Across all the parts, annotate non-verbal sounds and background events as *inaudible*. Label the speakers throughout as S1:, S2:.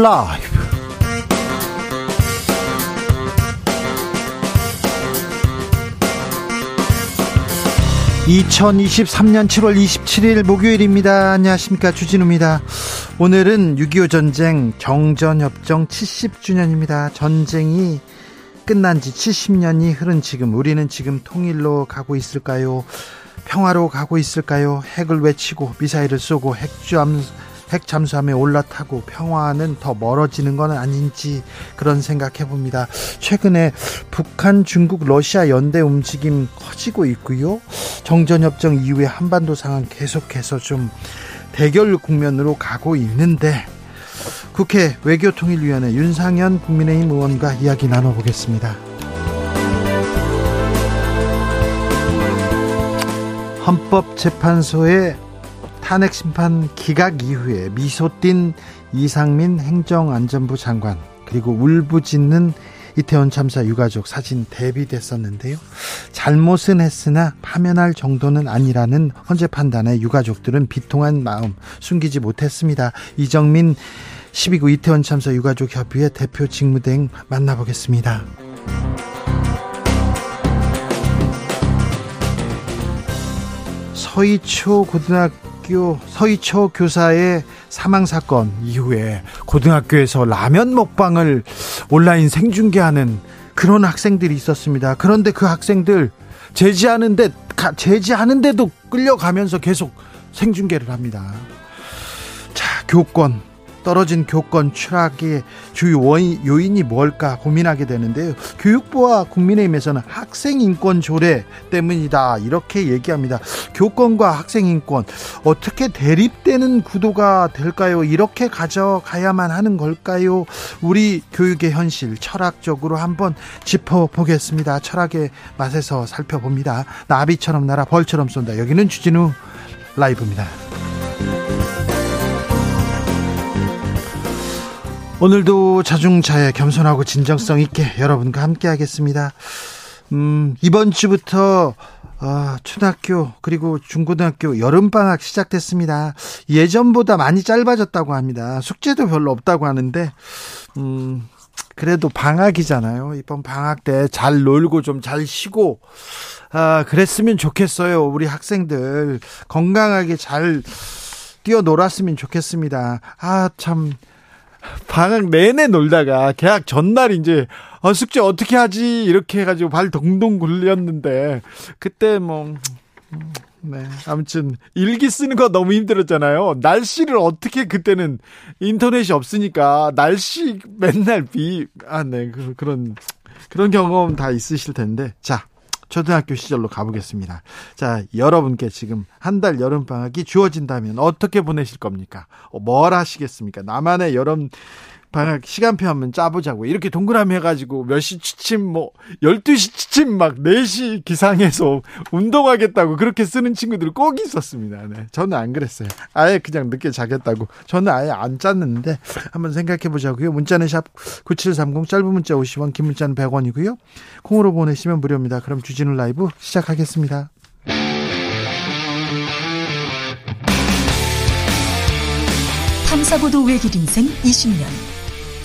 S1: 라이브 2023년 7월 27일 목요일입니다. 안녕하십니까. 주진우입니다. 오늘은 6.25 전쟁 정전협정 70주년입니다. 전쟁이 끝난 지 70년이 흐른 지금 우리는 지금 통일로 가고 있을까요? 평화로 가고 있을까요? 핵을 외치고 미사일을 쏘고 핵잠, 핵 잠수함에 올라타고 평화는 더 멀어지는 건 아닌지 그런 생각해 봅니다. 최근에 북한, 중국, 러시아 연대 움직임 커지고 있고요. 정전협정 이후에 한반도 상황 계속해서 좀 대결 국면으로 가고 있는데 국회 외교통일위원회 윤상현 국민의힘 의원과 이야기 나눠보겠습니다. 헌법재판소의 탄핵 심판 기각 이후에 미소 띈 이상민 행정안전부 장관 그리고 울부짖는 이태원 참사 유가족 사진 대비됐었는데요. 잘못은 했으나 파면할 정도는 아니라는 헌재 판단에 유가족들은 비통한 마음 숨기지 못했습니다. 이정민 12구 이태원 참사 유가족 협의회 대표 직무대행 만나보겠습니다. 서희초 고등학교 서희초 교사의 사망 사건 이후에 고등학교에서 라면 먹방을 온라인 생중계하는 그런 학생들이 있었습니다. 그런데 그 학생들 제지하는데 제지하는데도 끌려가면서 계속 생중계를 합니다. 자, 교권 떨어진 교권 추락의 주요 요인이 뭘까 고민하게 되는데요. 교육부와 국민의힘에서는 학생 인권 조례 때문이다 이렇게 얘기합니다. 교권과 학생 인권 어떻게 대립되는 구도가 될까요? 이렇게 가져가야만 하는 걸까요? 우리 교육의 현실 철학적으로 한번 짚어보겠습니다. 철학의 맛에서 살펴봅니다. 나비처럼 날아 벌처럼 쏜다. 여기는 주진우 라이브입니다. 오늘도 자중차에 겸손하고 진정성 있게 여러분과 함께 하겠습니다. 음, 이번 주부터 어, 초등학교 그리고 중고등학교 여름방학 시작됐습니다. 예전보다 많이 짧아졌다고 합니다. 숙제도 별로 없다고 하는데, 음, 그래도 방학이잖아요. 이번 방학 때 잘 놀고 좀 잘 쉬고, 아, 그랬으면 좋겠어요. 우리 학생들 건강하게 잘 뛰어놀았으면 좋겠습니다. 아, 참. 방학 내내 놀다가 계약 전날 이제 어, 숙제 어떻게 하지 이렇게 해가지고 발 동동 굴렸는데 그때 뭐 네. 아무튼 일기 쓰는 거 너무 힘들었잖아요. 날씨를 어떻게 그때는 인터넷이 없으니까 날씨 맨날 비 아 네. 그, 그런 그런 경험 다 있으실 텐데. 자, 초등학교 시절로 가보겠습니다. 자, 여러분께 지금 한 달 여름 방학이 주어진다면 어떻게 보내실 겁니까? 어, 뭘 하시겠습니까? 나만의 여름 방학 시간표 한번 짜보자고. 이렇게 동그라미 해가지고 몇 시 취침, 뭐, 12시 취침 막 4시 기상해서 운동하겠다고 그렇게 쓰는 친구들 꼭 있었습니다. 네. 저는 안 그랬어요. 아예 그냥 늦게 자겠다고. 저는 아예 안 짰는데 한번 생각해 보자고요. 문자는 샵 9730, 짧은 문자 50원, 긴 문자는 100원이고요. 콩으로 보내시면 무료입니다. 그럼 주진우 라이브 시작하겠습니다.
S2: 탐사보도 외길 인생 20년.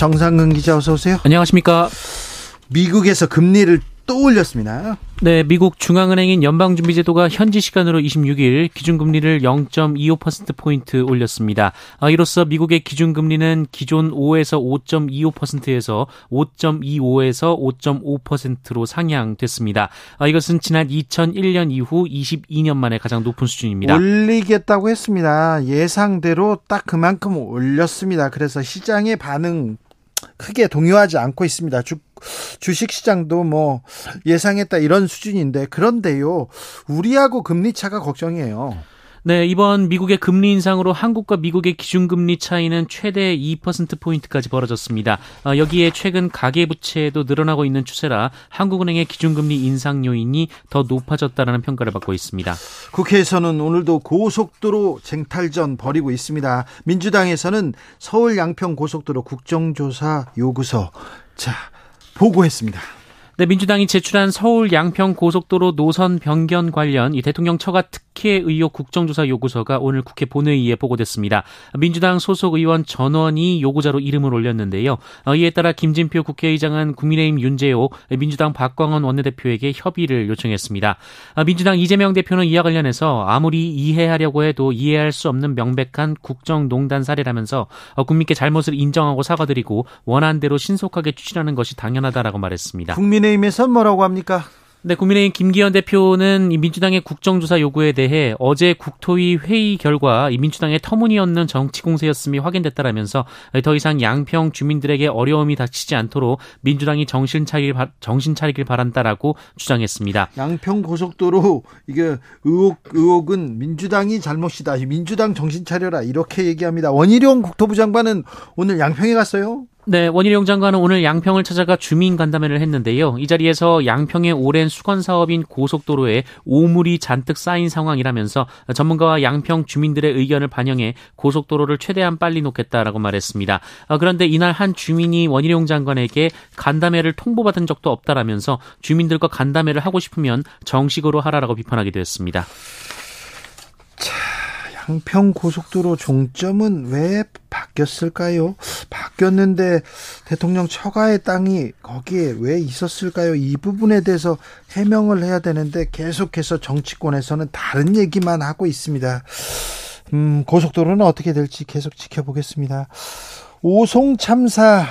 S1: 정상근 기자 어서 오세요.
S3: 안녕하십니까.
S1: 미국에서 금리를 또 올렸습니다.
S3: 네, 미국 중앙은행인 연방준비제도가 현지 시간으로 26일 기준금리를 0.25%포인트 올렸습니다. 아, 이로써 미국의 기준금리는 기존 5에서 5.25%에서 5.25에서 5.5%로 상향됐습니다. 아, 이것은 지난 2001년 이후 22년 만에 가장 높은 수준입니다.
S1: 올리겠다고 했습니다. 예상대로 딱 그만큼 올렸습니다. 그래서 시장의 반응 크게 동요하지 않고 있습니다. 주, 주식 시장도 뭐 예상했다 이런 수준인데 그런데요. 우리하고 금리 차가 걱정이에요.
S3: 네, 이번 미국의 금리 인상으로 한국과 미국의 기준금리 차이는 최대 2%포인트까지 벌어졌습니다. 어, 여기에 최근 가계부채도 늘어나고 있는 추세라 한국은행의 기준금리 인상 요인이 더 높아졌다는 평가를 받고 있습니다.
S1: 국회에서는 오늘도 고속도로 쟁탈전 벌이고 있습니다. 민주당에서는 서울 양평 고속도로 국정조사 요구서 자 보고했습니다.
S3: 네, 민주당이 제출한 서울 양평 고속도로 노선 변경 관련 이 대통령 처가 특혜 의혹 국정조사 요구서가 오늘 국회 본회의에 보고됐습니다. 민주당 소속 의원 전원이 요구자로 이름을 올렸는데요. 어, 이에 따라 김진표 국회의장은 국민의힘 윤재호, 민주당 박광원 원내대표에게 협의를 요청했습니다. 어, 민주당 이재명 대표는 이와 관련해서 아무리 이해하려고 해도 이해할 수 없는 명백한 국정농단 사례라면서 어, 국민께 잘못을 인정하고 사과드리고 원안대로 신속하게 추진하는 것이 당연하다라고 말했습니다.
S1: 국민의 국민의힘에서 뭐라고 합니까?
S3: 네, 국민의힘 김기현 대표는 민주당의 국정조사 요구에 대해 어제 국토위 회의 결과 민주당의 터무니없는 정치 공세였음이 확인됐다라면서 더 이상 양평 주민들에게 어려움이 닥치지 않도록 민주당이 정신 차리길, 정신 차리길 바란다라고 주장했습니다.
S1: 양평 고속도로 이게 의혹 의혹은 민주당이 잘못이다. 민주당 정신 차려라 이렇게 얘기합니다. 원희룡 국토부 장관은 오늘 양평에 갔어요.
S3: 네, 원희룡 장관은 오늘 양평을 찾아가 주민 간담회를 했는데요. 이 자리에서 양평의 오랜 수건 사업인 고속도로에 오물이 잔뜩 쌓인 상황이라면서 전문가와 양평 주민들의 의견을 반영해 고속도로를 최대한 빨리 놓겠다라고 말했습니다. 어, 그런데 이날 한 주민이 원희룡 장관에게 간담회를 통보받은 적도 없다라면서 주민들과 간담회를 하고 싶으면 정식으로 하라라고 비판하기도 했습니다.
S1: 양평 고속도로 종점은 왜 바뀌었을까요? 바뀌었는데 대통령 처가의 땅이 거기에 왜 있었을까요? 이 부분에 대해서 해명을 해야 되는데 계속해서 정치권에서는 다른 얘기만 하고 있습니다. 음, 고속도로는 어떻게 될지 계속 지켜보겠습니다. 오송 참사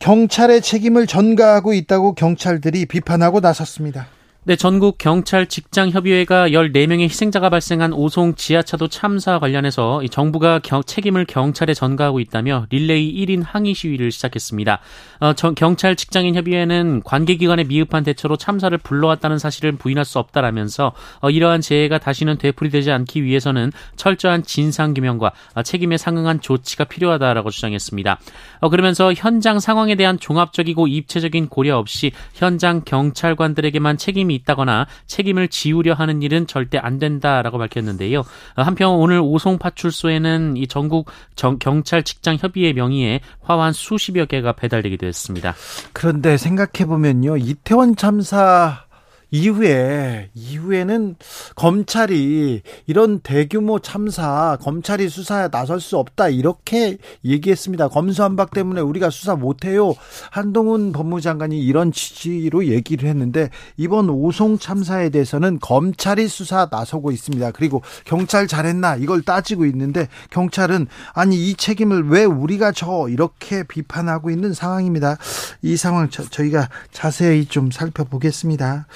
S1: 경찰의 책임을 전가하고 있다고 경찰들이 비판하고 나섰습니다.
S3: 네, 전국 경찰 직장 협의회가 14명의 희생자가 발생한 오송 지하차도 참사 관련해서 정부가 겨, 책임을 경찰에 전가하고 있다며 릴레이 1인 항의 시위를 시작했습니다. 어, 저, 경찰 직장인 협의회는 관계 기관의 미흡한 대처로 참사를 불러왔다는 사실을 부인할 수 없다라면서 어, 이러한 재해가 다시는 되풀이되지 않기 위해서는 철저한 진상 규명과 어, 책임에 상응한 조치가 필요하다라고 주장했습니다. 어, 그러면서 현장 상황에 대한 종합적이고 입체적인 고려 없이 현장 경찰관들에게만 책임이 책임이 있다거나 책임을 지우려 하는 일은 절대 안 된다라고 밝혔는데요. 한편 오늘 오송 파출소에는 이 전국 정, 경찰 직장 협의회 명의의 화환 수십여 개가 배달되기도 했습니다.
S1: 그런데 생각해 보면요. 이태원 참사 이후에 이후에는 검찰이 이런 대규모 참사 검찰이 수사에 나설 수 없다 이렇게 얘기했습니다. 검수한박 때문에 우리가 수사 못해요. 한동훈 법무장관이 이런 취지로 얘기를 했는데 이번 오송 참사에 대해서는 검찰이 수사 나서고 있습니다. 그리고 경찰 잘했나 이걸 따지고 있는데 경찰은 아니 이 책임을 왜 우리가 져 이렇게 비판하고 있는 상황입니다. 이 상황 저, 저희가 자세히 좀 살펴보겠습니다.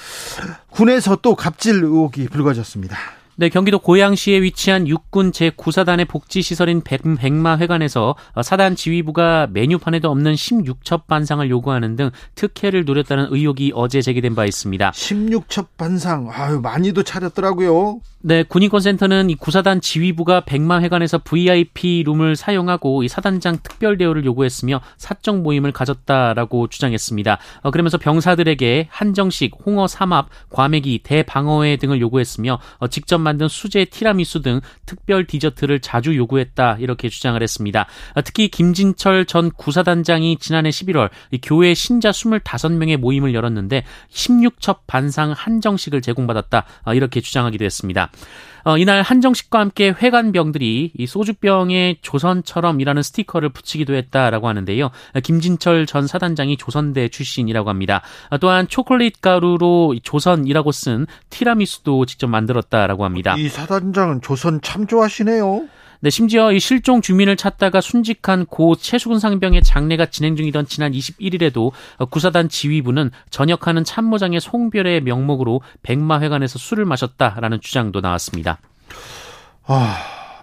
S1: 군에서 또 갑질 의혹이 불거졌습니다.
S3: 네, 경기도 고양시에 위치한 육군 제9사단의 복지시설인 백마 회관에서 사단 지휘부가 메뉴판에도 없는 16첩 반상을 요구하는 등 특혜를 노렸다는 의혹이 어제 제기된 바 있습니다.
S1: 16첩 반상, 아유, 많이도 차렸더라고요.
S3: 네, 군인권센터는 이 구사단 지휘부가 백마회관에서 VIP 룸을 사용하고 이 사단장 특별 대우를 요구했으며 사적 모임을 가졌다라고 주장했습니다. 어, 그러면서 병사들에게 한정식, 홍어 삼합, 과메기, 대방어회 등을 요구했으며 어, 직접 만든 수제 티라미수 등 특별 디저트를 자주 요구했다 이렇게 주장을 했습니다. 어, 특히 김진철 전 구사단장이 지난해 11월 교회 신자 25명의 모임을 열었는데 16첩 반상 한정식을 제공받았다 어, 이렇게 주장하기도 했습니다. 어, 이날 한정식과 함께 회관병들이 이 소주병에 조선처럼이라는 스티커를 붙이기도 했다라고 하는데요. 김진철 전 사단장이 조선대 출신이라고 합니다. 어, 또한 초콜릿 가루로 조선이라고 쓴 티라미수도 직접 만들었다라고 합니다.
S1: 이 사단장은 조선 참 좋아하시네요.
S3: 네, 심지어 이 실종 주민을 찾다가 순직한 고 최수근 상병의 장례가 진행 중이던 지난 21일에도 구사단 지휘부는 전역하는 참모장의 송별의 명목으로 백마회관에서 술을 마셨다라는 주장도 나왔습니다.
S1: 아,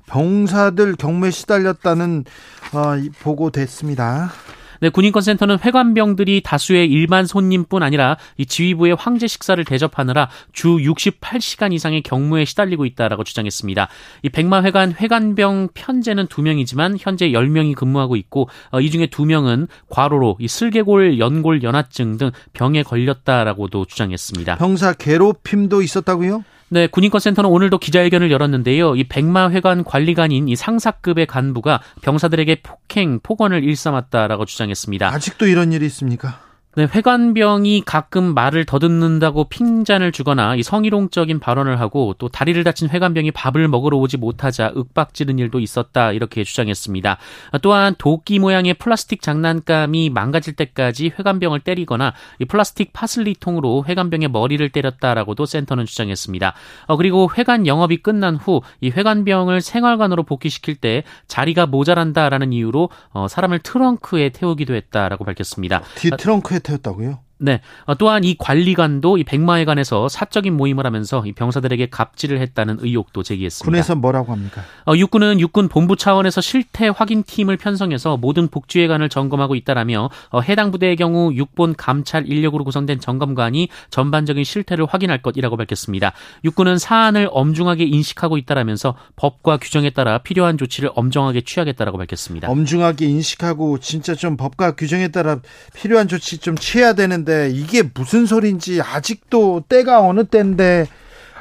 S1: 병사들 경매 시달렸다는 어, 보고 됐습니다.
S3: 네, 군인권센터는 회관병들이 다수의 일반 손님뿐 아니라 이 지휘부의 황제 식사를 대접하느라 주 68시간 이상의 경무에 시달리고 있다라고 주장했습니다. 이 백마회관 회관병 편제는 2명이지만 현재 10명이 근무하고 있고 어, 이 중에 2명은 과로로 이 슬개골, 연골, 연화증 등 병에 걸렸다라고도 주장했습니다.
S1: 병사 괴롭힘도 있었다고요?
S3: 네, 군인권센터는 오늘도 기자회견을 열었는데요. 이 백마회관 관리관인 이 상사급의 간부가 병사들에게 폭행, 폭언을 일삼았다라고 주장했습니다.
S1: 아직도 이런 일이 있습니까?
S3: 네, 회관병이 가끔 말을 더듬는다고 핀잔을 주거나 이 성희롱적인 발언을 하고 또 다리를 다친 회관병이 밥을 먹으러 오지 못하자 윽박지른 일도 있었다 이렇게 주장했습니다. 또한 도끼 모양의 플라스틱 장난감이 망가질 때까지 회관병을 때리거나 이 플라스틱 파슬리통으로 회관병의 머리를 때렸다라고도 센터는 주장했습니다. 어, 그리고 회관 영업이 끝난 후 이 회관병을 생활관으로 복귀시킬 때 자리가 모자란다라는 이유로 어, 사람을 트렁크에 태우기도 했다라고 밝혔습니다.
S1: 뒤 트렁크에 태웠다고요?
S3: 네. 어, 또한 이 관리관도 이 백마회관에서 사적인 모임을 하면서 이 병사들에게 갑질을 했다는 의혹도 제기했습니다.
S1: 군에서 뭐라고 합니까?
S3: 어, 육군은 육군 본부 차원에서 실태 확인팀을 편성해서 모든 복지회관을 점검하고 있다라며 어, 해당 부대의 경우 육본 감찰 인력으로 구성된 점검관이 전반적인 실태를 확인할 것이라고 밝혔습니다. 육군은 사안을 엄중하게 인식하고 있다라면서 법과 규정에 따라 필요한 조치를 엄정하게 취하겠다라고 밝혔습니다.
S1: 엄중하게 인식하고 진짜 좀 법과 규정에 따라 필요한 조치 좀 취해야 되는 데 이게 무슨 소린지 아직도 때가 어느 때인데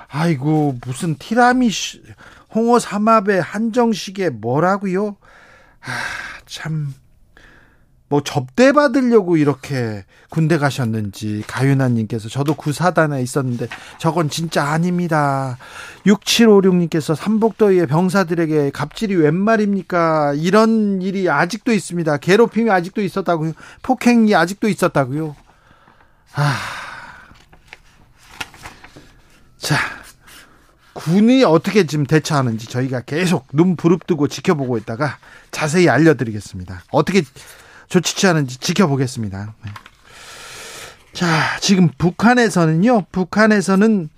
S1: 아이고 무슨 티라미슈 홍어 삼합에 한정식에 뭐라고요? 아, 참. 뭐 접대 받으려고 이렇게 군대 가셨는지 가윤아님께서 저도 구사단에 있었는데 저건 진짜 아닙니다. 6756님께서 삼복더위에 병사들에게 갑질이 웬 말입니까? 이런 일이 아직도 있습니다. 괴롭힘이 아직도 있었다고요. 폭행이 아직도 있었다고요. 아. 자, 군이 어떻게 지금 대처하는지 저희가 계속 눈 부릅뜨고 지켜보고 있다가 자세히 알려드리겠습니다. 어떻게 조치 취하는지 지켜보겠습니다. 네. 자, 지금 북한에서는요, 북한에서는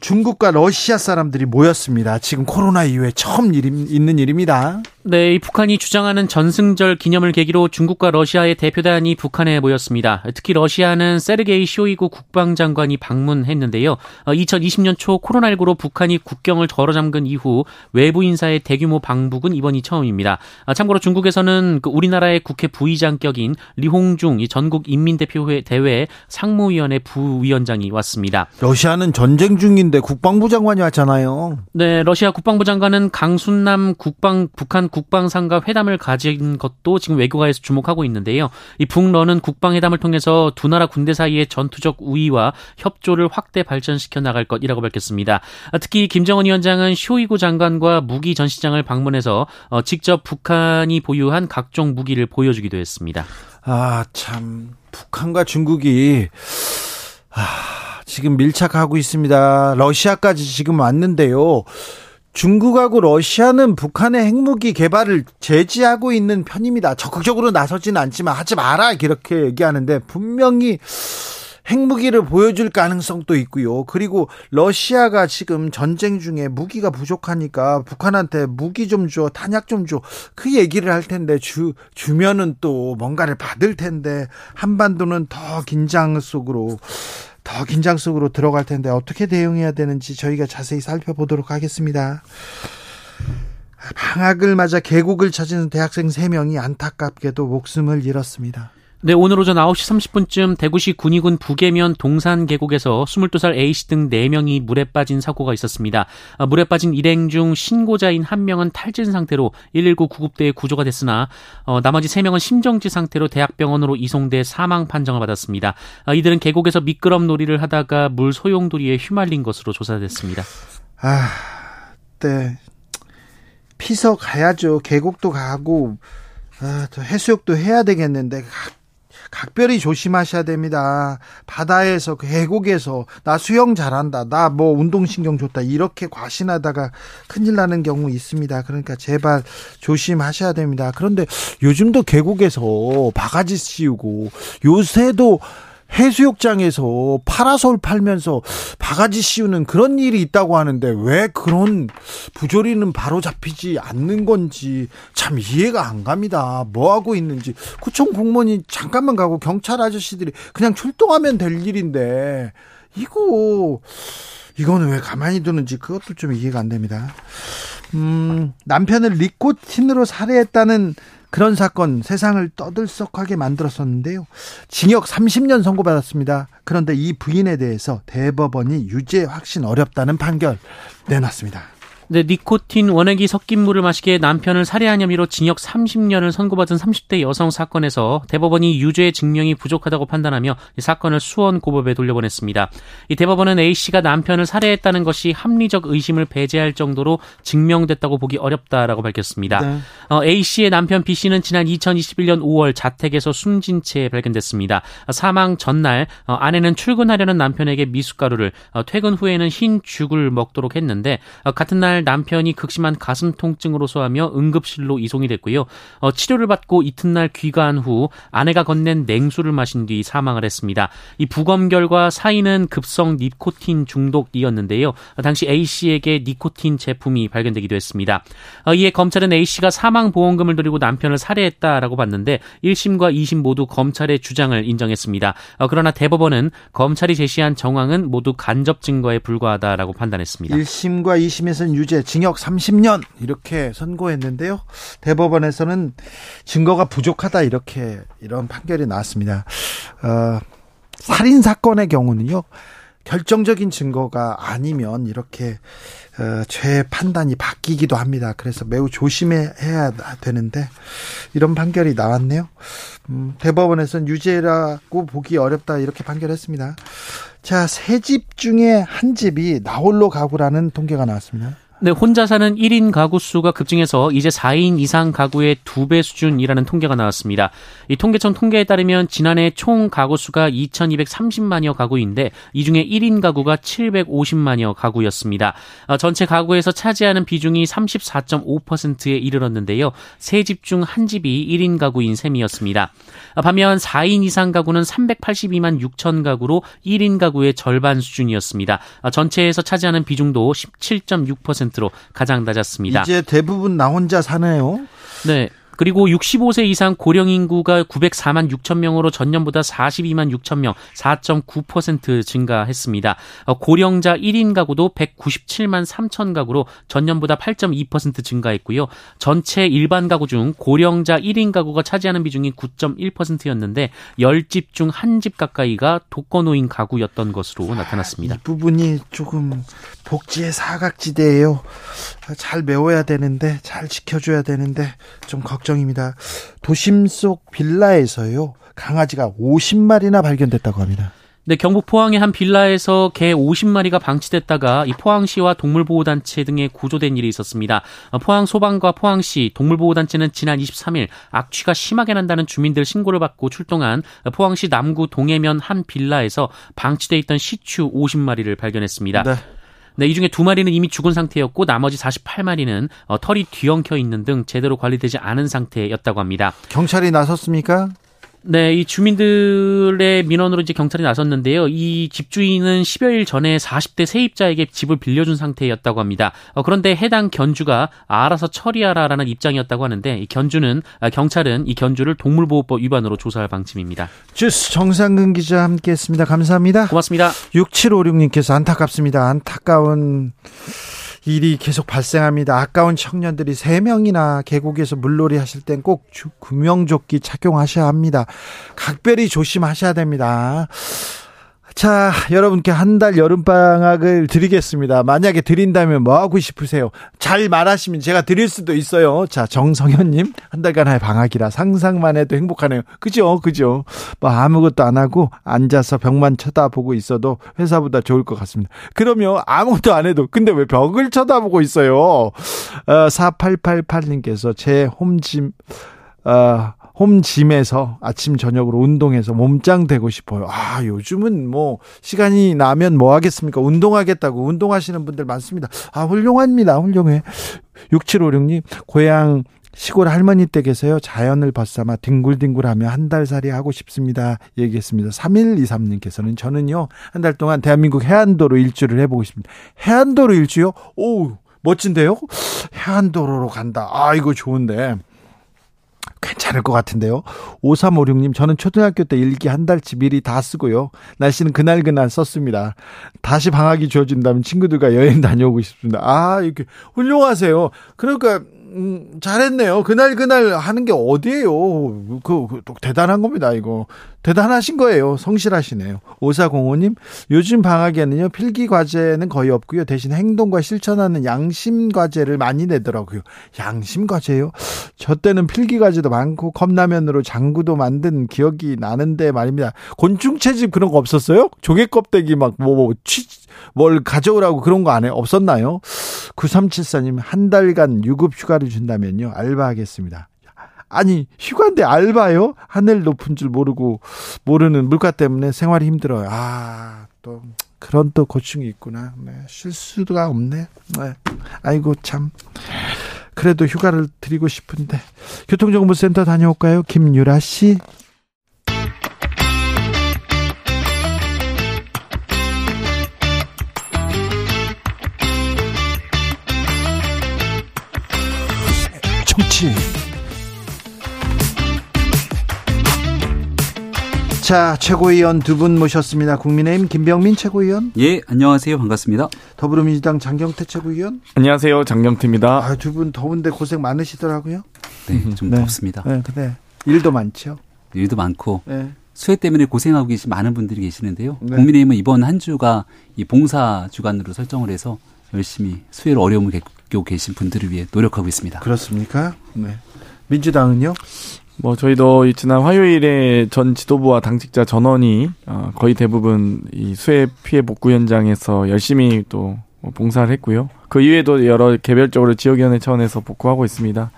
S1: 중국과 러시아 사람들이 모였습니다. 지금 코로나 이후에 처음 일, 있는 일입니다.
S3: 네, 이 북한이 주장하는 전승절 기념을 계기로 중국과 러시아의 대표단이 북한에 모였습니다. 특히 러시아는 세르게이 쇼이구 국방장관이 방문했는데요. 2020년 어, 초 코로나19로 북한이 국경을 걸어 잠근 이후 외부 인사의 대규모 방북은 이번이 처음입니다. 아, 참고로 중국에서는 그 우리나라의 국회 부의장격인 리홍중 전국 인민대표회 대회 상무위원회 부위원장이 왔습니다.
S1: 러시아는 전쟁 중인데 국방부 장관이 왔잖아요.
S3: 네, 러시아 국방부 장관은 강순남 국방 북한 국방상과 회담을 가진 것도 지금 외교가에서 주목하고 있는데요. 이 북러는 국방회담을 통해서 두 나라 군대 사이의 전투적 우위와 협조를 확대 발전시켜 나갈 것이라고 밝혔습니다. 특히 김정은 위원장은 쇼이구 장관과 무기 전시장을 방문해서 어, 직접 북한이 보유한 각종 무기를 보여주기도 했습니다.
S1: 아, 참 북한과 중국이 아, 지금 밀착하고 있습니다. 러시아까지 지금 왔는데요. 중국하고 러시아는 북한의 핵무기 개발을 제지하고 있는 편입니다. 적극적으로 나서지는 않지만 하지 마라 이렇게 얘기하는데 분명히 핵무기를 보여줄 가능성도 있고요. 그리고 러시아가 지금 전쟁 중에 무기가 부족하니까 북한한테 무기 좀 줘, 탄약 좀 줘. 그 얘기를 할 텐데 주 주면은 또 뭔가를 받을 텐데 한반도는 더 긴장 속으로 더 긴장 속으로 들어갈 텐데 어떻게 대응해야 되는지 저희가 자세히 살펴보도록 하겠습니다. 방학을 맞아 계곡을 찾은 대학생 3명이 안타깝게도 목숨을 잃었습니다.
S3: 네, 오늘 오전 9시 30분쯤 대구시 군위군 북계면 동산 계곡에서 22살 A씨 등 4명이 물에 빠진 사고가 있었습니다. 아, 물에 빠진 일행 중 신고자인 한 명은 탈진 상태로 119 구급대에 구조가 됐으나 어, 나머지 3명은 심정지 상태로 대학병원으로 이송돼 사망 판정을 받았습니다. 아, 이들은 계곡에서 미끄럼 놀이를 하다가 물 소용돌이에 휘말린 것으로 조사됐습니다.
S1: 아, 네. 피서 가야죠. 계곡도 가고 아, 해수욕도 해야 되겠는데 각별히 조심하셔야 됩니다. 바다에서 그 계곡에서 나 수영 잘한다. 나 뭐 운동신경 좋다. 이렇게 과신하다가 큰일 나는 경우 있습니다. 그러니까 제발 조심하셔야 됩니다. 그런데 요즘도 계곡에서 바가지 씌우고 요새도 해수욕장에서 파라솔 팔면서 바가지 씌우는 그런 일이 있다고 하는데 왜 그런 부조리는 바로 잡히지 않는 건지 참 이해가 안 갑니다. 뭐 하고 있는지 구청 공무원이 잠깐만 가고 경찰 아저씨들이 그냥 출동하면 될 일인데 이거 이거는 왜 가만히 두는지 그것도 좀 이해가 안 됩니다. 음, 남편을 리코틴으로 살해했다는 그런 사건 세상을 떠들썩하게 만들었었는데요. 징역 30년 선고받았습니다. 그런데 이 부인에 대해서 대법원이 유죄 확신 어렵다는 판결 내놨습니다.
S3: 네, 니코틴 원액이 섞인 물을 마시게 남편을 살해한 혐의로 징역 30년을 선고받은 30대 여성 사건에서 대법원이 유죄 증명이 부족하다고 판단하며 이 사건을 수원 고법에 돌려보냈습니다. 이 대법원은 A 씨가 남편을 살해했다는 것이 합리적 의심을 배제할 정도로 증명됐다고 보기 어렵다라고 밝혔습니다. 네. 어, A 씨의 남편 B 씨는 지난 2021년 5월 자택에서 숨진 채 발견됐습니다. 사망 전날 어, 아내는 출근하려는 남편에게 미숫가루를 어, 퇴근 후에는 흰 죽을 먹도록 했는데 어, 같은 날 남편이 극심한 가슴 통증으로 소하며 응급실로 이송이 됐고요. 어, 치료를 받고 이튿날 귀가한 후 아내가 건넨 냉수를 마신 뒤 사망을 했습니다. 이 부검 결과 사인은 급성 니코틴 중독이었는데요. 당시 A 씨에게 니코틴 제품이 발견되기도 했습니다. 어, 이에 검찰은 A 씨가 사망 보험금을 들이고 남편을 살해했다라고 봤는데 1심과 2심 모두 검찰의 주장을 인정했습니다. 어, 그러나 대법원은 검찰이 제시한 정황은 모두 간접 증거에 불과하다라고 판단했습니다.
S1: 1심과 2심에서는 유죄 징역 30년 이렇게 선고했는데요. 대법원에서는 증거가 부족하다 이렇게 이런 판결이 나왔습니다. 어, 살인 사건의 경우는요. 결정적인 증거가 아니면 이렇게 어, 죄 판단이 바뀌기도 합니다. 그래서 매우 조심해야 되는데 이런 판결이 나왔네요. 음, 대법원에서는 유죄라고 보기 어렵다 이렇게 판결했습니다. 자, 세 집 중에 한 집이 나홀로 가구라는 통계가 나왔습니다.
S3: 네, 혼자 사는 1인 가구 수가 급증해서 이제 4인 이상 가구의 2배 수준이라는 통계가 나왔습니다. 이 통계청 통계에 따르면 지난해 총 가구 수가 2,230만여 가구인데 이 중에 1인 가구가 750만여 가구였습니다. 어, 전체 가구에서 차지하는 비중이 34.5%에 이르렀는데요. 세 집 중 한 집이 1인 가구인 셈이었습니다. 어, 반면 4인 이상 가구는 382만 6천 가구로 1인 가구의 절반 수준이었습니다. 어, 전체에서 차지하는 비중도 17.6% 10%로 가장 낮았습니다.
S1: 이제 대부분 나 혼자 사네요.
S3: 네. 그리고 65세 이상 고령 인구가 904만 6천 명으로 전년보다 42만 6천 명, 4.9% 증가했습니다. 어, 고령자 1인 가구도 197만 3천 가구로 전년보다 8.2% 증가했고요. 전체 일반 가구 중 고령자 1인 가구가 차지하는 비중이 9.1%였는데 10집 중 한 집 가까이가 독거노인 가구였던 것으로 나타났습니다.
S1: 이 부분이 조금 복지의 사각지대예요. 잘 메워야 되는데 잘 지켜줘야 되는데 좀 걱정입니다. 도심 속 빌라에서요 강아지가 50마리나 발견됐다고 합니다.
S3: 네, 경북 포항의 한 빌라에서 개 50마리가 방치됐다가 이 포항시와 동물보호단체 등에 구조된 일이 있었습니다. 포항 소방과 포항시 동물보호단체는 지난 23일 악취가 심하게 난다는 주민들 신고를 받고 출동한 포항시 남구 동해면 한 빌라에서 방치돼 있던 시추 50마리를 발견했습니다. 네. 네, 이 중에 두 마리는 이미 죽은 상태였고 나머지 48마리는 어, 털이 뒤엉켜 있는 등 제대로 관리되지 않은 상태였다고 합니다.
S1: 경찰이 나섰습니까?
S3: 네, 이 주민들의 민원으로 이제 경찰이 나섰는데요. 이 집주인은 10여일 전에 40대 세입자에게 집을 빌려준 상태였다고 합니다. 어, 그런데 해당 견주가 알아서 처리하라라는 입장이었다고 하는데 이 견주는 아, 경찰은 이 견주를 동물보호법 위반으로 조사할 방침입니다.
S1: 주스 정상근 기자 함께했습니다. 감사합니다.
S3: 고맙습니다.
S1: 6756님께서 안타깝습니다. 안타까운 일이 계속 발생합니다. 아까운 청년들이 3명이나 계곡에서 물놀이 하실 땐 꼭 구명조끼 착용하셔야 합니다. 각별히 조심하셔야 됩니다. 자, 여러분께 한 달 여름방학을 드리겠습니다. 만약에 드린다면 뭐 하고 싶으세요? 잘 말하시면 제가 드릴 수도 있어요. 자, 정성현님, 한 달간의 방학이라 상상만 해도 행복하네요. 그죠? 그죠? 뭐 아무것도 안 하고 앉아서 벽만 쳐다보고 있어도 회사보다 좋을 것 같습니다. 그러면 아무것도 안 해도, 근데 왜 벽을 쳐다보고 있어요? 어, 4888님께서 제 홈짐, 어, 홈짐에서 아침 저녁으로 운동해서 몸짱 되고 싶어요. 아, 요즘은 뭐 시간이 나면 뭐 하겠습니까? 운동하겠다고 운동하시는 분들 많습니다. 아, 훌륭합니다. 훌륭해. 6756님, 고향 시골 할머니 댁에서요 자연을 벗삼아 뒹굴뒹굴하며 한 달 살이 하고 싶습니다. 얘기했습니다. 3123님께서는 저는요 한 달 동안 대한민국 해안도로 일주를 해보고 싶습니다. 해안도로 일주요? 오 멋진데요? 해안도로로 간다. 아 이거 좋은데. 괜찮을 것 같은데요. 5356님, 저는 초등학교 때 일기 한 달치 미리 다 쓰고요. 날씨는 그날그날 썼습니다. 다시 방학이 주어진다면 친구들과 여행 *laughs* 다녀오고 싶습니다. 아, 이렇게 훌륭하세요. 그러니까, 음, 잘했네요. 그날 그날 하는 게 어디예요? 그, 그 대단한 겁니다. 이거 대단하신 거예요. 성실하시네요. 5405님 요즘 방학에는요 필기 과제는 거의 없고요. 대신 행동과 실천하는 양심 과제를 많이 내더라고요. 양심 과제요? 저 때는 필기 과제도 많고 컵라면으로 장구도 만든 기억이 나는데 말입니다. 곤충 채집 그런 거 없었어요? 조개 껍데기 막뭐 뭐, 취, 뭘 가져오라고 그런 거 안 해? 없었나요? 9374님 한 달간 유급 휴가를 준다면요 알바하겠습니다. 아니 휴가인데 알바요? 하늘 높은 줄 모르고 모르는 물가 때문에 생활이 힘들어요. 아 또 그런 또 고충이 있구나. 네, 쉴 수가 없네. 네. 아이고 참. 그래도 휴가를 드리고 싶은데 교통정보센터 다녀올까요? 김유라 씨. 정치 자, 최고위원 두 분 모셨습니다. 국민의힘 김병민 최고위원.
S4: 예, 안녕하세요. 반갑습니다.
S1: 더불어민주당 장경태 최고위원.
S5: 안녕하세요. 장경태입니다.
S1: 아, 두 분 더운데 고생 많으시더라고요.
S4: 네, 좀 네. 덥습니다.
S1: 네, 근데 일도 많죠.
S4: 일도 많고. 네. 수해 때문에 고생하고 계신 많은 분들이 계시는데요. 네. 국민의힘은 이번 한 주가 이 봉사 주간으로 설정을 해서 열심히 수해로 어려움을 겪고 계신 분들을 위해 노력하고 있습니다.
S1: 그렇습니까? 네. 민주당은요?
S5: 뭐 저희도 지난 화요일에 전 지도부와 당직자 전원이 어, 거의 대부분 이 수해 피해 복구 현장에서 열심히 또뭐 봉사를 했고요. 그 이외에도 여러 개별적으로 지역위원회 차원에서 복구하고 있습니다.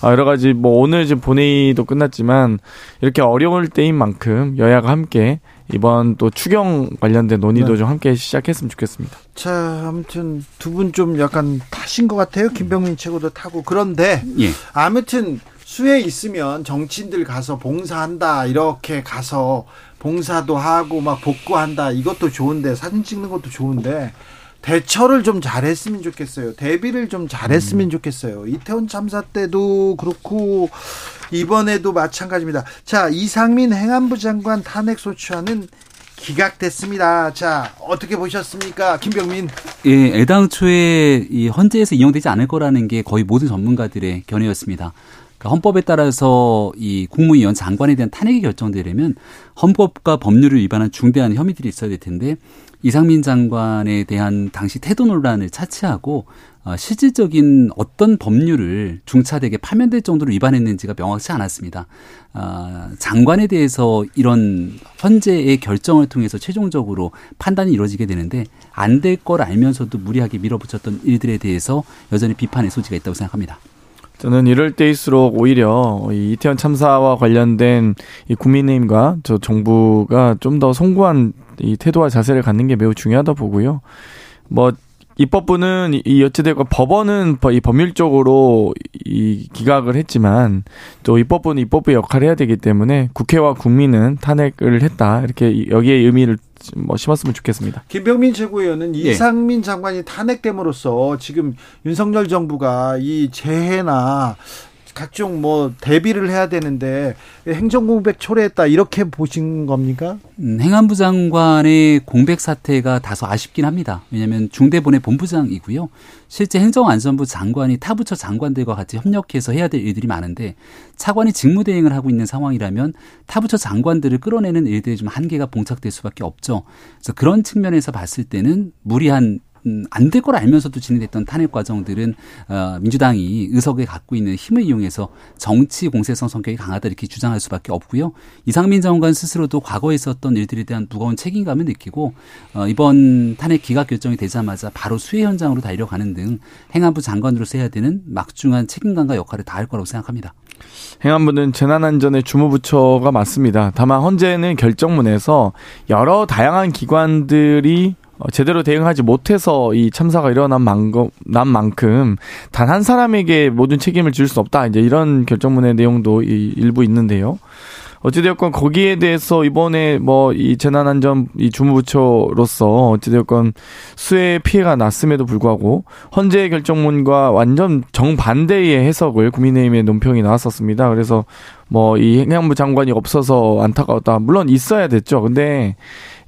S5: 아, 여러 가지 뭐 오늘 지금 본회의도 끝났지만 이렇게 어려울 때인 만큼 여야가 함께 이번 또 추경 관련된 논의도 네. 좀 함께 시작했으면 좋겠습니다.
S1: 자, 아무튼 두 분 좀 약간 타신 것 같아요. 김병민 최고도 타고 그런데 예. 아무튼 수해 있으면 정치인들 가서 봉사한다 이렇게 가서 봉사도 하고 막 복구한다 이것도 좋은데 사진 찍는 것도 좋은데 대처를 좀 잘했으면 좋겠어요. 대비를 좀 잘했으면 음. 좋겠어요. 이태원 참사 때도 그렇고 이번에도 마찬가지입니다. 자 이상민 행안부 장관 탄핵 소추안은 기각됐습니다. 자, 어떻게 보셨습니까? 김병민.
S4: 예, 애당초에 이 헌재에서 이용되지 않을 거라는 게 거의 모든 전문가들의 견해였습니다. 그러니까 헌법에 따라서 이 국무위원 장관에 대한 탄핵이 결정되려면 헌법과 법률을 위반한 중대한 혐의들이 있어야 될 텐데 이상민 장관에 대한 당시 태도 논란을 차치하고 어, 실질적인 어떤 법률을 중차대게 파면될 정도로 위반했는지가 명확치 않았습니다. 어, 장관에 대해서 이런 헌재의 결정을 통해서 최종적으로 판단이 이루어지게 되는데 안 될 걸 알면서도 무리하게 밀어붙였던 일들에 대해서 여전히 비판의 소지가 있다고 생각합니다.
S5: 저는 이럴 때일수록 오히려 이 이태원 참사와 관련된 이 국민의힘과 저 정부가 좀 더 송구한 이 태도와 자세를 갖는 게 매우 중요하다 보고요. 뭐 입법부는 이 어찌되고 법원은 이 법률적으로 이 기각을 했지만 또 입법부는 입법부의 역할을 해야 되기 때문에 국회와 국민은 탄핵을 했다 이렇게 여기에 의미를 뭐 심었으면 좋겠습니다.
S1: 김병민 최고위원은 예. 이상민 장관이 탄핵됨으로써 지금 윤석열 정부가 이 재해나 각종 뭐 대비를 해야 되는데 행정 공백 초래했다 이렇게 보신 겁니까?
S4: 음, 행안부 장관의 공백 사태가 다소 아쉽긴 합니다. 왜냐하면 중대본의 본부장이고요. 실제 행정안전부 장관이 타 부처 장관들과 같이 협력해서 해야 될 일들이 많은데 차관이 직무대행을 하고 있는 상황이라면 타 부처 장관들을 끌어내는 일들이 좀 한계가 봉착될 수밖에 없죠. 그래서 그런 측면에서 봤을 때는 무리한 음, 안 될 걸 알면서도 진행됐던 탄핵 과정들은 어, 민주당이 의석에 갖고 있는 힘을 이용해서 정치 공세성 성격이 강하다 이렇게 주장할 수밖에 없고요. 이상민 장관 스스로도 과거에 있었던 일들에 대한 무거운 책임감을 느끼고 어, 이번 탄핵 기각 결정이 되자마자 바로 수해 현장으로 달려가는 등 행안부 장관으로서 해야 되는 막중한 책임감과 역할을 다할 거라고 생각합니다.
S5: 행안부는 재난안전의 주무부처가 맞습니다. 다만 헌재는 결정문에서 여러 다양한 기관들이 어, 제대로 대응하지 못해서 이 참사가 일어난 만큼, 난 만큼 단 한 사람에게 모든 책임을 질수 없다. 이제 이런 결정문의 내용도 이 일부 있는데요. 어찌되었건 거기에 대해서 이번에 뭐 이 재난안전 이 주무부처로서 어찌되었건 수해 피해가 났음에도 불구하고 헌재 결정문과 완전 정반대의 해석을 국민의힘의 논평이 나왔었습니다. 그래서 뭐 이 행안부 장관이 없어서 안타까웠다. 물론 있어야 됐죠. 근데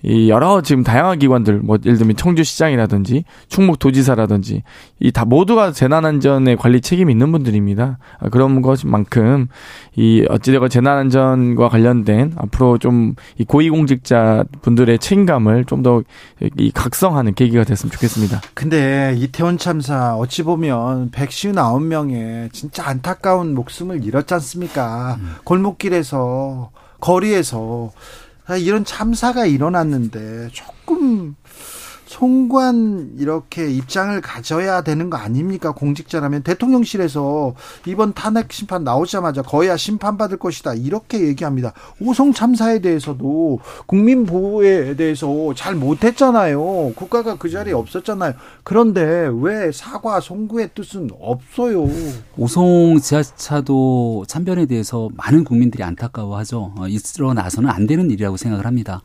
S5: 이 여러 지금 다양한 기관들 뭐 예를 들면 청주시장이라든지 충북도지사라든지 이 다 모두가 재난안전에 관리 책임이 있는 분들입니다. 아, 그런 것만큼 이 어찌되건 재난안전과 관련된 앞으로 좀 이 고위공직자 분들의 책임감을 좀 더 이 각성하는 계기가 됐으면 좋겠습니다.
S1: 근데 이태원 참사 어찌 보면 159명의 진짜 안타까운 목숨을 잃었지 않습니까? 음. 골목길에서 거리에서 아, 이런 참사가 일어났는데 조금 송관 이렇게 입장을 가져야 되는 거 아닙니까? 공직자라면 대통령실에서 이번 탄핵 심판 나오자마자 거야 심판 받을 것이다. 이렇게 얘기합니다. 오송 참사에 대해서도 국민 보호에 대해서 잘 못했잖아요. 국가가 그 자리에 없었잖아요. 그런데 왜 사과 송구의 뜻은 없어요?
S4: 오송 지하차도 참변에 대해서 많은 국민들이 안타까워하죠. 어, 일어나서는 안 되는 일이라고 생각을 합니다.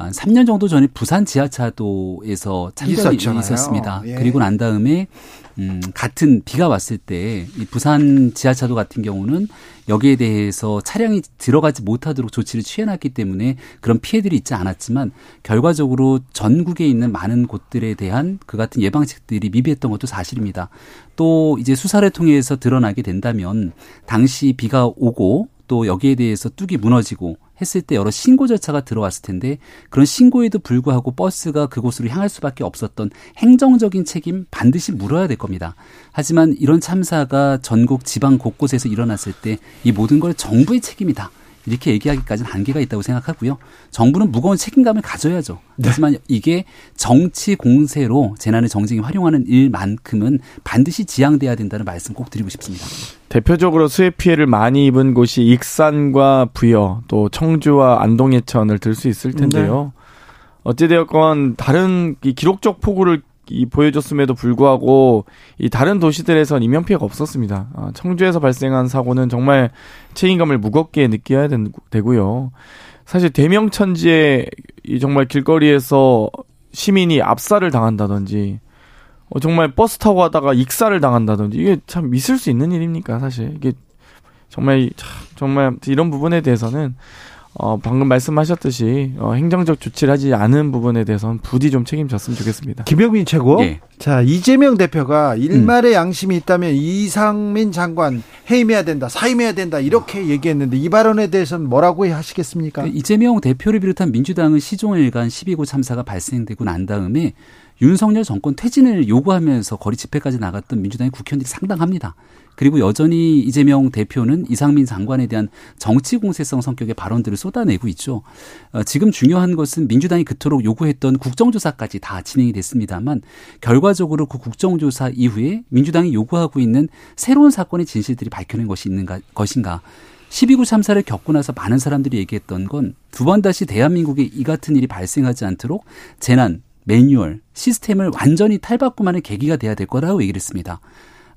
S4: 한 3년 정도 전에 부산 지하차도에서 참전이 있었잖아요. 있었습니다. 예. 그리고 난 다음에 음, 같은 비가 왔을 때 이 부산 지하차도 같은 경우는 여기에 대해서 차량이 들어가지 못하도록 조치를 취해놨기 때문에 그런 피해들이 있지 않았지만 결과적으로 전국에 있는 많은 곳들에 대한 그 같은 예방책들이 미비했던 것도 사실입니다. 또 이제 수사를 통해서 드러나게 된다면 당시 비가 오고 또 여기에 대해서 뚝이 무너지고 했을 때 여러 신고 절차가 들어왔을 텐데 그런 신고에도 불구하고 버스가 그곳으로 향할 수밖에 없었던 행정적인 책임 반드시 물어야 될 겁니다. 하지만 이런 참사가 전국 지방 곳곳에서 일어났을 때 이 모든 걸 정부의 책임이다. 이렇게 얘기하기까지는 한계가 있다고 생각하고요. 정부는 무거운 책임감을 가져야죠. 네. 하지만 이게 정치 공세로 재난을 정쟁에 활용하는 일만큼은 반드시 지양돼야 된다는 말씀 꼭 드리고 싶습니다.
S5: 대표적으로 수해 피해를 많이 입은 곳이 익산과 부여, 또 청주와 안동예천을 들 수 있을 텐데요. 네. 어찌되었건 다른 기록적 폭우를 이 보여줬음에도 불구하고 이 다른 도시들에선 인명 피해가 없었습니다. 아, 청주에서 발생한 사고는 정말 책임감을 무겁게 느껴야 되고요. 사실 대명천지에 이 정말 길거리에서 시민이 압사를 당한다든지 어, 정말 버스 타고 가다가 익사를 당한다든지 이게 참 있을 수 있는 일입니까 사실 이게 정말 정말 이런 부분에 대해서는 어, 방금 말씀하셨듯이 어, 행정적 조치를 하지 않은 부분에 대해서는 부디 좀 책임졌으면 좋겠습니다.
S1: 김병민 최고. 네. 자 이재명 대표가 일말의 음. 양심이 있다면 이상민 장관 해임해야 된다, 사임해야 된다 이렇게 얘기했는데 이 발언에 대해서는 뭐라고 하시겠습니까?
S4: 네, 이재명 대표를 비롯한 민주당은 시종일관 12구 참사가 발생되고 난 다음에 윤석열 정권 퇴진을 요구하면서 거리 집회까지 나갔던 민주당의 국회의원들이 상당합니다. 그리고 여전히 이재명 대표는 이상민 장관에 대한 정치 공세성 성격의 발언들을 쏟아내고 있죠. 어, 지금 중요한 것은 민주당이 그토록 요구했던 국정조사까지 다 진행이 됐습니다만 결과적으로 그 국정조사 이후에 민주당이 요구하고 있는 새로운 사건의 진실들이 밝혀낸 것이 있는가 것인가 12구 참사를 겪고 나서 많은 사람들이 얘기했던 건 두 번 다시 대한민국에 이 같은 일이 발생하지 않도록 재난, 매뉴얼, 시스템을 완전히 탈바꿈하는 계기가 돼야 될 거라고 얘기를 했습니다.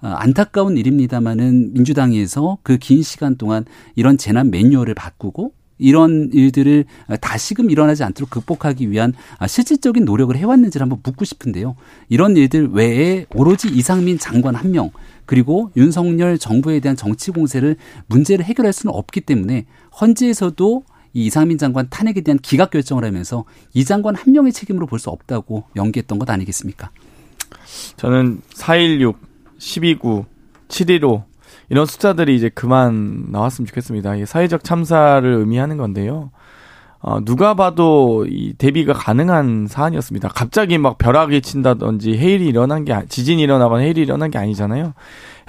S4: 어, 안타까운 일입니다마는 민주당에서 그 긴 시간 동안 이런 재난 매뉴얼을 바꾸고 이런 일들을 다시금 일어나지 않도록 극복하기 위한 실질적인 노력을 해왔는지를 한번 묻고 싶은데요. 이런 일들 외에 오로지 이상민 장관 한 명, 그리고 윤석열 정부에 대한 정치 공세를 문제를 해결할 수는 없기 때문에 헌재에서도 이 이상민 장관 탄핵에 대한 기각 결정을 하면서 이 장관 한 명의 책임으로 볼 수 없다고 연기했던 것 아니겠습니까?
S5: 저는 4.16, 12.9, 7.15 이런 숫자들이 이제 그만 나왔으면 좋겠습니다. 이게 사회적 참사를 의미하는 건데요. 어, 누가 봐도 이 대비가 가능한 사안이었습니다. 갑자기 막 벼락이 친다든지 해일이 일어난 게, 지진이 일어나거나 해일이 일어난 게 아니잖아요.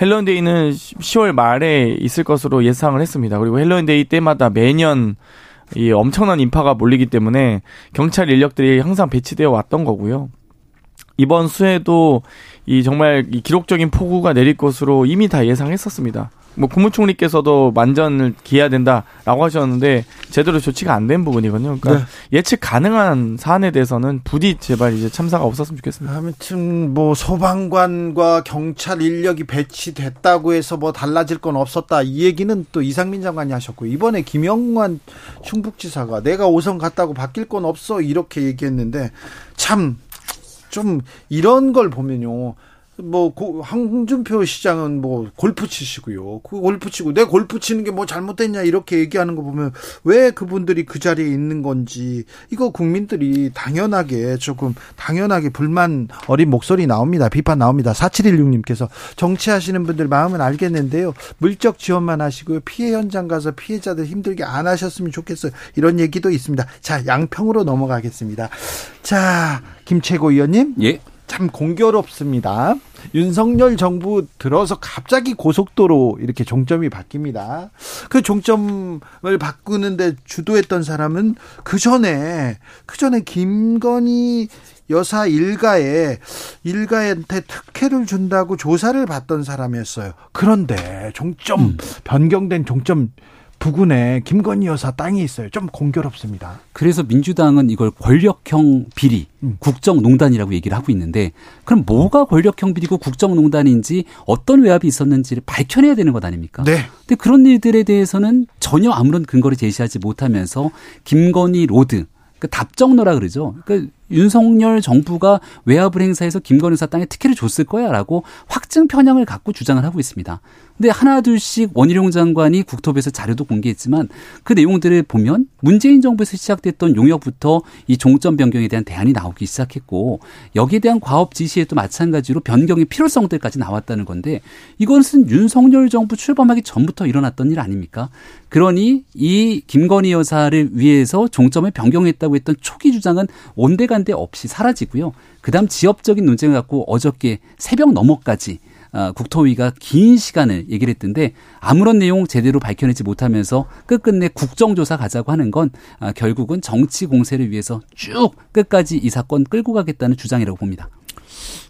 S5: 헬로윈데이는 10월 말에 있을 것으로 예상을 했습니다. 그리고 헬로윈데이 때마다 매년 이 엄청난 인파가 몰리기 때문에 경찰 인력들이 항상 배치되어 왔던 거고요. 이번 수해도 이 정말 이 기록적인 폭우가 내릴 것으로 이미 다 예상했었습니다. 뭐 국무총리께서도 만전을 기해야 된다라고 하셨는데 제대로 조치가 안 된 부분이거든요. 그러니까 네. 예측 가능한 사안에 대해서는 부디 제발 이제 참사가 없었으면 좋겠습니다.
S1: 아무튼 뭐 소방관과 경찰 인력이 배치됐다고 해서 뭐 달라질 건 없었다 이 얘기는 또 이상민 장관이 하셨고 이번에 김영관 충북지사가 내가 오선 갔다고 바뀔 건 없어 이렇게 얘기했는데 참 좀 이런 걸 보면요. 뭐 고, 황준표 시장은 뭐 골프 치시고요. 그 골프 치고 내 골프 치는 게 뭐 잘못됐냐 이렇게 얘기하는 거 보면 왜 그분들이 그 자리에 있는 건지 이거 국민들이 당연하게 조금 당연하게 불만 어린 목소리 나옵니다. 비판 나옵니다. 4716님께서 정치하시는 분들 마음은 알겠는데요. 물적 지원만 하시고요. 피해 현장 가서 피해자들 힘들게 안 하셨으면 좋겠어요. 이런 얘기도 있습니다. 자, 양평으로 넘어가겠습니다. 자, 김채고 의원님.
S4: 예.
S1: 참 공교롭습니다. 윤석열 정부 들어서 갑자기 고속도로 이렇게 종점이 바뀝니다. 그 종점을 바꾸는데 주도했던 사람은 그 전에 그 전에 김건희 여사 일가에 일가한테 특혜를 준다고 조사를 받던 사람이었어요. 그런데 종점 음. 변경된 종점 부근에 김건희 여사 땅이 있어요. 좀 공교롭습니다.
S4: 그래서 민주당은 이걸 권력형 비리, 음. 국정농단이라고 얘기를 하고 있는데 그럼 뭐가 권력형 비리고 국정농단인지 어떤 외압이 있었는지를 밝혀내야 되는 것 아닙니까?
S1: 네.
S4: 근데 그런 일들에 대해서는 전혀 아무런 근거를 제시하지 못하면서 김건희 road 그 답정너라 그러죠. 그 윤석열 정부가 외압을 행사해서 김건희 사 땅에 특혜를 줬을 거야라고 확증 편향을 갖고 주장을 하고 있습니다. 근데 하나 둘씩 원희룡 장관이 국토부에서 자료도 공개했지만 그 내용들을 보면 문재인 정부에서 시작됐던 용역부터 이 종점 변경에 대한 대안이 나오기 시작했고 여기에 대한 과업 지시에도 마찬가지로 변경의 필요성들까지 나왔다는 건데 이것은 윤석열 정부 출범하기 전부터 일어났던 일 아닙니까? 그러니 이 김건희 여사를 위해서 종점을 변경했다고 했던 초기 주장은 온데 간데 없이 사라지고요. 그다음 지역적인 논쟁을 갖고 어저께 새벽 넘어까지 어, 국토위가 긴 시간을 얘기를 했던데 아무런 내용 제대로 밝혀내지 못하면서 끝끝내 국정조사 가자고 하는 건 어, 결국은 정치 공세를 위해서 쭉 끝까지 이 사건 끌고 가겠다는 주장이라고 봅니다.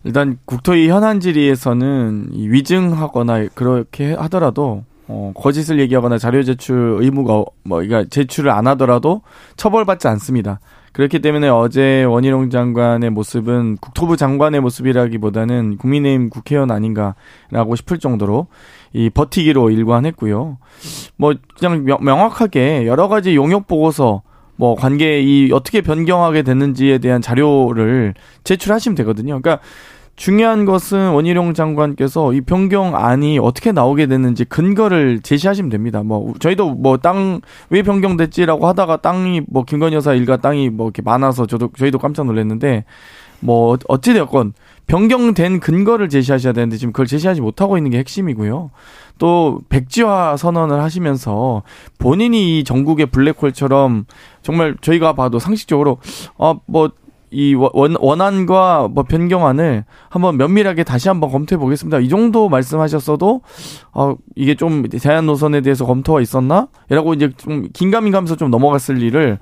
S5: 일단 국토위 현안 질의에서는 위증하거나 그렇게 하더라도 어, 거짓을 얘기하거나 자료 제출 의무가 뭐 그러니까 제출을 안 하더라도 처벌받지 않습니다. 그렇기 때문에 어제 원희룡 장관의 모습은 국토부 장관의 모습이라기보다는 국민의힘 국회의원 아닌가라고 싶을 정도로 이 버티기로 일관했고요. 뭐 그냥 명확하게 여러 가지 용역 보고서 뭐 관계 이 어떻게 변경하게 됐는지에 대한 자료를 제출하시면 되거든요. 그러니까 중요한 것은 원희룡 장관께서 이 변경안이 어떻게 나오게 됐는지 근거를 제시하시면 됩니다. 뭐 저희도 뭐 땅 왜 변경됐지라고 하다가 땅이 뭐 김건희 여사 일가 땅이 뭐 이렇게 많아서 저도 저희도 깜짝 놀랐는데 뭐 어찌 되었건 변경된 근거를 제시하셔야 되는데 지금 그걸 제시하지 못하고 있는 게 핵심이고요. 또 백지화 선언을 하시면서 본인이 이 전국의 블랙홀처럼 정말 저희가 봐도 상식적으로 아뭐 이 원, 원안과 뭐 변경안을 한번 면밀하게 다시 한번 검토해 보겠습니다. 이 정도 말씀하셨어도 어 이게 좀 대안 노선에 대해서 검토가 있었나? 라고 이제 좀 긴가민 가면서 좀 넘어갔을 일을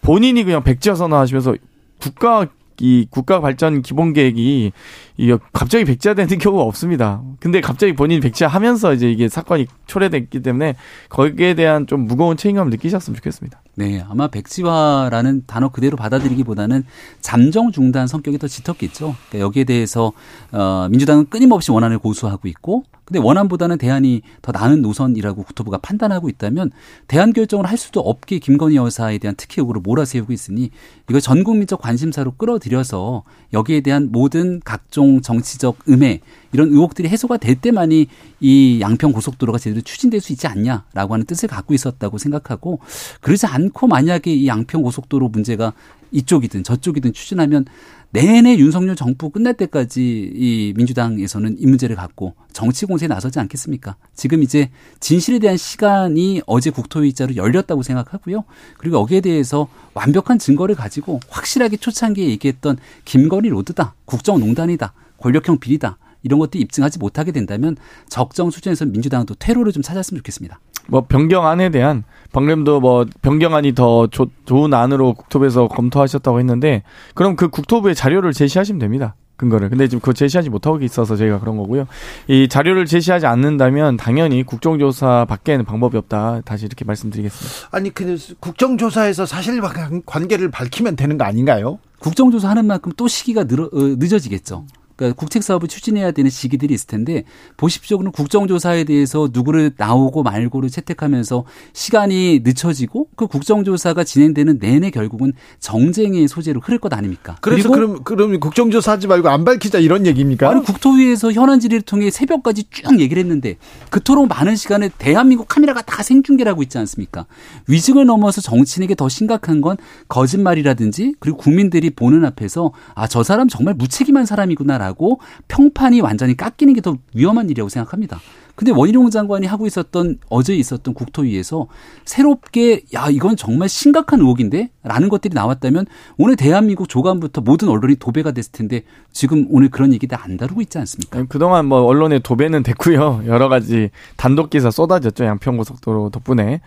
S5: 본인이 그냥 백지화 선언하시면서 국가 이 국가 발전 기본 계획이 이 갑자기 백지화되는 *laughs* 경우가 없습니다. 근데 갑자기 본인이 백지화하면서 이제 이게 사건이 초래됐기 때문에 거기에 대한 좀 무거운 책임감을 느끼셨으면 좋겠습니다.
S4: 네, 아마 백지화라는 단어 그대로 받아들이기보다는 잠정 중단 성격이 더 짙었겠죠. 그러니까 여기에 대해서 어 민주당은 끊임없이 원안을 고수하고 있고 근데 원안보다는 대안이 더 나은 노선이라고 국토부가 판단하고 있다면 대안 결정을 할 수도 없게 김건희 여사에 대한 특혜 의혹으로 몰아세우고 있으니 이거 전 국민적 관심사로 끌어들여서 여기에 대한 모든 각종 정치적 음해 이런 의혹들이 해소가 될 때만이 이 양평 고속도로가 제대로 추진될 수 있지 않냐라고 하는 뜻을 갖고 있었다고 생각하고 그러지 않고 만약에 이 양평 고속도로 문제가 이쪽이든 저쪽이든 추진하면 내내 윤석열 정부 끝날 때까지 이 민주당에서는 이 문제를 갖고 정치 공세에 나서지 않겠습니까? 지금 이제 진실에 대한 시간이 어제 국토위자로 열렸다고 생각하고요. 그리고 여기에 대해서 완벽한 증거를 가지고 확실하게 초창기에 얘기했던 김건희 로드다, 국정농단이다, 권력형 비리다 이런 것들이 입증하지 못하게 된다면 적정 수준에서 민주당은 또 퇴로를 좀 찾았으면 좋겠습니다.
S5: 뭐 변경안에 대한 방금도 뭐 변경안이 더 조, 좋은 안으로 국토부에서 검토하셨다고 했는데 그럼 그 국토부의 자료를 제시하시면 됩니다. 근거를. 근데 지금 그거 제시하지 못하고 있어서 저희가 그런 거고요. 이 자료를 제시하지 않는다면 당연히 국정조사 밖에는 방법이 없다. 다시 이렇게 말씀드리겠습니다.
S1: 아니 그 국정조사에서 사실 관계를 밝히면 되는 거 아닌가요?
S4: 국정조사 하는 만큼 또 시기가 늘어, 어, 늦어지겠죠. 그러니까 국책 사업을 추진해야 되는 시기들이 있을 텐데 보십시오. 그럼 국정조사에 대해서 누구를 나오고 말고를 채택하면서 시간이 늦춰지고 그 국정조사가 진행되는 내내 결국은 정쟁의 소재로 흐를 것 아닙니까?
S1: 그래서 그럼 그럼 국정조사 하지 말고 안 밝히자 이런 얘기입니까?
S4: 아니 국토위에서 현안 질의를 통해 새벽까지 쭉 얘기를 했는데 그토록 많은 시간에 대한민국 카메라가 다 생중계를 하고 있지 않습니까? 위증을 넘어서 정치인에게 더 심각한 건 거짓말이라든지 그리고 국민들이 보는 앞에서 아 저 사람 정말 무책임한 사람이구나 라고 평판이 완전히 깎이는 게 더 위험한 일이라고 생각합니다. 근데 원희룡 장관이 하고 있었던 어제 있었던 국토위에서 새롭게 야 이건 정말 심각한 의혹인데 라는 것들이 나왔다면 오늘 대한민국 조간부터 모든 언론이 도배가 됐을 텐데 지금 오늘 그런 얘기들 안 다루고 있지 않습니까?
S5: 그동안 뭐 언론의 도배는 됐고요. *laughs* 여러 가지 단독 기사 쏟아졌죠. 양평고속도로 덕분에.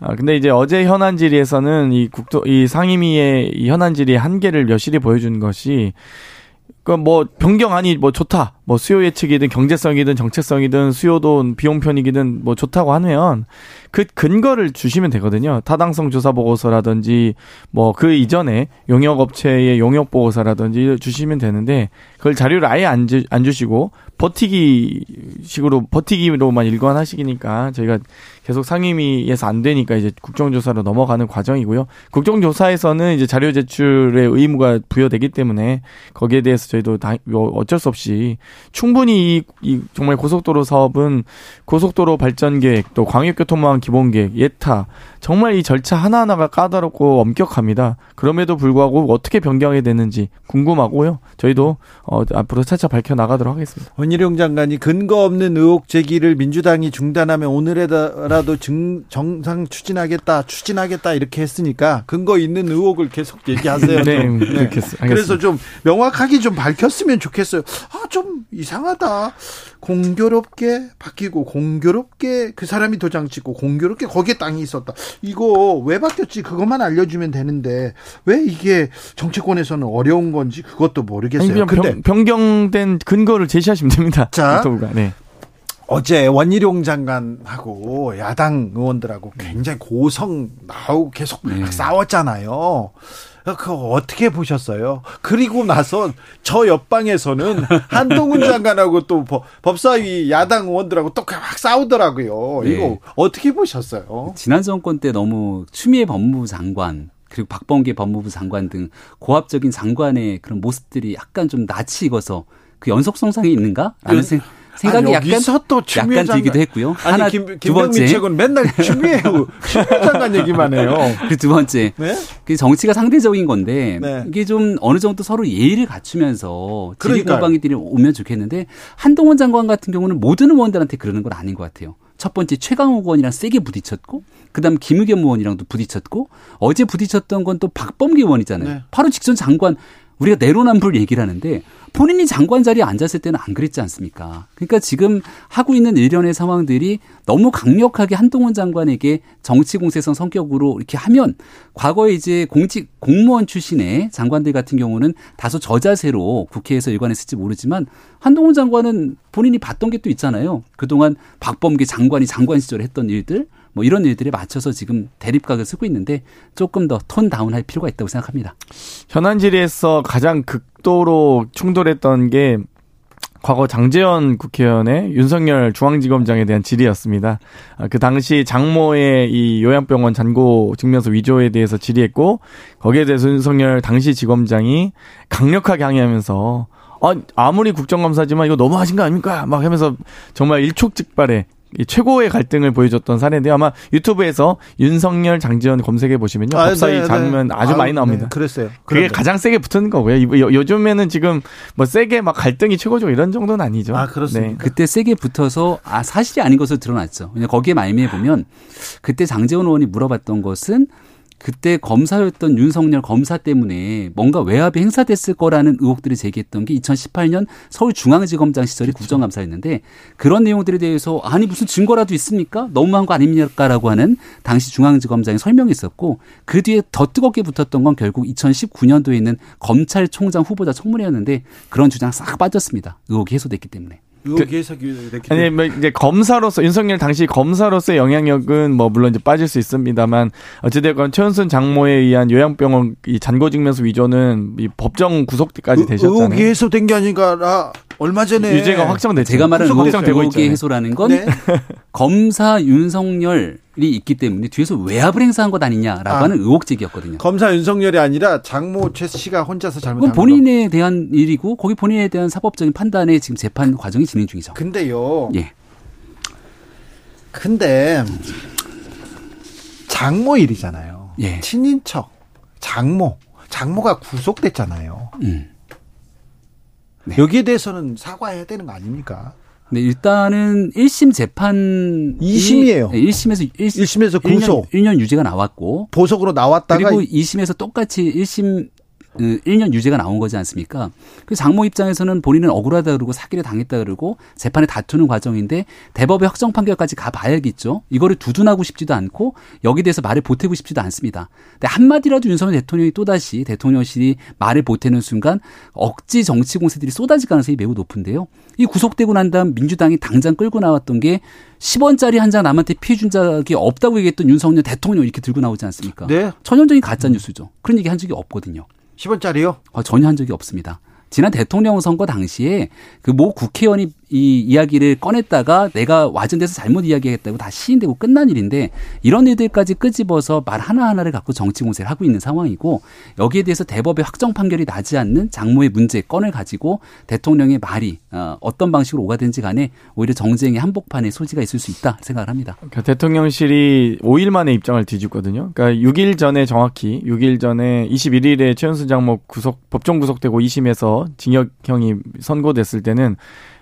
S5: 아, 근데 이제 어제 현안 질의에서는 이 국토 이 상임위의 이 현안 질의 한계를 여실히 보여준 것이 그뭐 변경안이 뭐 좋다. 뭐 수요 예측이든 경제성이든 정책성이든 수요도 비용 편이든 뭐 좋다고 하면 그 근거를 주시면 되거든요. 타당성 조사 보고서라든지 뭐 그 이전에 용역 업체의 용역 보고서라든지 주시면 되는데 그걸 자료를 아예 안, 주, 안 주시고 버티기 식으로 버티기로만 일관하시니까 저희가 계속 상임위에서 안 되니까 이제 국정조사로 넘어가는 과정이고요. 국정조사에서는 이제 자료 제출의 의무가 부여되기 때문에 거기에 대해서 저희도 다뭐 어쩔 수 없이 충분히 이, 이 정말 고속도로 사업은 고속도로 발전 계획 또 광역교통망 기본 계획 예타 정말 이 절차 하나하나가 까다롭고 엄격합니다. 그럼에도 불구하고 어떻게 변경해야 되는지 궁금하고요. 저희도 어, 앞으로 차차 밝혀 나가도록 하겠습니다.
S1: 원희룡 장관이 근거 없는 의혹 제기를 민주당이 중단하면 오늘에라도 증, 정상 추진하겠다, 추진하겠다 이렇게 했으니까 근거 있는 의혹을 계속 얘기하세요. *laughs*
S5: 네, 네.
S1: 그래서 좀 명확하게 좀 밝혔으면 좋겠어요. 아, 좀 이상하다. 공교롭게 바뀌고 공교롭게 그 사람이 도장 찍고 공교롭게 거기에 땅이 있었다. 이거 왜 바뀌었지? 그것만 알려주면 되는데 왜 이게 정치권에서는 어려운 건지 그것도 모르겠어요.
S5: 아니, 근데 변경된 근거를 제시하시면 됩니다. *laughs*
S1: 자, 네. 어제 원희룡 장관하고 야당 의원들하고 굉장히 고성 나오고 계속 네. 싸웠잖아요. 그거 어떻게 보셨어요? 그리고 나서 저 옆방에서는 *laughs* 한동훈 장관하고 또 법사위 야당 의원들하고 또 막 싸우더라고요. 네. 이거 어떻게 보셨어요?
S4: 지난 정권 때 너무 추미애 법무부 장관 그리고 박범계 법무부 장관 등 고압적인 장관의 그런 모습들이 약간 좀 낯이 익어서 그 연속성상이 있는가? 라는 그, 생각. 생각이
S1: 아니,
S4: 약간
S1: 또 약간
S4: 들기도 했고요.
S1: 아니, 하나 김, 두 번째 책은 맨날 추미애 *laughs* 추미애 장관 얘기만 해요.
S4: 그 두 번째, 네? 그 정치가 상대적인 건데 네. 이게 좀 어느 정도 서로 예의를 갖추면서 지리 공방이들이 오면 좋겠는데 한동훈 장관 같은 경우는 모든 의원들한테 그러는 건 아닌 것 같아요. 첫 번째 최강욱 의원이랑 세게 부딪혔고 그다음 김의겸 의원이랑도 부딪혔고 어제 부딪혔던 건 또 박범계 의원이잖아요. 네. 바로 직전 장관 우리가 내로남불 얘기를 하는데 본인이 장관 자리에 앉았을 때는 안 그랬지 않습니까? 그러니까 지금 하고 있는 일련의 상황들이 너무 강력하게 한동훈 장관에게 정치 공세성 성격으로 이렇게 하면 과거에 이제 공직 공무원 출신의 장관들 같은 경우는 다소 저자세로 국회에서 일관했을지 모르지만 한동훈 장관은 본인이 봤던 게 또 있잖아요. 그동안 박범계 장관이 장관 시절에 했던 일들 뭐 이런 일들에 맞춰서 지금 대립각을 쓰고 있는데 조금 더 톤 다운할 필요가 있다고 생각합니다.
S5: 현안 질의에서 가장 극도로 충돌했던 게 과거 장재현 국회의원의 윤석열 중앙지검장에 대한 질의였습니다. 아, 그 당시 장모의 이 요양병원 잔고 증명서 위조에 대해서 질의했고 거기에 대해서 윤석열 당시 지검장이 강력하게 항의하면서 아, 아무리 국정감사지만 이거 너무 하신 거 아닙니까? 막 하면서 정말 일촉즉발의 최고의 갈등을 보여줬던 사례인데 아마 유튜브에서 윤석열 장지현 검색해 보시면요 아, 법사위 네, 장면 네. 아주 아, 많이 나옵니다. 네,
S1: 그랬어요.
S5: 그게 그런데. 가장 세게 붙은 거고요. 요, 요즘에는 지금 뭐 세게 막 갈등이 최고죠 이런 정도는 아니죠.
S1: 아 그렇습니다.
S4: 네. 그때 세게 붙어서 아 사실이 아닌 것으로 드러났죠. 그냥 거기에 말미에 보면 그때 장재원 의원이 물어봤던 것은 그때 검사였던 윤석열 검사 때문에 뭔가 외압이 행사됐을 거라는 의혹들을 제기했던 게 2018년 서울중앙지검장 시절이 그렇죠. 국정감사였는데 그런 내용들에 대해서 아니 무슨 증거라도 있습니까? 너무한 거 아닙니까라고 하는 당시 중앙지검장의 설명이 있었고 그 뒤에 더 뜨겁게 붙었던 건 결국 2019년도에 있는 검찰총장 후보자 청문회였는데 그런 주장 싹 빠졌습니다. 의혹이 해소됐기 때문에.
S5: 됐기 아니 뭐 이제 검사로서 윤석열 당시 검사로서의 영향력은 뭐 물론 이제 빠질 수 있습니다만 어찌됐건 최은순 장모에 의한 요양병원 이 잔고 증명서 위조는 이 법정 구속까지 되셨잖아요.
S1: 의혹이 해소된 게 아닌가 얼마 전에
S5: 유죄가 확정됐죠.
S4: 제가 말하는 의혹, 의 해소라는 건 네? *laughs* 검사 윤석열이 있기 때문에 뒤에서 외압을 행사한 것 아니냐라고 아, 하는 의혹 제기였거든요.
S1: 검사 윤석열이 아니라 장모 최 씨가 혼자서 잘못한
S4: 건 본인에 거. 대한 일이고 거기 본인에 대한 사법적인 판단에 지금 재판 과정이 진행 중이죠.
S1: 근데요. 예. 근데 장모 일이잖아요. 예. 친인척 장모 장모가 구속됐잖아요. 음. 네. 여기에 대해서는 사과해야 되는 거 아닙니까?
S4: 네, 일단은 1심 재판
S1: 2심이에요.
S4: 네, 1심에서 1,
S1: 1심에서 구속
S4: 1년, 1년 유죄가 나왔고
S1: 보석으로 나왔다가
S4: 그리고 2심에서 똑같이 1심 1년 그 유죄가 나온 거지 않습니까? 그 장모 입장에서는 본인은 억울하다 그러고 사기를 당했다 그러고 재판에 다투는 과정인데 대법의 확정 판결까지 가봐야겠죠. 이거를 두둔하고 싶지도 않고 여기 대해서 말을 보태고 싶지도 않습니다. 근데 한마디라도 윤석열 대통령이 또다시 대통령실이 말을 보태는 순간 억지 정치 공세들이 쏟아질 가능성이 매우 높은데요. 이 구속되고 난 다음 민주당이 당장 끌고 나왔던 게 10원짜리 한 장 남한테 피해 준 적이 없다고 얘기했던 윤석열 대통령 이렇게 들고 나오지 않습니까? 네. 전형적인 가짜 뉴스죠. 그런 얘기 한 적이 없거든요.
S1: 10원짜리요?
S4: 어, 전혀 한 적이 없습니다. 지난 대통령 선거 당시에 그 모 국회의원이 이 이야기를 꺼냈다가 내가 와전 돼서 잘못 이야기했다고 다 시인되고 끝난 일인데 이런 일들까지 끄집어서 말 하나하나를 갖고 정치 공세를 하고 있는 상황이고 여기에 대해서 대법의 확정 판결이 나지 않는 장모의 문제 건을 가지고 대통령의 말이 어, 어떤 방식으로 오가든지 간에 오히려 정쟁의 한복판에 소지가 있을 수 있다 생각을 합니다.
S5: 그러니까 대통령실이 5일 만에 입장을 뒤집거든요. 그러니까 6일 전에 정확히 6일 전에 21일에 최은수 장모 구속 법정 구속되고 2심에서 징역형이 선고됐을 때는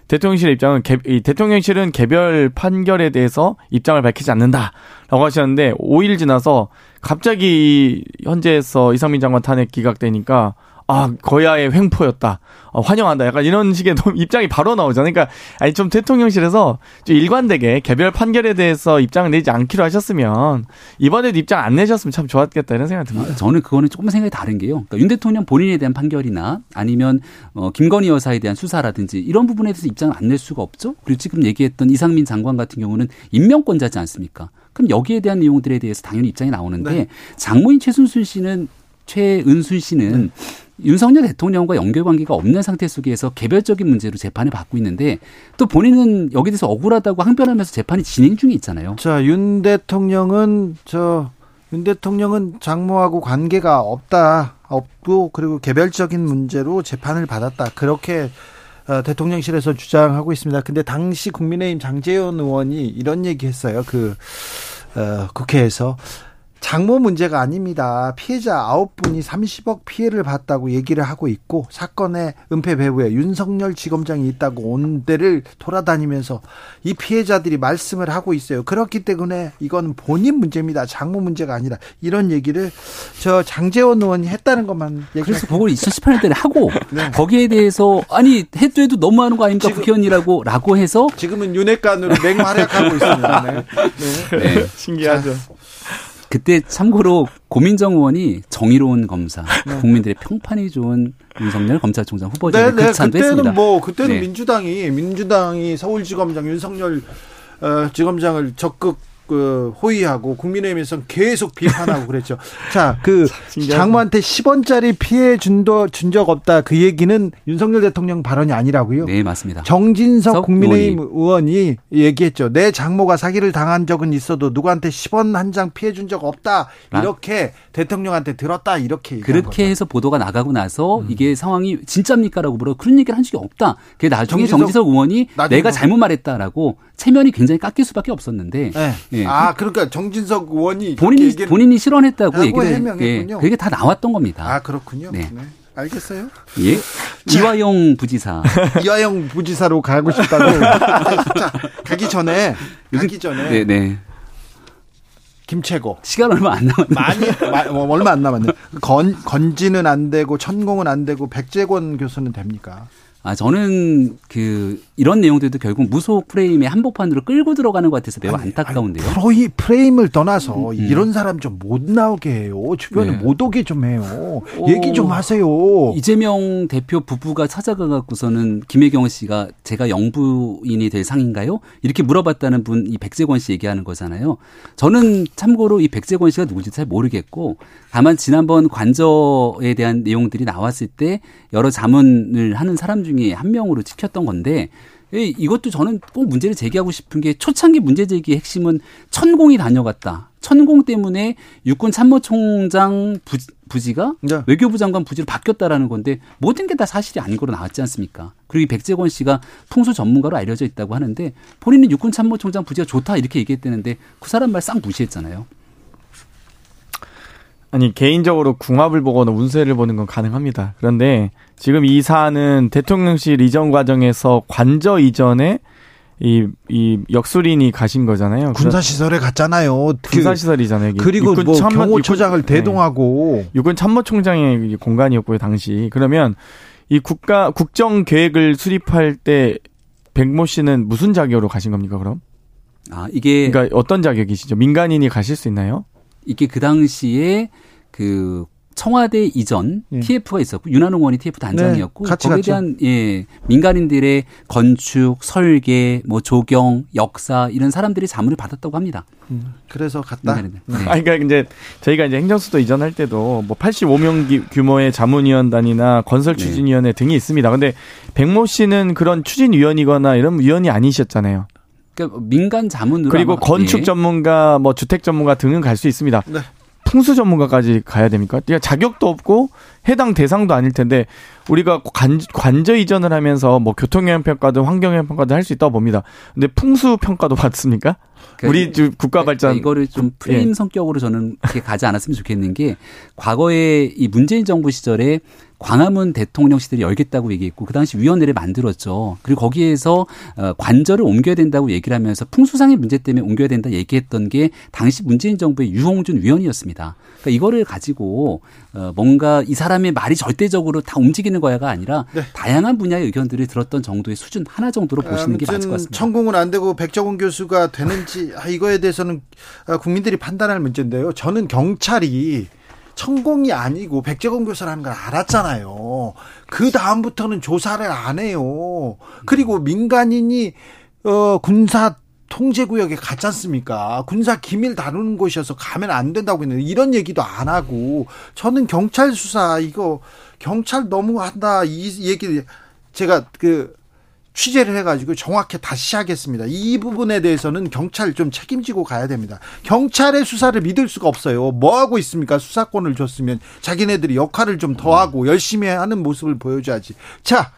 S5: 대통령실의 입장은 개, 이 대통령실은 개별 판결에 대해서 입장을 밝히지 않는다라고 하셨는데 5일 지나서 갑자기 현재에서 이상민 장관 탄핵 기각되니까 아 거야의 횡포였다. 어, 환영한다. 약간 이런 식의 입장이 바로 나오잖아요. 그러니까 아니 좀 대통령실에서 좀 일관되게 개별 판결에 대해서 입장을 내지 않기로 하셨으면 이번에도 입장 안 내셨으면 참 좋았겠다 이런 생각이 듭니다.
S4: 저는 그거는 조금 생각이 다른 게요. 그러니까 윤 대통령 본인에 대한 판결이나 아니면 어, 김건희 여사에 대한 수사라든지 이런 부분에 대해서 입장을 안 낼 수가 없죠. 그리고 지금 얘기했던 이상민 장관 같은 경우는 임명권자지 않습니까? 그럼 여기에 대한 내용들에 대해서 당연히 입장이 나오는데 네. 장모인 최순순 씨는 최은순 씨는 네. 윤석열 대통령과 연결 관계가 없는 상태 속에서 개별적인 문제로 재판을 받고 있는데 또 본인은 여기 대해서 억울하다고 항변하면서 재판이 진행 중에 있잖아요.
S1: 자, 윤 대통령은 저 윤 대통령은 장모하고 관계가 없다. 없고 그리고 개별적인 문제로 재판을 받았다. 그렇게 어, 대통령실에서 주장하고 있습니다. 근데 당시 국민의힘 장재현 의원이 이런 얘기했어요. 그 어, 국회에서 장모 문제가 아닙니다. 피해자 9분이 30억 피해를 봤다고 얘기를 하고 있고 사건의 은폐 배후에 윤석열 지검장이 있다고 온 데를 돌아다니면서 이 피해자들이 말씀을 하고 있어요. 그렇기 때문에 이건 본인 문제입니다. 장모 문제가 아니라 이런 얘기를 저 장재원 의원이 했다는 것만
S4: 그래서 그걸 2018년도에 하고 *laughs* 네. 거기에 대해서 아니 해도 해도 너무하는 거 아닙니까 국회의원이라고 라고 해서
S1: 지금은 윤핵관으로 맹활약하고 있습니다. *laughs* 네. 네.
S5: 네. 신기하죠. 자,
S4: 그때 참고로 고민정 의원이 정의로운 검사, 네. 국민들의 평판이 좋은 윤석열 검찰총장 후보자를 네, 네.
S1: 그때는 했습니다. 뭐 그때는 네. 민주당이 민주당이 서울지검장 윤석열 어, 지검장을 적극 그 호의하고 국민의힘에서 계속 비판하고 그랬죠. 자, *laughs* 그 장모한테 10원짜리 피해 준도 준 적 없다. 그 얘기는 윤석열 대통령 발언이 아니라고요.
S4: 네, 맞습니다.
S1: 정진석 국민의힘 의원이. 의원이 얘기했죠. 내 장모가 사기를 당한 적은 있어도 누구한테 10원 한 장 피해 준 적 없다. 이렇게 아. 대통령한테 들었다. 이렇게
S4: 그렇게 해서 보도가 나가고 나서 음. 이게 상황이 진짜입니까라고 물어 그런 얘기를 한 적이 없다. 그게 나중에 정진석, 정진석 의원이 내가 잘못 말했다라고 체면이 굉장히 깎일 수밖에 없었는데 네.
S1: 예. 아 그러니까 정진석 의원이
S4: 본인이 본인이 실언했다고 얘기를 해명했군요. 예. 그게 다 나왔던 겁니다.
S1: 아 그렇군요. 네. 네. 알겠어요?
S4: 예. 이화영 부지사. *laughs*
S1: 이화영 부지사로 가고 싶다고. *laughs* 자, 가기 전에 가기 전에. 네, 네. 김채고.
S4: 시간 얼마 안 남았는데.
S1: 많이 마- 뭐 얼마 안 남았네. 건 건지는 안 되고 천공은 안 되고 백재권 교수는 됩니까?
S4: 아, 저는 그 이런 내용들도 결국 무속 프레임의 한복판으로 끌고 들어가는 것 같아서 매우 안타까운데요.
S1: 프로이 프레임을 떠나서 이런 사람 좀 못 나오게 해요. 주변에
S4: 네.
S1: 못 오게 좀 해요.
S4: 오.
S1: 얘기 좀 하세요.
S4: 이재명 대표 부부가 찾아가 갖고서는 김혜경 씨가 제가 영부인이 될 상인가요? 이렇게 물어봤다는 분 이 백재권 씨 얘기하는 거잖아요. 저는 참고로 이 백재권 씨가 누군지 잘 모르겠고 다만 지난번 관저에 대한 내용들이 나왔을 때 여러 자문을 하는 사람 중에 한 명으로 찍혔던 건데 이- 이것도 저는 꼭 문제를 제기하고 싶은 게 초창기 문제 제기의 핵심은 천공이 다녀갔다. 천공 때문에 육군 참모총장 부, 부지가
S1: 네.
S4: 외교부 장관 부지로 바뀌었다라는 건데 모든 게 다 사실이 아닌 거로 나왔지 않습니까? 그리고 이 백재권 씨가 풍수 전문가로 알려져 있다고 하는데 본인은 육군 참모총장 부지가 좋다 이렇게 얘기했다는데 그 사람 말 싹 무시했잖아요.
S5: 아니 개인적으로 궁합을 보거나 운세를 보는 건 가능합니다. 그런데 지금 이 사안은 대통령실 이전 과정에서 관저 이전에 이, 이 역술인이 가신 거잖아요.
S1: 군사 시설에 갔잖아요. 그-
S5: 군사 시설이잖아요. 이게.
S1: 그리고 뭐
S5: 참모-
S1: 경호처장을
S5: 육군- 네.
S1: 대동하고
S5: 육군 참모총장의 공간이었고요 당시. 그러면 이 국가 국정 계획을 수립할 때 백모 씨는 무슨 자격으로 가신 겁니까 그럼?
S4: 아 이게
S5: 그러니까 어떤 자격이시죠? 민간인이 가실 수 있나요?
S4: 이게 그 당시에 그 청와대 이전
S1: 예.
S4: TF가 있었고 윤한홍 의원이 TF 단장이었고
S1: 네, 같이
S4: 거기에
S1: 갔죠.
S4: 대한 예 민간인들의 건축, 설계, 뭐 조경, 역사 이런 사람들이 자문을 받았다고 합니다.
S1: 그래서 갔다.
S4: 민간인들. 네.
S5: 아니, 그러니까 이제 저희가 이제 행정수도 이전할 때도 뭐 85명 기- 규모의 자문위원단이나 건설추진위원회 등이 있습니다. 근데 백모 씨는 그런 추진위원이거나 이런 위원이 아니셨잖아요.
S4: 그러니까 민간 자문으로
S5: 그리고
S4: 아마-
S5: 건축
S4: 예.
S5: 전문가, 뭐 주택 전문가 등은 갈 수 있습니다.
S1: 네.
S5: 풍수 전문가까지 가야 됩니까? 그러니까 자격도 없고 해당 대상도 아닐 텐데 우리가 관, 관저 이전을 하면서 뭐 교통영향 평가든 환경영향 평가든 할 수 있다고 봅니다. 근데 풍수 평가도 *laughs* 받습니까?
S4: 그러니까
S5: 우리 주- 국가 발전
S4: 이거를 좀 프레임
S5: 예.
S4: 성격으로 저는 그렇게 가지 않았으면 좋겠는 게 과거에 이 문재인 정부 시절에 광화문 대통령 시대를 열겠다고 얘기했고 그 당시 위원회를 만들었죠. 그리고 거기에서 어, 관절을 옮겨야 된다고 얘기를 하면서 풍수상의 문제 때문에 옮겨야 된다 얘기했던 게 당시 문재인 정부의 유홍준 위원이었습니다. 그러니까 이거를 가지고 어, 뭔가 이 사람의 말이 절대적으로 다 움직이는 거야가 아니라
S1: 네.
S4: 다양한 분야의 의견들을 들었던 정도의 수준 하나 정도로 보시는 게 맞을 것 같습니다.
S1: 천공은 안 되고 백정훈 교수가 되는지 아, 이거에 대해서는 아, 국민들이 판단할 문제인데요. 저는 경찰이 천공이 아니고 백정훈 교수라는 걸 알았잖아요. 그 다음부터는 조사를 안 해요. 그리고 민간인이 어 군사 통제구역에 갔지 않습니까? 군사 기밀 다루는 곳이어서 가면 안 된다고 했는데 이런 얘기도 안 하고 저는 경찰 수사 이거 경찰 너무 한다 이 얘기 제가 그 취재를 해가지고 정확히 다시 하겠습니다. 이 부분에 대해서는 경찰 좀 책임지고 가야 됩니다. 경찰의 수사를 믿을 수가 없어요. 뭐 하고 있습니까? 수사권을 줬으면 자기네들이 역할을 좀 더 하고 열심히 하는 모습을 보여줘야지. 자,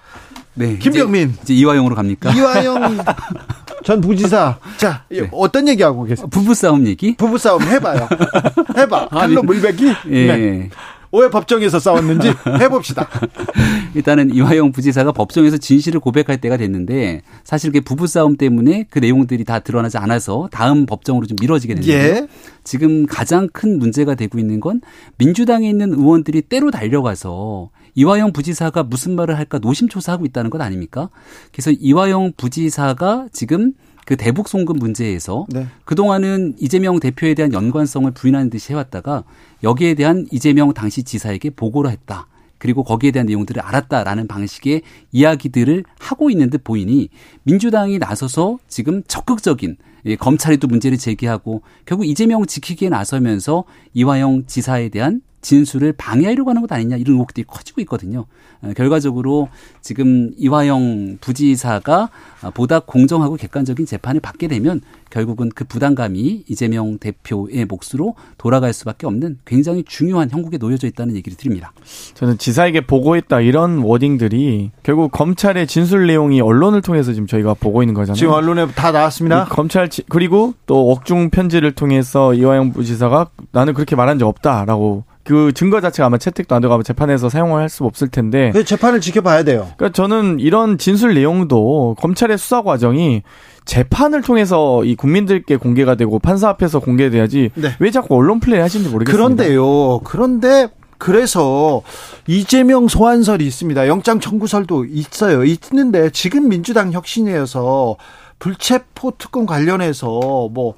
S4: 네,
S1: 김병민.
S4: 이제, 이제 이화용으로 갑니까?
S1: 이화영 *laughs* 전 부지사. 자,
S4: 네.
S1: 어떤 얘기하고 계세요?
S4: 부부 싸움 얘기?
S1: 부부싸움 해봐요. *laughs* 해봐. 칼로 물베기?
S4: 예.
S1: 네. 왜 법정에서 싸웠는지 해봅시다. *laughs*
S4: 일단은 이화영 부지사가 법정에서 진실을 고백할 때가 됐는데 사실 그 부부 싸움 때문에 그 내용들이 다 드러나지 않아서 다음 법정으로 좀 미뤄지게 됐는데
S1: 예.
S4: 지금 가장 큰 문제가 되고 있는 건 민주당에 있는 의원들이 때로 달려가서 이화영 부지사가 무슨 말을 할까 노심초사하고 있다는 것 아닙니까? 그래서 이화영 부지사가 지금 그 대북 송금 문제에서
S1: 네.
S4: 그동안은 이재명 대표에 대한 연관성을 부인하는 듯이 해왔다가 여기에 대한 이재명 당시 지사에게 보고를 했다. 그리고 거기에 대한 내용들을 알았다라는 방식의 이야기들을 하고 있는 듯 보이니 민주당이 나서서 지금 적극적인 예, 검찰이 또 문제를 제기하고 결국 이재명 지키기에 나서면서 이화영 지사에 대한 진술을 방해하려고 하는 것 아니냐 이런 의혹들이 커지고 있거든요. 어, 결과적으로 지금 이화영 부지사가 어, 보다 공정하고 객관적인 재판을 받게 되면 결국은 그 부담감이 이재명 대표의 몫으로 돌아갈 수밖에 없는 굉장히 중요한 형국에 놓여져 있다는 얘기를 드립니다.
S5: 저는 지사에게 보고했다 이런 워딩들이 결국 검찰의 진술 내용이 언론을 통해서 지금 저희가 보고 있는 거잖아요.
S1: 지금 언론에 다 나왔습니다.
S5: 이 검찰 지- 그리고 또 억중 편지를 통해서 이화영 부지사가 나는 그렇게 말한 적 없다라고 그 증거 자체가 아마 채택도 안 되고 아마 재판에서 사용을 할 수 없을 텐데
S1: 그 재판을 지켜봐야 돼요.
S5: 그러니까 저는 이런 진술 내용도 검찰의 수사 과정이 재판을 통해서 이 국민들께 공개가 되고 판사 앞에서 공개돼야지
S1: 네.
S5: 왜 자꾸 언론 플레이 하시는지 모르겠습니다.
S1: 그런데요. 그런데 그래서 이재명 소환설이 있습니다. 영장 청구설도 있어요. 있는데 지금 민주당 혁신위에서 불체포 특권 관련해서 뭐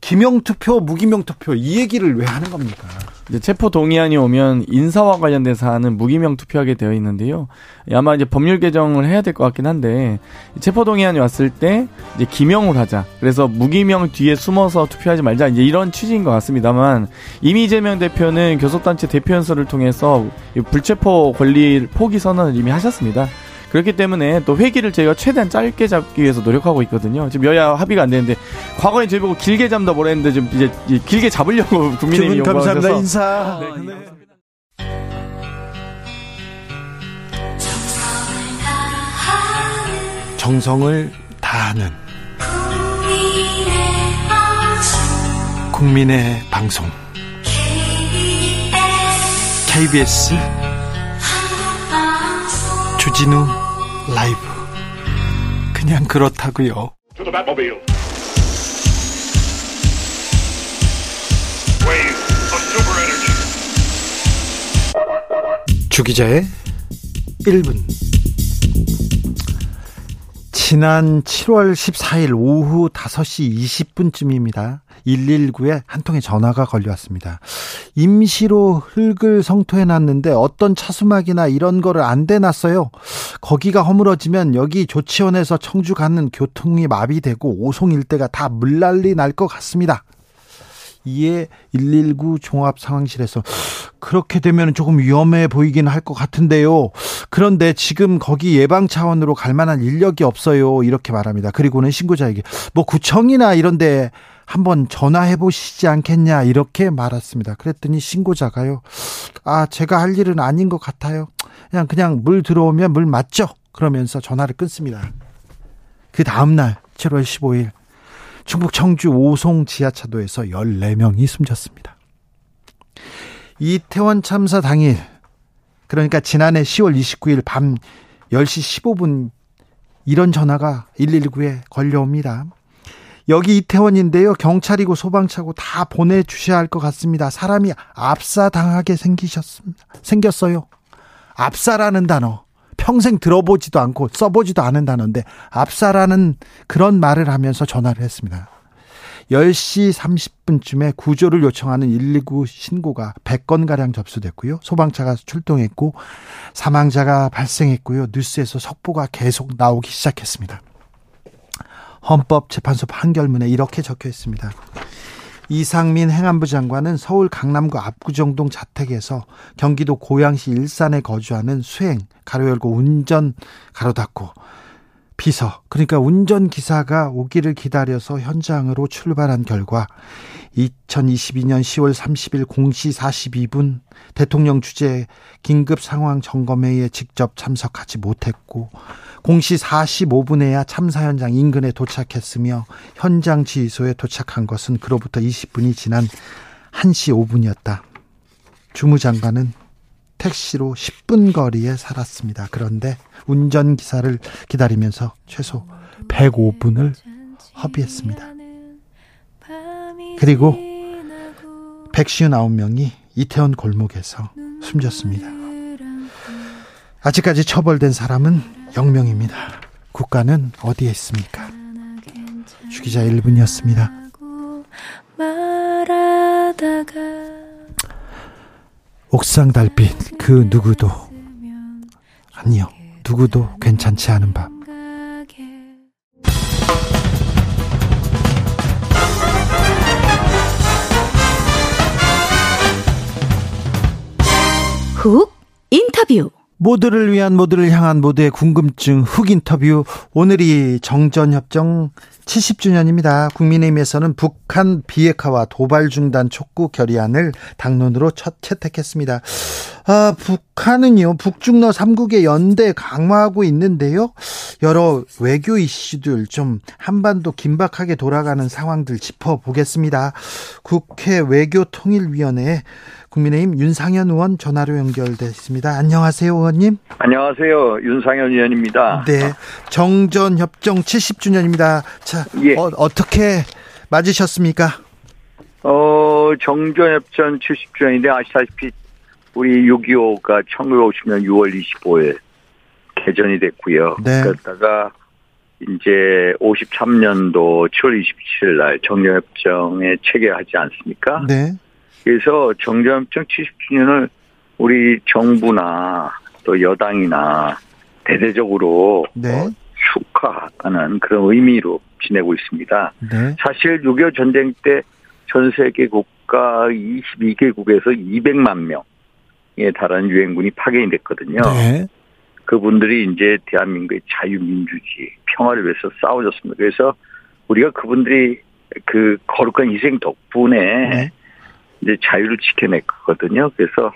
S1: 기명 투표, 무기명 투표 이 얘기를 왜 하는 겁니까?
S5: 이제 체포 동의안이 오면 인사와 관련된 사안은 무기명 투표하게 되어 있는데요. 아마 이제 법률 개정을 해야 될 것 같긴 한데 체포 동의안이 왔을 때 이제 기명을 하자. 그래서 무기명 뒤에 숨어서 투표하지 말자. 이제 이런 취지인 것 같습니다만 이미 이재명 대표는 교섭단체 대표 연설을 통해서 이 불체포 권리 포기 선언을 이미 하셨습니다. 그렇기 때문에 또 회기를 저희가 최대한 짧게 잡기 위해서 노력하고 있거든요. 지금 여야 합의가 안 되는데 과거에 저희 보고 길게 잡다 뭐라 했는데 지금 이제 이 길게 잡으려고 *laughs* 국민의힘이
S1: 감사합니다.
S5: 요구하셔서
S1: 인사.
S5: 네,
S1: 정성을 다하는 국민의 방송 KBS 주진우 라이브 그냥 그렇다고요. 주기자의 1분 지난 7월 14일 오후 5시 20분쯤입니다. 119에 한 통의 전화가 걸려왔습니다. 임시로 흙을 성토해 놨는데 어떤 차수막이나 이런 거를 안 대놨어요. 거기가 허물어지면 여기 조치원에서 청주 가는 교통이 마비되고 오송 일대가 다 물난리 날 것 같습니다. 이에 119 종합 상황실에서 그렇게 되면 조금 위험해 보이긴 할 것 같은데요. 그런데 지금 거기 예방 차원으로 갈 만한 인력이 없어요. 이렇게 말합니다. 그리고는 신고자에게 뭐 구청이나 이런데 한번 전화해 보시지 않겠냐 이렇게 말했습니다. 그랬더니 신고자가요. 아 제가 할 일은 아닌 것 같아요. 그냥 그냥 물 들어오면 물 맞죠? 그러면서 전화를 끊습니다. 그 다음 날 7월 15일 충북 청주 오송 지하차도에서 14명이 숨졌습니다. 이태원 참사 당일 그러니까 지난해 10월 29일 밤 10시 15분 이런 전화가 119에 걸려옵니다. 여기 이태원인데요. 경찰이고 소방차고 다 보내주셔야 할 것 같습니다. 사람이 압사당하게 생기셨습니다. 생겼어요. 압사라는 단어. 평생 들어보지도 않고 써보지도 않은 단어인데 압사라는 그런 말을 하면서 전화를 했습니다. 10시 30분쯤에 구조를 요청하는 119 신고가 100건가량 접수됐고요. 소방차가 출동했고 사망자가 발생했고요. 뉴스에서 속보가 계속 나오기 시작했습니다. 헌법재판소 판결문에 이렇게 적혀 있습니다. 이상민 행안부 장관은 서울 강남구 압구정동 자택에서 경기도 고양시 일산에 거주하는 수행 가로 열고 운전 가로 닫고 비서 그러니까 운전 기사가 오기를 기다려서 현장으로 출발한 결과 2022년 10월 30일 0시 42분 대통령 주재 긴급 상황 점검회의에 직접 참석하지 못했고 0시 45분에야 참사 현장 인근에 도착했으며 현장 지휘소에 도착한 것은 그로부터 20분이 지난 1시 5분이었다. 주무장관은 택시로 10분 거리에 살았습니다. 그런데 운전기사를 기다리면서 최소 105분을 허비했습니다. 그리고 159명이 이태원 골목에서 숨졌습니다. 아직까지 처벌된 사람은 0명입니다. 국가는 어디에 있습니까? 주기자 1분이었습니다. 옥상 달빛 그 누구도 아니요 누구도 괜찮지 않은 밤
S2: 훅 인터뷰
S1: 모두를 위한 모두를 향한 모두의 궁금증 훅 인터뷰 오늘이 정전협정 70주년입니다. 국민의힘에서는 북한 비핵화와 도발 중단 촉구 결의안을 당론으로 첫 채택했습니다. 아, 북한은요, 북중러 3국의 연대 강화하고 있는데요. 여러 외교 이슈들 좀 한반도 긴박하게 돌아가는 상황들 짚어보겠습니다. 국회 외교통일위원회 국민의힘 윤상현 의원 전화로 연결돼 있습니다. 안녕하세요, 의원님.
S6: 안녕하세요. 윤상현 의원입니다.
S1: 네. 정전 협정 70주년입니다. 자,
S6: 예.
S1: 어, 어떻게 맞으셨습니까?
S6: 어, 정전협전 70주년인데 아시다시피 우리 6.25가 1950년 6월 25일 개전이 됐고요.
S1: 네.
S6: 그러다가 이제 53년도 7월 27일 날 정전협정에 체결하지 않습니까?
S1: 네.
S6: 그래서 정전협정 70주년을 우리 정부나 또 여당이나 대대적으로
S1: 네.
S6: 어, 축하하는 그런 의미로 지내고 있습니다.
S1: 네.
S6: 사실 6.25 전쟁 때 전 세계 국가 22개국에서 200만 명에 달하는 유엔군이 파견이 됐거든요.
S1: 네.
S6: 그분들이 이제 대한민국의 자유민주주의, 평화를 위해서 싸워줬습니다. 그래서 우리가 그분들이 그 거룩한 희생 덕분에
S1: 네.
S6: 이제 자유를 지켜냈거든요. 그래서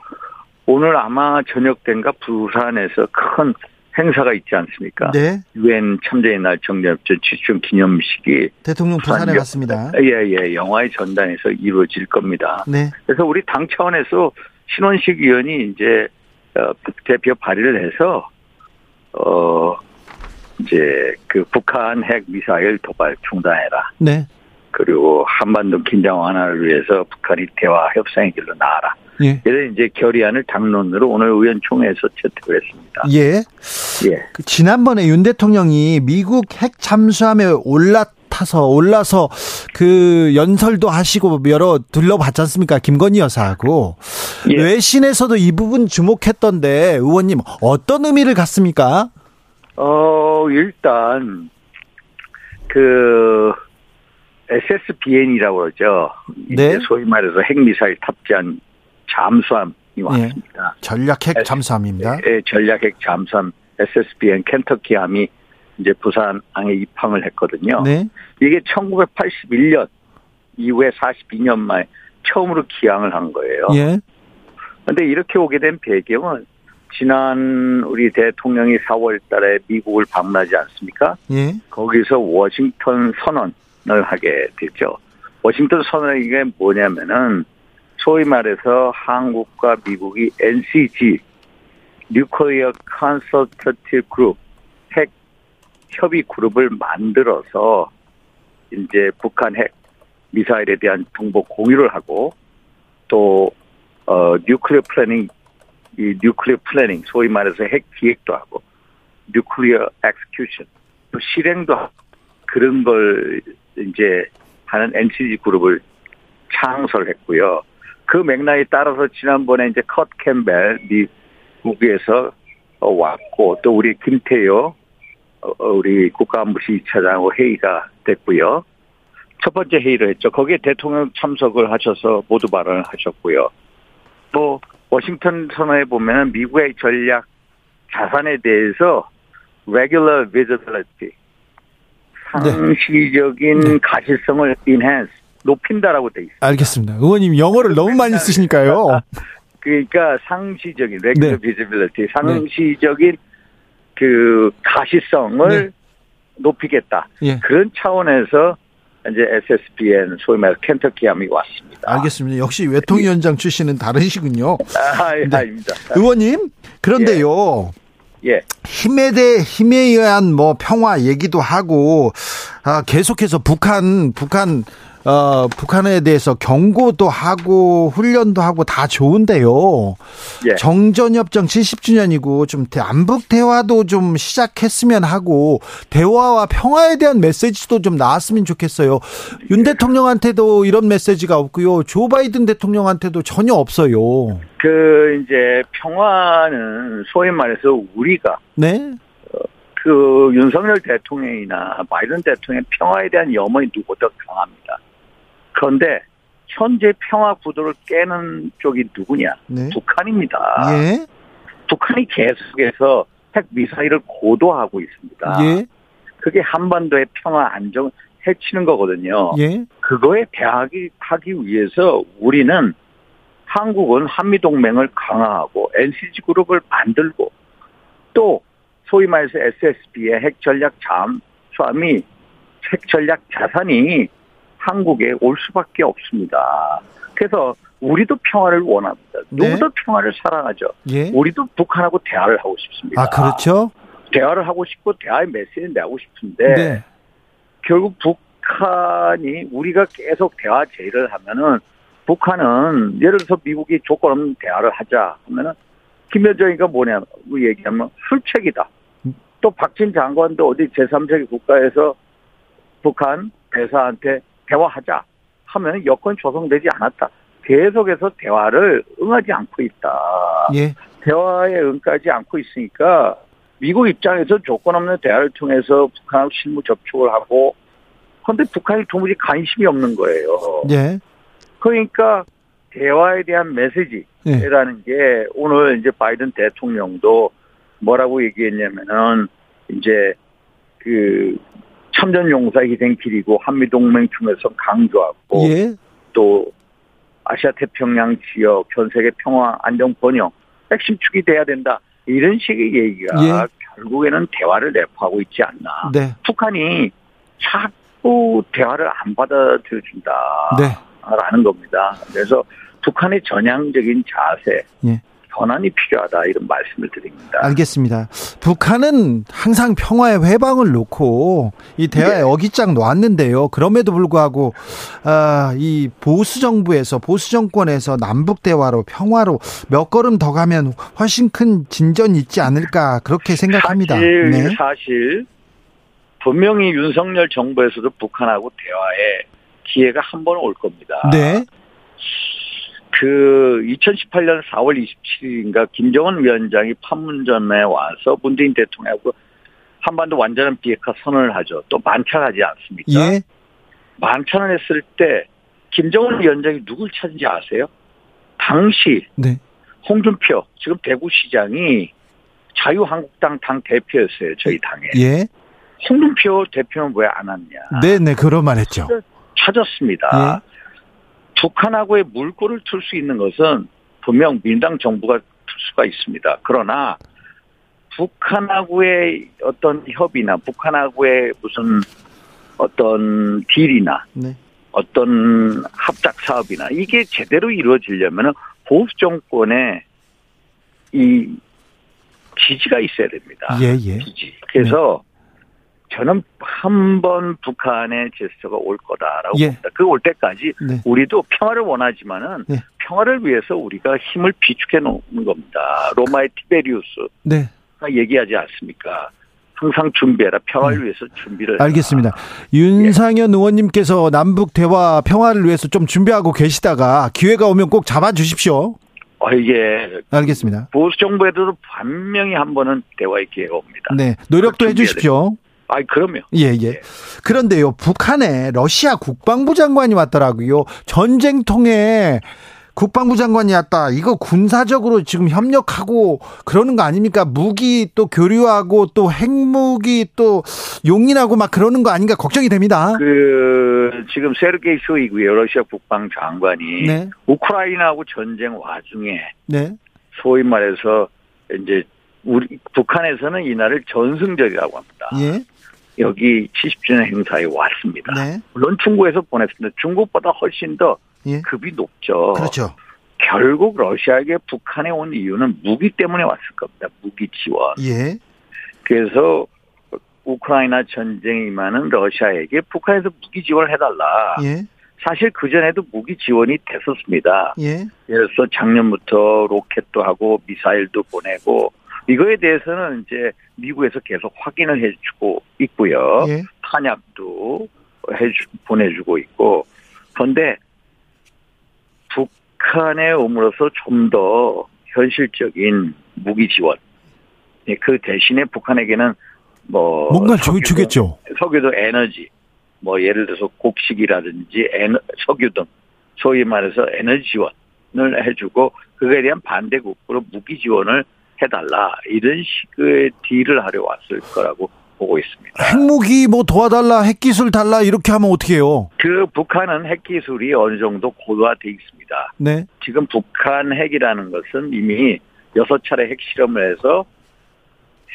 S6: 오늘 아마 저녁 된가 부산에서 큰 행사가 있지 않습니까?
S1: 네.
S6: 유엔 참전의 날 정전협정 70주년 기념식이
S1: 대통령 부산에
S6: 부산
S1: 갔습니다.
S6: 예예 영화의 전단에서 이루어질 겁니다.
S1: 네.
S6: 그래서 우리 당 차원에서 신원식 의원이 이제 어, 대표 발의를 해서 어 이제 그 북한 핵 미사일 도발 중단해라.
S1: 네.
S6: 그리고 한반도 긴장 완화를 위해서 북한이 대화 협상의 길로 나아라.
S1: 예.
S6: 그래서 이제 결의안을 당론으로 오늘 의원총회에서 채택을 했습니다.
S1: 예.
S6: 예.
S1: 그 지난번에 윤 대통령이 미국 핵 잠수함에 올라타서 올라서 그 연설도 하시고 여러 둘러봤지 않습니까? 김건희 여사하고
S6: 예.
S1: 외신에서도 이 부분 주목했던데 의원님 어떤 의미를 갖습니까?
S6: 어, 일단, 그, SSBN이라고 그러죠.
S1: 네.
S6: 소위 말해서 핵미사일 탑재한 잠수함이 왔습니다.
S1: 전략 핵 잠수함입니다.
S6: 예, 전략 핵 잠수함 SSBN 켄터키함이 이제 부산항에 입항을 했거든요.
S1: 네.
S6: 이게 1981년 이후에 42년 만에 처음으로 기항을 한 거예요.
S1: 예.
S6: 근데 이렇게 오게 된 배경은 지난 우리 대통령이 4월 달에 미국을 방문하지 않습니까?
S1: 예.
S6: 거기서 워싱턴 선언을 하게 됐죠. 워싱턴 선언이 이게 뭐냐면은 소위 말해서 한국과 미국이 NCG Nuclear Consultative Group 핵 협의 그룹을 만들어서 이제 북한 핵 미사일에 대한 정보 공유를 하고 또 어, nuclear planning, 이 nuclear planning, 소위 말해서 핵 기획도 하고, nuclear execution, 또 실행도 하고, 그런 걸 이제 하는 NCG 그룹을 창설했고요. 그 맥락에 따라서 지난번에 이제 커트 캠벨 미국에서 어, 왔고, 또 우리 김태효, 어, 우리 국가안보실 2차장하고 회의가 됐고요. 첫 번째 회의를 했죠. 거기에 대통령 참석을 하셔서 모두 발언을 하셨고요. 또 워싱턴 선언에 보면은 미국의 전략 자산에 대해서 regular visibility 상시적인
S1: 네.
S6: 가시성을 enhance 높인다라고 돼 있어요.
S1: 알겠습니다. 의원님 영어를 너무 많이 쓰시니까요. *laughs*
S6: 그러니까 상시적인 regular
S1: 네.
S6: visibility 상시적인 그 가시성을
S1: 네.
S6: 높이겠다.
S1: 예.
S6: 그런 차원에서 이제 SSBN 소위 말해 켄터키함이 왔습니다.
S1: 알겠습니다. 역시 외통위원장 출신은 다르시군요.
S6: 아, 예,
S1: 네.
S6: 아닙니다.
S1: 의원님, 그런데요.
S6: 예.
S1: 힘에 대해 힘에 의한 뭐 평화 얘기도 하고 아 계속해서 북한 북한 어 북한에 대해서 경고도 하고 훈련도 하고 다 좋은데요.
S6: 예.
S1: 정전협정 70주년이고 좀 남북 대화도 좀 시작했으면 하고 대화와 평화에 대한 메시지도 좀 나왔으면 좋겠어요. 윤 대통령한테도 이런 메시지가 없고요. 조 바이든 대통령한테도 전혀 없어요.
S6: 그 이제 평화는 소위 말해서 우리가
S1: 네?
S6: 그 윤석열 대통령이나 바이든 대통령의 평화에 대한 염원이 누구보다 강합니다. 그런데 현재 평화 구도를 깨는 쪽이 누구냐?
S1: 네.
S6: 북한입니다.
S1: 예.
S6: 북한이 계속해서 핵 미사일을 고도하고 있습니다.
S1: 예.
S6: 그게 한반도의 평화 안정을 해치는 거거든요.
S1: 예.
S6: 그거에 대하기 하기 위해서 우리는 한국은 한미 동맹을 강화하고 NCG 그룹을 만들고 또 소위 말해서 SSB의 핵 전략 잠수함이 핵 전략 자산이 한국에 올 수밖에 없습니다. 그래서 우리도 평화를 원합니다.
S1: 네.
S6: 누구도 평화를 사랑하죠.
S1: 예.
S6: 우리도 북한하고 대화를 하고 싶습니다.
S1: 아, 그렇죠?
S6: 대화를 하고 싶고 대화의 메시지는 내고 싶은데
S1: 네.
S6: 결국 북한이 우리가 계속 대화 제의를 하면은 북한은 예를 들어서 미국이 조건 없는 대화를 하자 하면은 김여정이가 뭐냐고 얘기하면 술책이다. 또 박진 장관도 어디 제3세계 국가에서 북한 대사한테 대화하자 하면 여건 조성되지 않았다. 계속해서 대화를 응하지 않고 있다.
S1: 예.
S6: 대화에 응하지 않고 있으니까 미국 입장에서 조건 없는 대화를 통해서 북한하고 실무 접촉을 하고 그런데 북한이 도무지 관심이 없는 거예요.
S1: 예.
S6: 그러니까 대화에 대한 메시지라는 게 오늘 이제 바이든 대통령도 뭐라고 얘기했냐면은 이제 그 참전 용사 희생길이고 한미 동맹 중에서 강조하고
S1: 예.
S6: 또 아시아 태평양 지역 전 세계 평화 안정 번영 핵심 축이 돼야 된다 이런 식의 얘기가
S1: 예.
S6: 결국에는 대화를 내포하고 있지 않나.
S1: 네.
S6: 북한이 자꾸 대화를 안 받아들여준다.
S1: 네.
S6: 라는 겁니다. 그래서 북한의 전향적인 자세,
S1: 예.
S6: 전환이 필요하다 이런 말씀을 드립니다.
S1: 알겠습니다. 북한은 항상 평화의 회방을 놓고 이 대화에
S6: 예.
S1: 어깃장 놓았는데요. 그럼에도 불구하고 아, 이 보수 정부에서 보수 정권에서 남북 대화로 평화로 몇 걸음 더 가면 훨씬 큰 진전이 있지 않을까 그렇게 생각합니다.
S6: 사실,
S1: 네.
S6: 사실 분명히 윤석열 정부에서도 북한하고 대화에 기회가 한 번 올 겁니다.
S1: 네.
S6: 그 2018년 4월 27일인가 김정은 위원장이 판문점에 와서 문재인 대통령하고 한반도 완전한 비핵화 선언을 하죠. 또 만찬하지 않습니까?
S1: 예.
S6: 만찬을 했을 때 김정은 위원장이 누굴 찾은지 아세요? 당시
S1: 네.
S6: 홍준표 지금 대구시장이 자유한국당 당 대표였어요. 저희 당에.
S1: 예.
S6: 홍준표 대표는 왜 안 왔냐?
S1: 네, 네. 그런 말 했죠.
S6: 찾았습니다. 북한하고의 물꼬를 틀 수 있는 것은 분명 민당 정부가 틀 수가 있습니다. 그러나 북한하고의 어떤 협의나 북한하고의 무슨 어떤 딜이나
S1: 네.
S6: 어떤 합작 사업이나 이게 제대로 이루어지려면 보수 정권의 이 지지가 있어야 됩니다.
S1: 예, 예.
S6: 지지. 그래서 저는 한 번 북한의 제스처가 올 거다라고
S1: 예.
S6: 봅니다. 그 올 때까지
S1: 네.
S6: 우리도 평화를 원하지만은
S1: 네.
S6: 평화를 위해서 우리가 힘을 비축해 놓는 겁니다. 로마의 티베리우스가
S1: 네.
S6: 얘기하지 않습니까? 항상 준비해라. 평화를 위해서 준비를 해라.
S1: 네. 알겠습니다. 윤상현 의원님께서 남북 대화 평화를 위해서 좀 준비하고 계시다가 기회가 오면 꼭 잡아 주십시오.
S6: 어, 이게
S1: 알겠습니다.
S6: 보수 정부에도 분명히 한 번은 대화의 기회가 옵니다.
S1: 네. 노력도 해 주십시오.
S6: 아이 그럼요.
S1: 예, 예. 그런데요, 북한에 러시아 국방부 장관이 왔더라고요. 전쟁통에 국방부 장관이 왔다. 이거 군사적으로 지금 협력하고 그러는 거 아닙니까? 무기 또 교류하고 또 핵무기 또 용인하고 막 그러는 거 아닌가 걱정이 됩니다.
S6: 그 지금 세르게이 쇼이고요. 러시아 국방 장관이
S1: 네.
S6: 우크라이나하고 전쟁 와중에
S1: 네.
S6: 소위 말해서 이제 우리 북한에서는 이날을 전승절이라고 합니다.
S1: 예.
S6: 여기 70주년 행사에 왔습니다.
S1: 네.
S6: 물론 중국에서 보냈습니다. 중국보다 훨씬 더
S1: 예.
S6: 급이 높죠.
S1: 그렇죠.
S6: 결국 러시아에게 북한에 온 이유는 무기 때문에 왔을 겁니다. 무기 지원.
S1: 예.
S6: 그래서 우크라이나 전쟁이 임하는 러시아에게 북한에서 무기 지원을 해달라.
S1: 예.
S6: 사실 그 전에도 무기 지원이 됐었습니다.
S1: 예.
S6: 들어서 작년부터 로켓도 하고 미사일도 보내고 이거에 대해서는 이제 미국에서 계속 확인을 해주고 있고요.
S1: 예.
S6: 탄약도 해주 보내주고 있고 그런데 북한에 오므로서 좀 더 현실적인 무기 지원. 예, 그 대신에 북한에게는 뭐
S1: 뭔가 주,
S6: 석유도-
S1: 주겠죠.
S6: 석유도 에너지, 뭐 예를 들어서 곡식이라든지 에너, 석유 등 소위 말해서 에너지 지원을 해주고 그거에 대한 반대국으로 무기 지원을 해달라 이런 식의 딜을 하려 왔을 거라고 보고 있습니다.
S1: 핵무기 뭐 도와달라, 핵기술 달라 이렇게 하면 어떻게 해요?
S6: 그 북한은 핵 기술이 어느 정도 고도화돼 있습니다.
S1: 네.
S6: 지금 북한 핵이라는 것은 이미 여섯 차례 핵 실험을 해서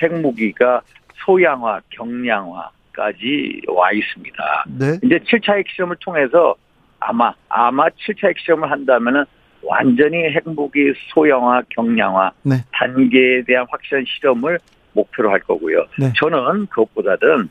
S6: 핵무기가 소양화, 경량화까지 와 있습니다.
S1: 네.
S6: 이제 7차 핵 실험을 통해서 아마 아마 7차 핵 실험을 한다면은 완전히 핵무기 소형화, 경량화
S1: 네.
S6: 단계에 대한 확실한 실험을 목표로 할 거고요.
S1: 네.
S6: 저는 그것보다는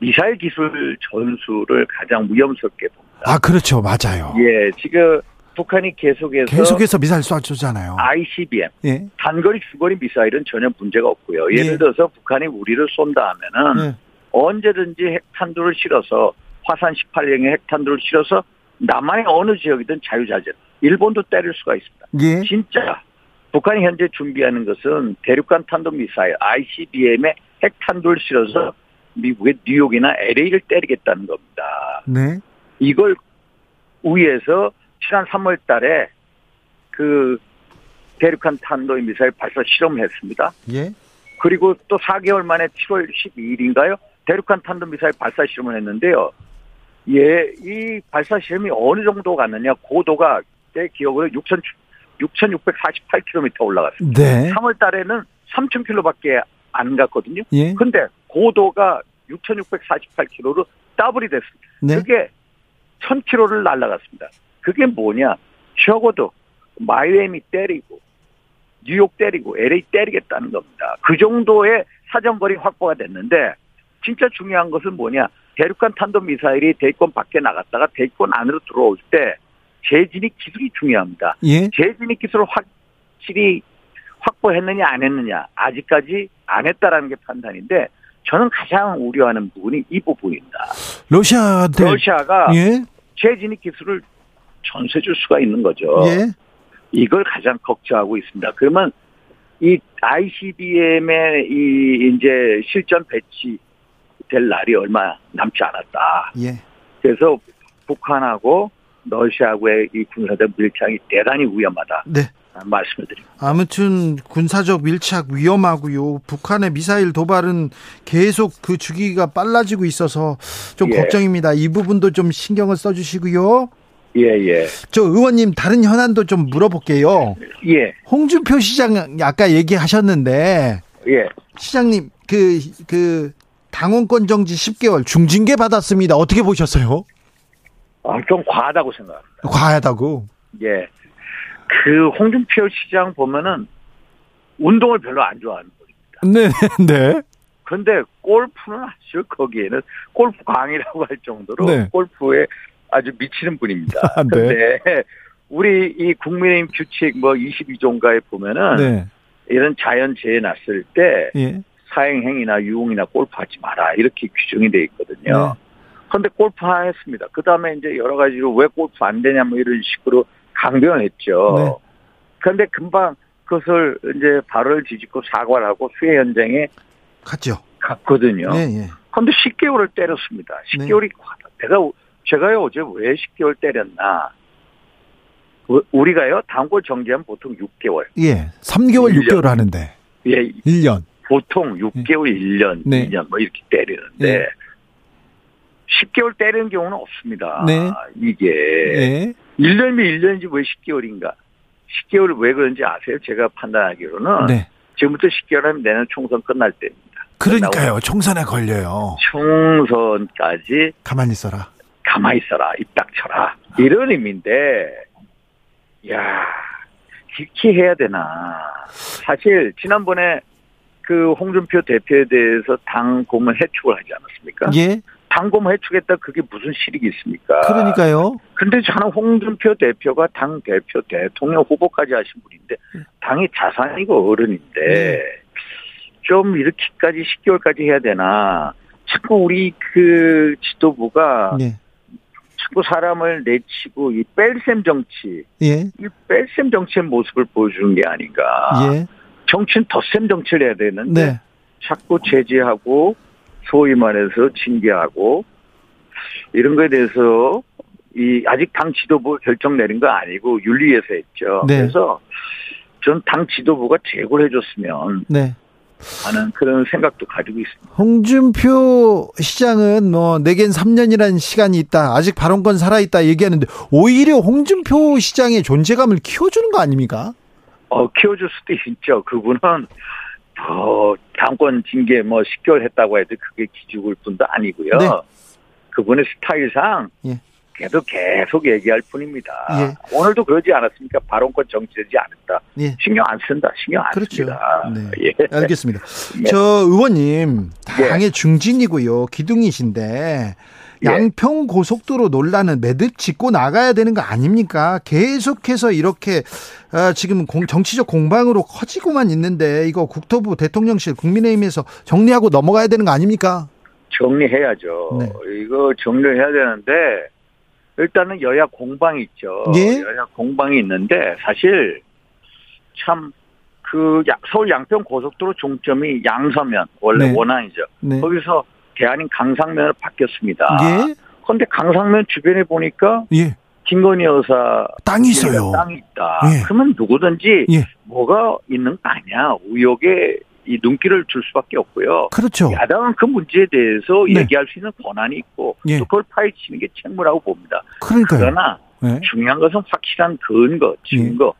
S6: 미사일 기술 전술을 가장 위험스럽게 봅니다.
S1: 아, 그렇죠. 맞아요.
S6: 예, 지금 북한이 계속해서,
S1: 계속해서 미사일 쏴주잖아요.
S6: ICBM
S1: 예.
S6: 단거리 중거리 미사일은 전혀 문제가 없고요. 예를
S1: 예.
S6: 들어서 북한이 우리를 쏜다 하면은
S1: 예.
S6: 언제든지 핵탄두를 실어서 화산 18형의 핵탄두를 실어서 남한의 어느 지역이든 자유자재 일본도 때릴 수가 있습니다.
S1: 예.
S6: 진짜 북한이 현재 준비하는 것은 대륙간 탄도미사일 ICBM의 핵탄두를 실어서 미국의 뉴욕이나 LA를 때리겠다는 겁니다.
S1: 네.
S6: 이걸 위해서 지난 3월 달에 그 대륙간 탄도의 미사일 발사 실험을 했습니다.
S1: 예.
S6: 그리고 또 4개월 만에 7월 12일인가요? 대륙간 탄도 미사일 발사 실험을 했는데요. 예, 이 발사 실험이 어느 정도 갔느냐? 고도가 제 기억으로 6천 6,648km 올라갔습니다.
S1: 네.
S6: 3월 달에는 3,000km밖에 안 갔거든요.
S1: 예.
S6: 근데 고도가 6,648km로 더블이 됐습니다.
S1: 네.
S6: 그게 1,000km를 날아갔습니다. 그게 뭐냐? 적어도 마이애미 때리고 뉴욕 때리고 LA 때리겠다는 겁니다. 그 정도의 사정거리 확보가 됐는데 진짜 중요한 것은 뭐냐? 대륙간 탄도 미사일이 대권 밖에 나갔다가 대권 안으로 들어올 때 재진입 기술이 중요합니다.
S1: 예.
S6: 재진입 기술을 확실히 확보했느냐 안 했느냐 아직까지 안 했다라는 게 판단인데 저는 가장 우려하는 부분이 이 부분입니다.
S1: 러시아한테
S6: 러시아가
S1: 예.
S6: 재진입 기술을 전수해 줄 수가 있는 거죠.
S1: 예.
S6: 이걸 가장 걱정하고 있습니다. 그러면 이 ICBM의 이 이제 실전 배치 될 날이 얼마 남지 않았다.
S1: 예.
S6: 그래서 북한하고 러시아하고의 이 군사적 밀착이 대단히 위험하다.
S1: 네.
S6: 말씀을 드립니다.
S1: 아무튼 군사적 밀착 위험하고요. 북한의 미사일 도발은 계속 그 주기가 빨라지고 있어서 좀
S6: 예.
S1: 걱정입니다. 이 부분도 좀 신경을 써주시고요.
S6: 예, 예.
S1: 저 의원님 다른 현안도 좀 물어볼게요.
S6: 예,
S1: 홍준표 시장 아까 얘기하셨는데
S6: 예.
S1: 시장님 그그 당원권 정지 10개월 중징계 받았습니다. 어떻게 보셨어요?
S6: 아, 좀 과하다고 생각합니다.
S1: 과하다고.
S6: 예. 그 홍준표 시장 보면은 운동을 별로 안 좋아하는 분입니다.
S1: 네, *laughs* 네.
S6: 근데 골프는 아주 거기에는 골프 강이라고 할 정도로
S1: 네.
S6: 골프에 아주 미치는 분입니다.
S1: 아, *laughs* 네.
S6: 근데 우리 이 국민의힘 규칙 뭐 22조인가에 보면은
S1: 네.
S6: 이런 자연 재해 났을 때
S1: 예.
S6: 사행행위나 유흥이나 골프하지 마라 이렇게 규정이 돼 있거든요.
S1: 네.
S6: 그런데 골프하였습니다. 그 다음에 이제 여러 가지로 왜 골프 안 되냐 뭐 이런 식으로 강변을 했죠.
S1: 네.
S6: 그런데 금방 그것을 이제 발을 뒤집고 사과를 하고 수해 현장에
S1: 갔죠.
S6: 갔거든요.
S1: 네, 예.
S6: 그런데 10개월을 때렸습니다. 10개월이 과다. 내가 제가요 어제 왜 10개월 때렸나? 우- 우리가요 단골 정지하면 보통 6개월.
S1: 예. 3개월,
S6: 일 년.
S1: 6개월 하는데.
S6: 예,
S1: 1년.
S6: 보통 6개월, 1년,
S1: 네.
S6: 2년 뭐 이렇게 때리는데
S1: 예.
S6: 10개월 때리는 경우는 없습니다.
S1: 네.
S6: 이게
S1: 예.
S6: 1년이면 1년이지 왜 10개월인가? 10개월 왜 그런지 아세요? 제가 판단하기로는
S1: 네.
S6: 지금부터 10개월 하면 내년 총선 끝날 때입니다.
S1: 그러니까요. 총선에 걸려요.
S6: 총선까지
S1: 가만히 있어라.
S6: 가만히 있어라, 입 닥쳐라. 이런 의미인데, 야 깊게 해야 되나. 사실, 지난번에 그 홍준표 대표에 대해서 당 고문 해축을 하지 않았습니까?
S1: 예.
S6: 당 고문 해축했다 그게 무슨 실익이 있습니까?
S1: 그러니까요.
S6: 근데 저는 홍준표 대표가 당 대표 대통령 후보까지 하신 분인데, 당의 자산이고 어른인데,
S1: 네.
S6: 좀 이렇게까지 10개월까지 해야 되나. 자꾸 우리 그 지도부가
S1: 예.
S6: 자꾸 사람을 내치고 이 뺄셈 정치,
S1: 예.
S6: 이 뺄셈 정치의 모습을 보여주는 게 아닌가.
S1: 예.
S6: 정치는 덧셈 정치를 해야 되는데
S1: 네.
S6: 자꾸 제재하고 소위 말해서 징계하고 이런 거에 대해서 이 아직 당 지도부가 결정 내린 거 아니고 윤리위에서 했죠.
S1: 네.
S6: 그래서 전 당 지도부가 제고를 해줬으면
S1: 네.
S6: 하는 그런 생각도 가지고 있습니다.
S1: 홍준표 시장은 뭐 내겐 3년이라는 시간이 있다. 아직 발언권 살아 있다 얘기하는데 오히려 홍준표 시장의 존재감을 키워주는 거 아닙니까?
S6: 어, 키워줄 수도 있죠. 그분은 더 당권 징계 뭐 10개월 했다고 해도 그게 기죽을 뿐도 아니고요.
S1: 네.
S6: 그분의 스타일상
S1: 예.
S6: 계속 계속 얘기할 뿐입니다.
S1: 예.
S6: 오늘도 그러지 않았습니까? 발언권 정치되지 않았다.
S1: 예.
S6: 신경 안 쓴다. 신경 안
S1: 그렇죠.
S6: 씁니다.
S1: 네. *laughs*
S6: 예.
S1: 알겠습니다.
S6: 네.
S1: 저 의원님
S6: 예.
S1: 당의 중진이고요. 기둥이신데
S6: 예.
S1: 양평 고속도로 논란은 매듭 짓고 나가야 되는 거 아닙니까? 계속해서 이렇게 아, 지금 공- 정치적 공방으로 커지고만 있는데 이거 국토부 대통령실 국민의힘에서 정리하고 넘어가야 되는 거 아닙니까?
S6: 정리해야죠.
S1: 네.
S6: 이거 정리를 해야 되는데 일단은 여야 공방이 있죠.
S1: 예.
S6: 여야 공방이 있는데 사실 참 그 서울 양평 고속도로 종점이 양서면 원래
S1: 네.
S6: 원안이죠.
S1: 네.
S6: 거기서 대안인 강상면으로 바뀌었습니다.
S1: 예.
S6: 그런데 강상면 주변에 보니까
S1: 예.
S6: 김건희 여사
S1: 땅이 있어요.
S6: 땅이 있다.
S1: 예.
S6: 그러면 누구든지
S1: 예.
S6: 뭐가 있는 거 아니야. 의혹에 이 눈길을 줄 수밖에 없고요.
S1: 그렇죠.
S6: 야당은 그 문제에 대해서
S1: 네.
S6: 얘기할 수 있는 권한이 있고
S1: 예.
S6: 또 그걸 파헤치는 게 책무라고 봅니다.
S1: 그러니까요.
S6: 그러나
S1: 네.
S6: 중요한 것은 확실한 근거, 증거로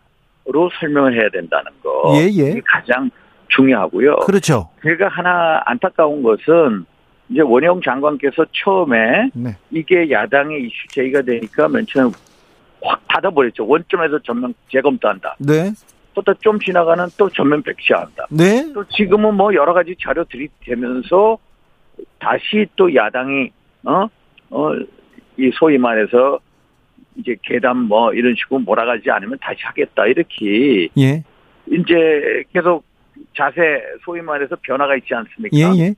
S6: 설명을 해야 된다는 거.
S1: 예, 예.
S6: 가장 중요하고요.
S1: 그렇죠.
S6: 제가 하나 안타까운 것은 이제 원영 장관께서 처음에
S1: 네.
S6: 이게 야당의 이슈 제기가 되니까 맨 처음에 확 닫아버렸죠. 원점에서 전면 재검토 한다.
S1: 네.
S6: 또좀 지나가는 또 전면 백시한다.
S1: 네.
S6: 또 지금은 뭐 여러 가지 자료 들이대면서 다시 또 야당이 어 어 이 소위 말해서 이제 계단 뭐 이런 식으로 몰아가지 않으면 다시 하겠다 이렇게
S1: 예.
S6: 이제 계속 자세 소위 말해서 변화가 있지 않습니까?
S1: 예, 예.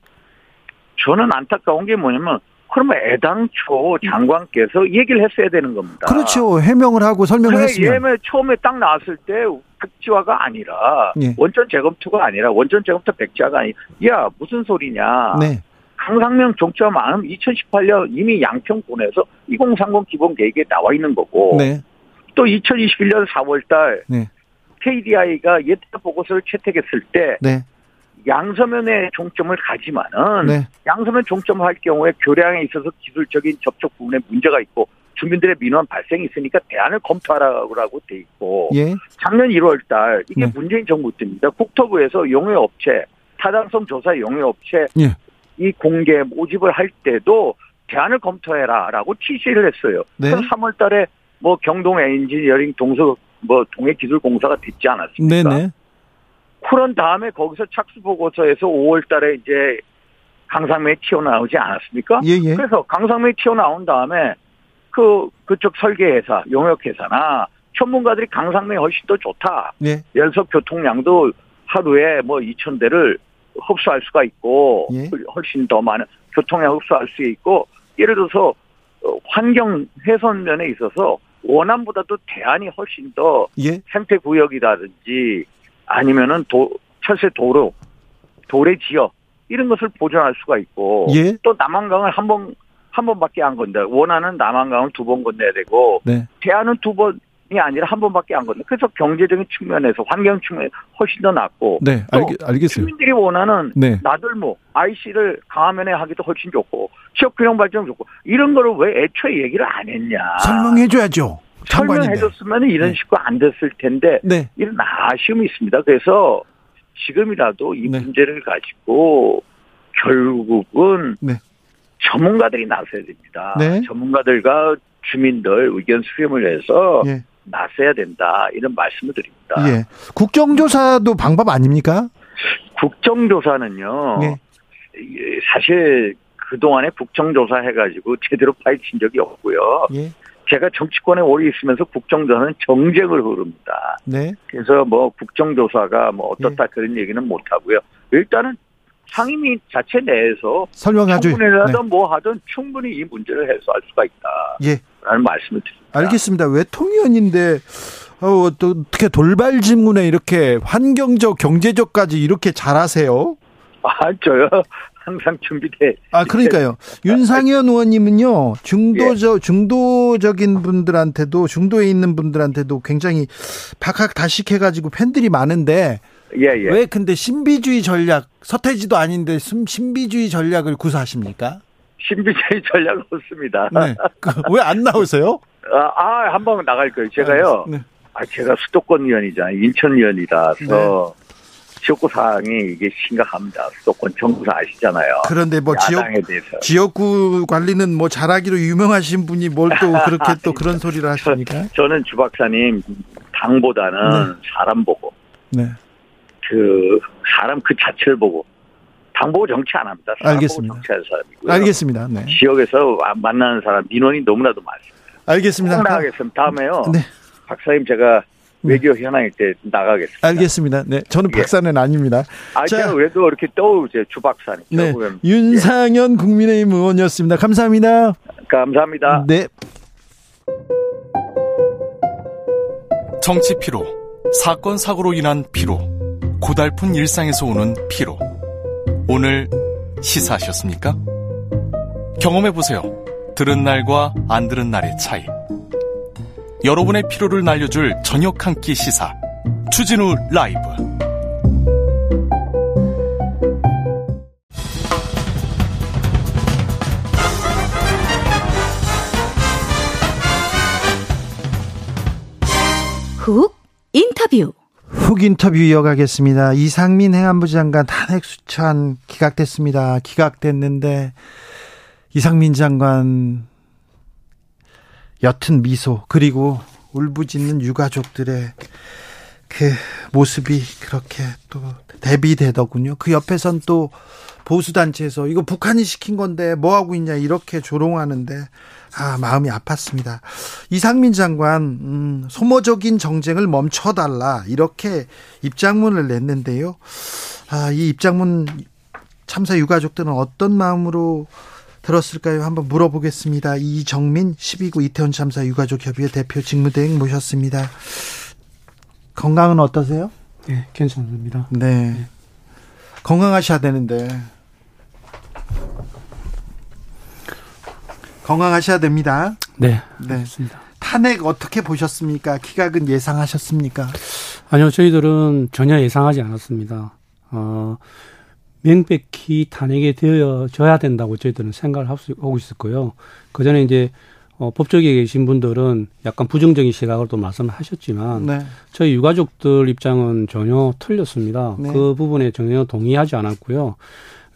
S6: 저는 안타까운 게 뭐냐면 그러면 애당초 장관께서 얘기를 했어야 되는 겁니다.
S1: 그렇죠. 해명을 하고 설명을
S6: 그래,
S1: 했으면.
S6: 예매 처음에 딱 나왔을 때 백지화가 아니라
S1: 예.
S6: 원전 재검토가 아니라 원전 재검토 백지화가 아니. 야 무슨 소리냐?
S1: 네.
S6: 강상명 종점 안은 2018년 이미 양평군에서 2030 기본 계획에 나와 있는 거고
S1: 네.
S6: 또 2021년 4월달
S1: 네.
S6: KDI가 예타 보고서를 채택했을 때
S1: 네.
S6: 양서면에 종점을 가지만은
S1: 네.
S6: 양서면 종점을 할 경우에 교량에 있어서 기술적인 접촉 부분에 문제가 있고 주민들의 민원 발생이 있으니까 대안을 검토하라고 돼 있고
S1: 예.
S6: 작년 1월 달 이게
S1: 네.
S6: 문재인 정부 때입니다. 국토부에서 용해업체 타당성 조사 용해업체
S1: 예.
S6: 이 공개 모집을 할 때도 대안을 검토해라라고 지시를 했어요.
S1: 네.
S6: 그래서 3월 달에 뭐 경동 엔지니어링 동서 뭐 동해 기술공사가 됐지 않았습니까?
S1: 네네.
S6: 그런 다음에 거기서 착수 보고서에서 5월 달에 이제 강상면이 튀어나오지 않았습니까?
S1: 예, 예.
S6: 그래서 강상면이 튀어나온 다음에 그 그쪽 설계회사, 용역회사나 전문가들이 강상면이 훨씬 더 좋다.
S1: 예.
S6: 연속 교통량도 하루에 뭐 2천 대를 흡수할 수가 있고
S1: 예.
S6: 훨씬 더 많은 교통량 흡수할 수 있고 예를 들어서 어, 환경 훼손 면에 있어서 원안보다도 대안이 훨씬 더
S1: 예.
S6: 생태 구역이라든지 아니면은 도, 철새 도로, 도래 지역 이런 것을 보존할 수가 있고
S1: 예.
S6: 또 남한강을 한 번 한 번밖에 안 건다. 원하는 남한강을 두 번 건너야 되고
S1: 네.
S6: 대안은 두 번이 아니라 한 번밖에 안 건너. 그래서 경제적인 측면에서 환경 측면 훨씬 더 낫고
S1: 네.
S6: 또
S1: 알겠, 알겠어요.
S6: 주민들이 원하는
S1: 네.
S6: 나들목 IC를 강화면에 하기도 훨씬 좋고 지역 균형 발전 좋고 이런 거를 왜 애초에 얘기를 안 했냐?
S1: 설명해줘야죠.
S6: 설명해줬으면 이런
S1: 네.
S6: 식으로 안 됐을 텐데
S1: 네.
S6: 이런 아쉬움이 있습니다. 그래서 지금이라도 이
S1: 네.
S6: 문제를 가지고 결국은
S1: 네.
S6: 전문가들이 나서야 됩니다.
S1: 네.
S6: 전문가들과 주민들 의견 수렴을 해서
S1: 예.
S6: 나서야 된다 이런 말씀을 드립니다.
S1: 예. 국정조사도 방법 아닙니까?
S6: 국정조사는요.
S1: 네.
S6: 사실 그동안에 국정조사 해가지고 제대로 파헤친 적이 없고요.
S1: 예.
S6: 제가 정치권에 오래 있으면서 국정조사는 정쟁을 흐릅니다.
S1: 네.
S6: 그래서 뭐 국정조사가 뭐 어떻다
S1: 예.
S6: 그런 얘기는 못 하고요. 일단은 상임위 자체 내에서
S1: 설명하죠.
S6: 청문회를
S1: 네.
S6: 뭐 하든 충분히 이 문제를 해소할 수가
S1: 예.
S6: 있다라는 말씀을 드립니다.
S1: 알겠습니다. 외통위원인데 어, 또 어떻게 돌발 질문에 이렇게 환경적, 경제적까지 이렇게 잘하세요?
S6: 아 저요 항상 준비돼.
S1: 아, 그러니까요. 윤상현 의원님은요, 중도적, 중도적인 분들한테도, 중도에 있는 분들한테도 굉장히 박학 다식해가지고 팬들이 많은데,
S6: 예 예.
S1: 왜 근데 신비주의 전략, 서태지도 아닌데 신- 신비주의 전략을 구사하십니까?
S6: 신비주의 전략 없습니다.
S1: 네. 왜안 나오세요? *laughs*
S6: 아, 아, 한 번 나갈 거예요. 제가요.
S1: 네.
S6: 아, 제가 수도권 의원이잖아요. 인천 의원이라서 지역구 사항이 이게 심각합니다. 수도권 정부사 아시잖아요.
S1: 그런데 뭐 지역. 지역구 관리는 뭐 잘하기로 유명하신 분이 뭘 또 *laughs* 그렇게 또 그런 소리를 하십니까?
S6: 저는 주 박사님 당보다는 사람 보고
S1: 네.
S6: 그 사람 그 자체를 보고 당 보고 정치 안 합니다.
S1: 알겠습니다.
S6: 정치하는 사람이고요.
S1: 알겠습니다. 네.
S6: 지역에서 만나는 사람 민원이 너무나도 많습니다.
S1: 알겠습니다.
S6: 꼭 나가겠습니다. 다음에요.
S1: 네.
S6: 박사님 제가 외교 현황일 때 나가겠습니다.
S1: 알겠습니다. 네. 저는
S6: 예.
S1: 박사는 아닙니다.
S6: 아,
S1: 자.
S6: 제가 왜도 이렇게 떠오르죠. 주 박사님.
S1: 네.
S6: 결국엔.
S1: 윤상현 국민의힘 의원이었습니다. 감사합니다.
S6: 감사합니다.
S1: 네.
S7: 정치 피로, 사건 사고로 인한 피로, 고달픈 일상에서 오는 피로. 오늘 시사하셨습니까? 경험해 보세요. 들은 날과 안 들은 날의 차이. 여러분의 피로를 날려줄 저녁 한 끼 시사. 추진우 라이브.
S2: 훅 인터뷰.
S1: 훅 인터뷰 이어가겠습니다. 이상민 행안부 장관 탄핵 수찬 기각됐습니다. 기각됐는데 이상민 장관 옅은 미소 그리고 울부짖는 유가족들의 그 모습이 그렇게 또 대비되더군요. 그 옆에선 또 보수단체에서 이거 북한이 시킨 건데 뭐 하고 있냐 이렇게 조롱하는데 아 마음이 아팠습니다. 이상민 장관 음, 소모적인 정쟁을 멈춰달라 이렇게 입장문을 냈는데요. 아이 입장문 참사 유가족들은 어떤 마음으로 들었을까요? 한번 물어보겠습니다. 이정민 12구 이태원 참사 유가족 협의회 대표 직무대행 모셨습니다. 건강은 어떠세요?
S8: 네, 괜찮습니다.
S1: 네. 건강하셔야 되는데. 건강하셔야 됩니다.
S8: 네,
S1: 네.
S8: 맞습니다.
S1: 탄핵 어떻게 보셨습니까? 기각은 예상하셨습니까?
S8: 아니요, 저희들은 전혀 예상하지 않았습니다. 어, 명백히 탄핵이 되어져야 된다고 저희들은 생각을 하고 있- 있었고요. 그 전에 이제 어, 법조계에 계신 분들은 약간 부정적인 시각을 또 말씀을 하셨지만
S1: 네.
S8: 저희 유가족들 입장은 전혀 틀렸습니다.
S1: 네.
S8: 그 부분에 전혀 동의하지 않았고요.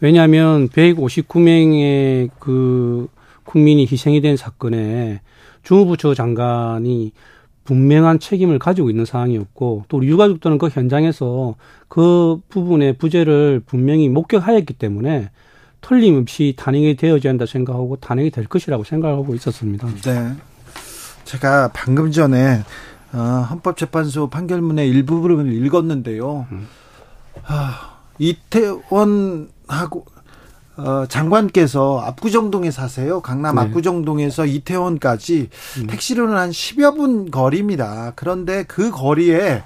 S8: 왜냐하면 159명의 그 국민이 희생이 된 사건에 주무부처 장관이 분명한 책임을 가지고 있는 상황이었고 또 우리 유가족들은 그 현장에서 그 부분의 부재를 분명히 목격하였기 때문에 틀림없이 탄핵이 되어져야 한다 생각하고 탄핵이 될 것이라고 생각하고 있었습니다.
S1: 네. 제가 방금 전에 어, 헌법재판소 판결문의 일부분을 읽었는데요. 아, 이태원하고 어, 장관께서 압구정동에 사세요. 강남
S8: 네.
S1: 압구정동에서 이태원까지
S8: 음.
S1: 택시로는 한 10여 분 거리입니다. 그런데 그 거리에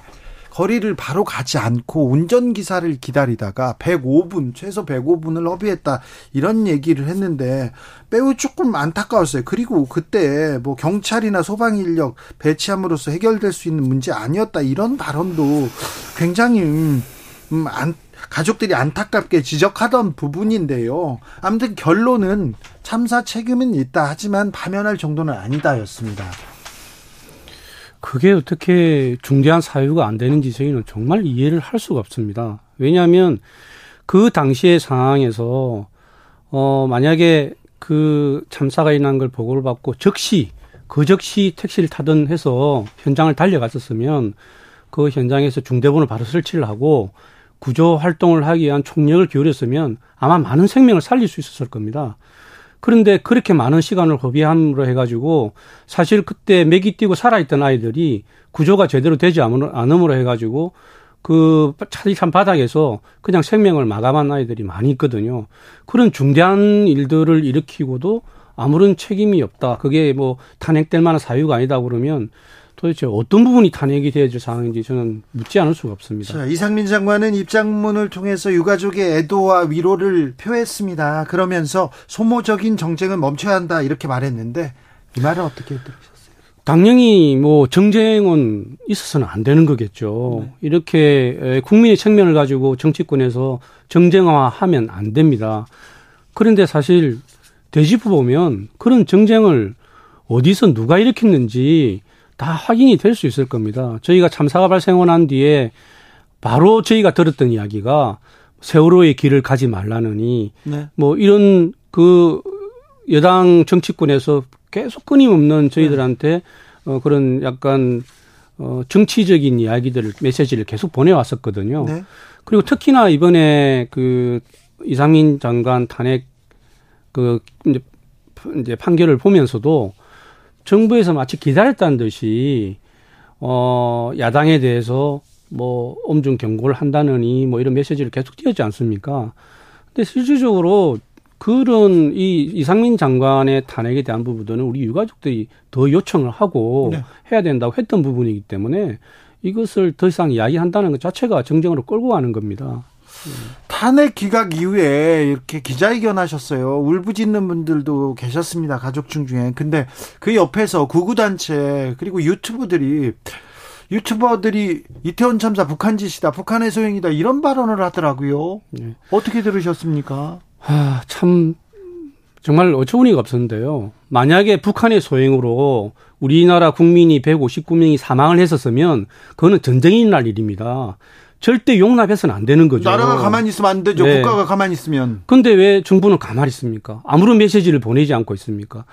S1: 거리를 바로 가지 않고 운전기사를 기다리다가 105분, 최소 105분을 허비했다. 이런 얘기를 했는데 매우 조금 안타까웠어요. 그리고 그때 뭐 경찰이나 소방 인력 배치함으로써 해결될 수 있는 문제 아니었다. 이런 발언도 굉장히 음, 음, 안, 가족들이 안타깝게 지적하던 부분인데요. 아무튼 결론은 참사 책임은 있다. 하지만 파면할 정도는 아니다였습니다.
S8: 그게 어떻게 중대한 사유가 안 되는지 저희는 정말 이해를 할 수가 없습니다. 왜냐하면 그 당시의 상황에서 어 만약에 그 참사가 일어난 걸 보고를 받고 즉시 그 즉시 택시를 타든 해서 현장을 달려갔었으면 그 현장에서 중대본을 바로 설치를 하고 구조 활동을 하기 위한 총력을 기울였으면 아마 많은 생명을 살릴 수 있었을 겁니다. 그런데 그렇게 많은 시간을 허비함으로 해가지고 사실 그때 맥이 뛰고 살아있던 아이들이 구조가 제대로 되지 않음으로 해가지고 그 차디찬 바닥에서 그냥 생명을 마감한 아이들이 많이 있거든요. 그런 중대한 일들을 일으키고도 아무런 책임이 없다. 그게 뭐 탄핵될 만한 사유가 아니다 그러면 도대체 어떤 부분이 탄핵이 되어질 상황인지 저는 묻지 않을 수가 없습니다.
S1: 자, 이상민 장관은 입장문을 통해서 유가족의 애도와 위로를 표했습니다. 그러면서 소모적인 정쟁은 멈춰야 한다 이렇게 말했는데 이 말은 어떻게 들으셨어요?
S8: 당연히 뭐 정쟁은 있어서는 안 되는 거겠죠. 이렇게 에, 국민의 측면을 가지고 정치권에서 정쟁화하면 안 됩니다. 그런데 사실 되짚어 보면 그런 정쟁을 어디서 누가 일으켰는지 다 확인이 될 수 있을 겁니다. 저희가 참사가 발생하고 난 뒤에 바로 저희가 들었던 이야기가 세월호의 길을 가지 말라느니
S1: 네.
S8: 뭐 이런 그 여당 정치권에서 계속 끊임없는 저희들한테 어 그런 약간 어 정치적인 이야기들을 메시지를 계속 보내왔었거든요.
S1: 네.
S8: 그리고 특히나 이번에 그 이상민 장관 탄핵 그 이제 이제 판결을 보면서도 정부에서 마치 기다렸다는 듯이 어 야당에 대해서 뭐 엄중 경고를 한다느니 뭐 이런 메시지를 계속 띄었지 않습니까? 근데 실질적으로 그런 이 이상민 장관의 탄핵에 대한 부분들은 우리 유가족들이 더 요청을 하고
S1: 네.
S8: 해야 된다고 했던 부분이기 때문에 이것을 더 이상 이야기한다는 것 자체가 정쟁으로 끌고 가는 겁니다.
S1: 탄핵 기각 이후에 이렇게 기자회견 하셨어요. 울부짖는 분들도 계셨습니다. 가족중 중에. 근데 그 옆에서 구구단체 그리고 유튜브들이 유튜버들이 이태원 참사 북한 짓이다, 북한의 소행이다 이런 발언을 하더라고요.
S8: 네.
S1: 어떻게 들으셨습니까?
S8: 아, 참 정말 어처구니가 없었는데요. 만약에 북한의 소행으로 우리나라 국민이 159명이 사망을 했었으면 그거는 전쟁이 날 일입니다. 절대 용납해서는 안 되는 거죠.
S1: 나라가 가만히 있으면 안 되죠.
S8: 네.
S1: 국가가 가만히 있으면.
S8: 근데 왜 정부는 가만히 있습니까? 아무런 메시지를 보내지 않고 있습니까?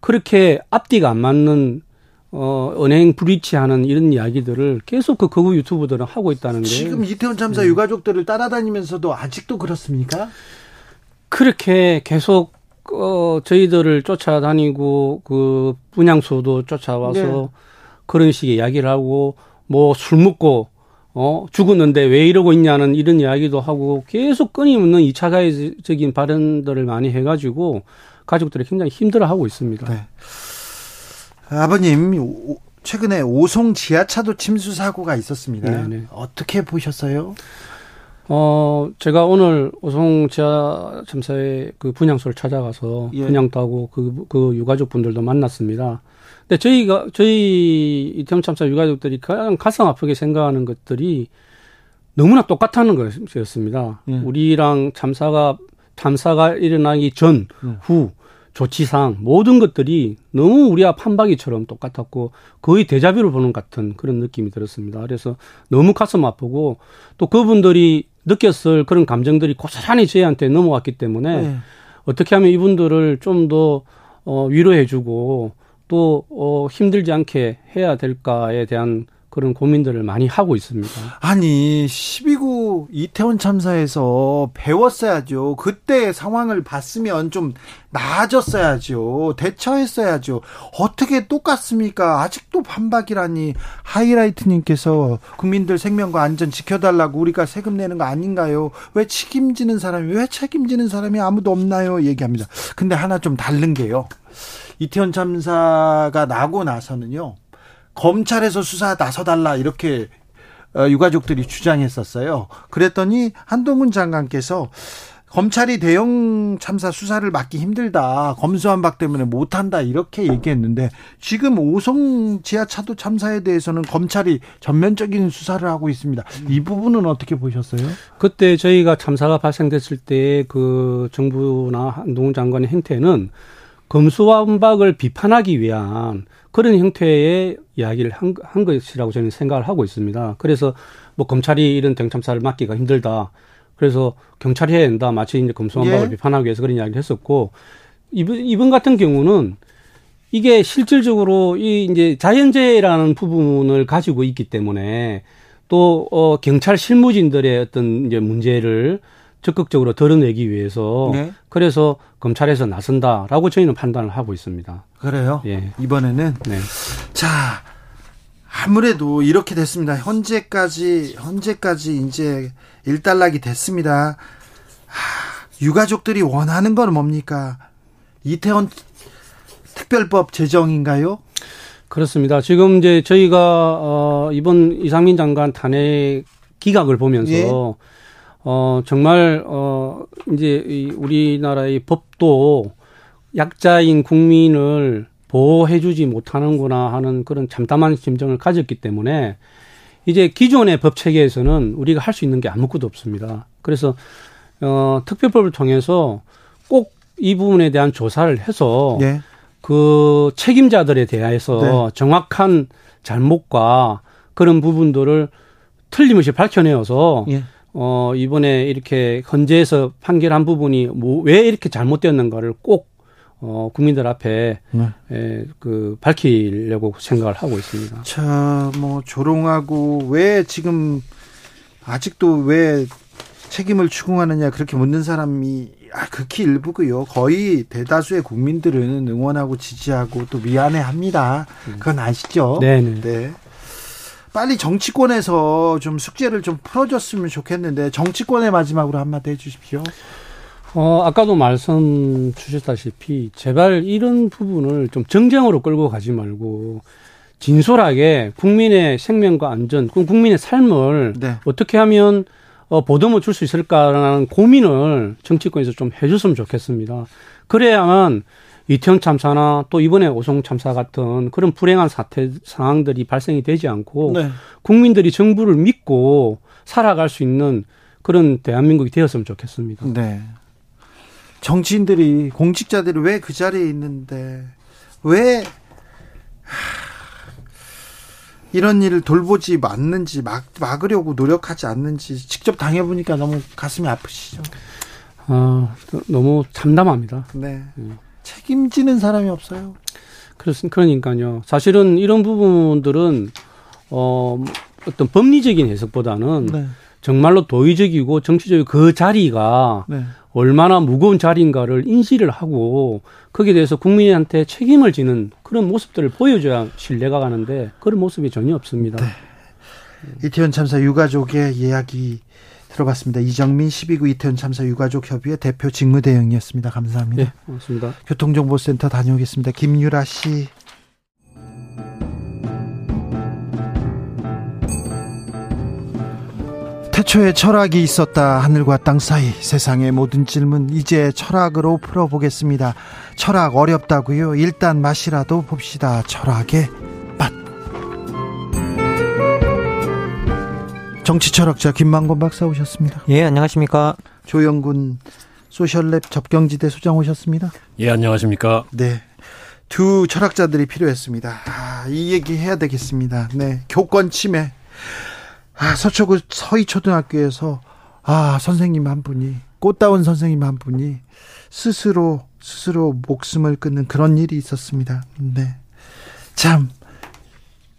S8: 그렇게 앞뒤가 안 맞는 어, 은행 불이치하는 이런 이야기들을 계속 그 거구 유튜브들은 하고 있다는 게
S1: 지금 이태원
S8: 네.
S1: 참사 유가족들을 따라다니면서도 아직도 그렇습니까?
S8: 그렇게 계속 어 저희들을 쫓아다니고 그 분향소도 쫓아와서
S1: 네.
S8: 그런 식의 이야기를 하고 뭐 술 먹고 어 죽었는데 왜 이러고 있냐는 이런 이야기도 하고 계속 끊임없는 이차가적인 발언들을 많이 해가지고 가족들이 굉장히 힘들어하고 있습니다.
S1: 네. 아버님 오- 최근에 오송 지하차도 침수 사고가 있었습니다.
S8: 네네.
S1: 어떻게 보셨어요?
S8: 어, 제가 오늘 오송 지하 참사의 그 분향소를 찾아가서
S1: 예.
S8: 분향도 하고 그, 그 유가족 분들도 만났습니다. 근데 저희가, 저희 이태원 참사 유가족들이 가장 가슴 아프게 생각하는 것들이 너무나 똑같다는 것이었습니다.
S1: 예.
S8: 우리랑 참사가, 참사가 일어나기 전,
S1: 예.
S8: 후, 조치상 모든 것들이 너무 우리와 판박이처럼 똑같았고 거의 대자뷰를 보는 같은 그런 느낌이 들었습니다. 그래서 너무 가슴 아프고 또 그분들이 느꼈을 그런 감정들이 고스란히 저희한테 넘어왔기 때문에
S1: 네.
S8: 어떻게 하면 이분들을 좀더 어, 위로해주고 또 어, 힘들지 않게 해야 될까에 대한 그런 고민들을 많이 하고 있습니다.
S1: 아니 12구 이태원 참사에서 배웠어야죠. 그때 상황을 봤으면 좀 나아졌어야죠. 대처했어야죠. 어떻게 똑같습니까? 아직도 반박이라니 하이라이트님께서 국민들 생명과 안전 지켜달라고 우리가 세금 내는 거 아닌가요? 왜 책임지는 사람이 왜 책임지는 사람이 아무도 없나요? 얘기합니다. 근데 하나 좀 다른 게요. 이태원 참사가 나고 나서는요. 검찰에서 수사 나서달라 이렇게 어, 유가족들이 주장했었어요. 그랬더니 한동훈 장관께서 검찰이 대형 참사 수사를 맡기 힘들다. 검수완박 때문에 못한다. 이렇게 얘기했는데 지금 오송 지하차도 참사에 대해서는 검찰이 전면적인 수사를 하고 있습니다. 이 부분은 어떻게 보셨어요?
S8: 그때 저희가 참사가 발생됐을 때 그 정부나 한동훈 장관의 행태는 검수완박을 비판하기 위한 그런 형태의 이야기를 한, 한 것이라고 저는 생각을 하고 있습니다. 그래서 뭐 검찰이 이런 대참사를 막기가 힘들다. 그래서 경찰이 해야 된다. 마치 이제 검수완박을
S1: 예.
S8: 비판하기 위해서 그런 이야기를 했었고 이번 이번 같은 경우는 이게 실질적으로 이 이제 자연재해라는 부분을 가지고 있기 때문에 또 어, 경찰 실무진들의 어떤 이제 문제를 적극적으로 드러내기 위해서
S1: 네.
S8: 그래서 검찰에서 나선다라고 저희는 판단을 하고 있습니다.
S1: 그래요.
S8: 예.
S1: 이번에는
S8: 네.
S1: 자, 아무래도 이렇게 됐습니다. 현재까지, 현재까지 이제 일단락이 됐습니다. 하, 유가족들이 원하는 건 뭡니까? 이태원 특별법 제정인가요?
S8: 그렇습니다. 지금 이제 저희가 어 이번 이상민 장관 탄핵 기각을 보면서
S1: 예.
S8: 어 정말 어 이제 이 우리나라의 법도 약자인 국민을 보호해주지 못하는구나 하는 그런 참담한 심정을 가졌기 때문에 이제 기존의 법 체계에서는 우리가 할 수 있는 게 아무것도 없습니다. 그래서 어 특별법을 통해서 꼭 이 부분에 대한 조사를 해서
S1: 예.
S8: 그 책임자들에 대해서 정확한 잘못과 그런 부분들을 틀림없이 밝혀내어서
S1: 예.
S8: 어 이번에 이렇게 헌재에서 판결한 부분이 뭐 왜 이렇게 잘못되었는가를 꼭 어, 국민들 앞에
S1: 네.
S8: 에, 그 밝히려고 생각을 하고 있습니다.
S1: 자, 뭐 조롱하고 왜 지금 아직도 왜 책임을 추궁하느냐 그렇게 묻는 사람이 아, 극히 일부고요. 거의 대다수의 국민들은 응원하고 지지하고 또 미안해합니다. 그건 아시죠?
S8: 네 네.
S1: 네. 빨리 정치권에서 좀 숙제를 좀 풀어줬으면 좋겠는데 정치권의 마지막으로 한마디 해주십시오.
S8: 어, 아까도 말씀 주셨다시피 제발 이런 부분을 좀 정쟁으로 끌고 가지 말고 진솔하게 국민의 생명과 안전, 그 국민의 삶을
S1: 네.
S8: 어떻게 하면 어, 보듬어 줄 수 있을까라는 고민을 정치권에서 좀 해줬으면 좋겠습니다. 그래야만 이태원 참사나 또 이번에 오송 참사 같은 그런 불행한 사태 상황들이 발생이 되지 않고
S1: 네.
S8: 국민들이 정부를 믿고 살아갈 수 있는 그런 대한민국이 되었으면 좋겠습니다.
S1: 네. 정치인들이 공직자들이 왜 그 자리에 있는데 왜 하, 이런 일을 돌보지 않는지 막 막으려고 노력하지 않는지 직접 당해보니까 너무 가슴이 아프시죠.
S8: 아, 너무 참담합니다.
S1: 네. 책임지는 사람이 없어요.
S8: 그렇습 그러니까요. 사실은 이런 부분들은 어 어떤 법리적인 해석보다는
S1: 네.
S8: 정말로 도의적이고 정치적이고 그 자리가
S1: 네.
S8: 얼마나 무거운 자리인가를 인지를 하고 거기에 대해서 국민한테 책임을 지는 그런 모습들을 보여줘야 신뢰가 가는데 그런 모습이 전혀 없습니다.
S1: 이태원 참사 유가족의 이야기 들어봤습니다. 이정민 12구 이태원 참사 유가족 협의회 대표 직무대행이었습니다. 감사합니다.
S8: 네, 고맙습니다.
S1: 교통정보센터 다녀오겠습니다. 김유라 씨. 태초에 철학이 있었다. 하늘과 땅 사이 세상의 모든 질문 이제 철학으로 풀어보겠습니다. 철학 어렵다고요? 일단 맛이라도 봅시다. 철학의 정치 철학자 김만곤 박사 오셨습니다.
S9: 예, 안녕하십니까.
S1: 조영군 소셜랩 접경지대 소장 오셨습니다.
S10: 예, 안녕하십니까.
S1: 네. 두 철학자들이 필요했습니다. 아, 이 얘기 해야 되겠습니다. 네. 교권 침해. 아, 서초구 서희초등학교에서 아, 선생님 한 분이 꽃다운 선생님 한 분이 스스로 스스로 목숨을 끊는 그런 일이 있었습니다. 네. 참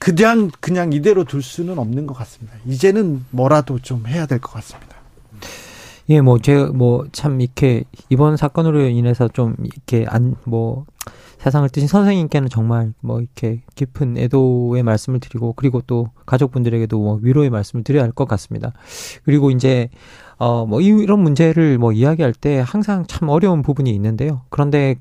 S1: 그냥 그냥 이대로 둘 수는 없는 것 같습니다. 이제는 뭐라도 좀 해야 될 것 같습니다.
S9: 예, 뭐, 제가 뭐, 참, 이렇게, 이번 사건으로 인해서 좀, 이렇게, 안, 뭐, 세상을 뜨신 선생님께는 정말, 뭐, 이렇게, 깊은 애도의 말씀을 드리고, 그리고 또, 가족분들에게도 뭐, 위로의 말씀을 드려야 할 것 같습니다. 그리고 이제, 어, 뭐, 이- 이런 문제를 뭐, 이야기할 때 항상 참 어려운 부분이 있는데요. 그런데,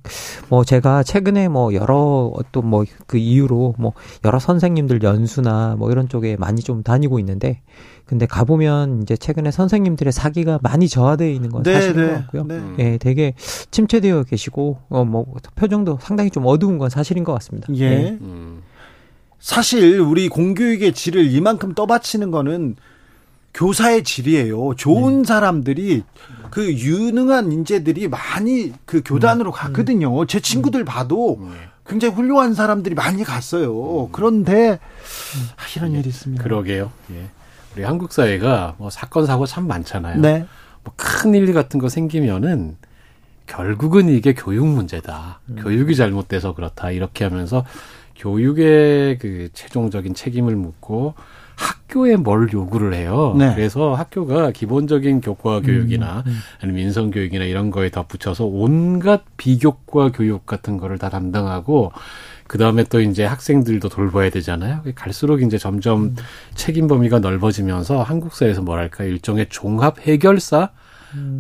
S9: 뭐, 제가 최근에 뭐, 여러, 어떤 뭐, 그 이유로, 뭐, 여러 선생님들 연수나 뭐, 이런 쪽에 많이 좀 다니고 있는데, 근데 가보면 이제 최근에 선생님들의 사기가 많이 저하되어 있는 건 사실인 것 같고요.
S1: 네.
S9: 예, 되게 침체되어 계시고, 어, 뭐, 표정도 상당히 좀 어두운 건 사실인 것 같습니다.
S1: 예.
S10: 음,
S1: 사실 우리 공교육의 질을 이만큼 떠받치는 거는 교사의 질이에요. 좋은 사람들이 그 유능한 인재들이 많이 그 교단으로 가거든요. 제 친구들 봐도 굉장히 훌륭한 사람들이 많이 갔어요. 그런데 아, 이런 일이 있습니다.
S10: 그러게요. 예. 우리 한국 사회가 뭐 사건 사고 참 많잖아요.
S1: 네.
S10: 뭐큰일 같은 거 생기면은 결국은 이게 교육 문제다. 교육이 잘못돼서 그렇다. 이렇게 하면서 교육의 그 최종적인 책임을 묻고 학교에 뭘 요구를 해요.
S1: 네.
S10: 그래서 학교가 기본적인 교과 교육이나 아니면 인성 교육이나 이런 거에 덧붙여서 온갖 비교과 교육 같은 거를 다 담당하고 그 다음에 또 이제 학생들도 돌봐야 되잖아요. 갈수록 이제 점점 책임 범위가 넓어지면서 한국 사회에서 뭐랄까 일종의 종합 해결사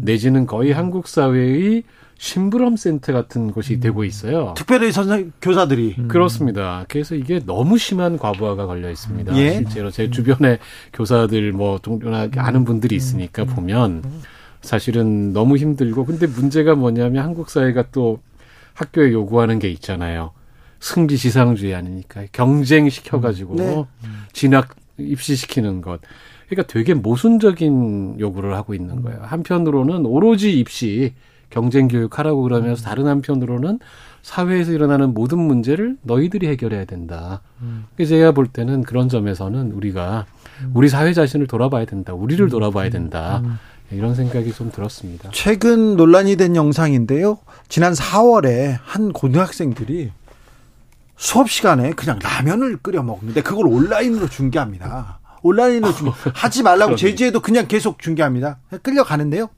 S10: 내지는 거의 한국 사회의 심부름 센터 같은 곳이 되고 있어요.
S1: 특별히 선생 교사들이
S10: 그렇습니다. 그래서 이게 너무 심한 과부하가 걸려 있습니다.
S1: 예.
S10: 실제로 제 주변에 교사들 뭐 동료나 아는 분들이 있으니까 보면 사실은 너무 힘들고 근데 문제가 뭐냐면 한국 사회가 또 학교에 요구하는 게 있잖아요. 승지 지상주의 아니니까 경쟁 시켜가지고
S1: 네.
S10: 진학 입시시키는 것. 그러니까 되게 모순적인 요구를 하고 있는 거예요. 한편으로는 오로지 입시 경쟁 교육하라고 그러면서 다른 한편으로는 사회에서 일어나는 모든 문제를 너희들이 해결해야 된다.
S9: 음.
S10: 제가 볼 때는 그런 점에서는 우리가 우리 사회 자신을 돌아봐야 된다. 우리를 돌아봐야 된다. 이런 생각이 좀 들었습니다.
S1: 최근 논란이 된 영상인데요. 지난 4월에 한 고등학생들이 수업 시간에 그냥 라면을 끓여 먹는데 그걸 온라인으로 중계합니다. 온라인으로 중계 하지 말라고 제지해도 그냥 계속 중계합니다. 끌려가는데요.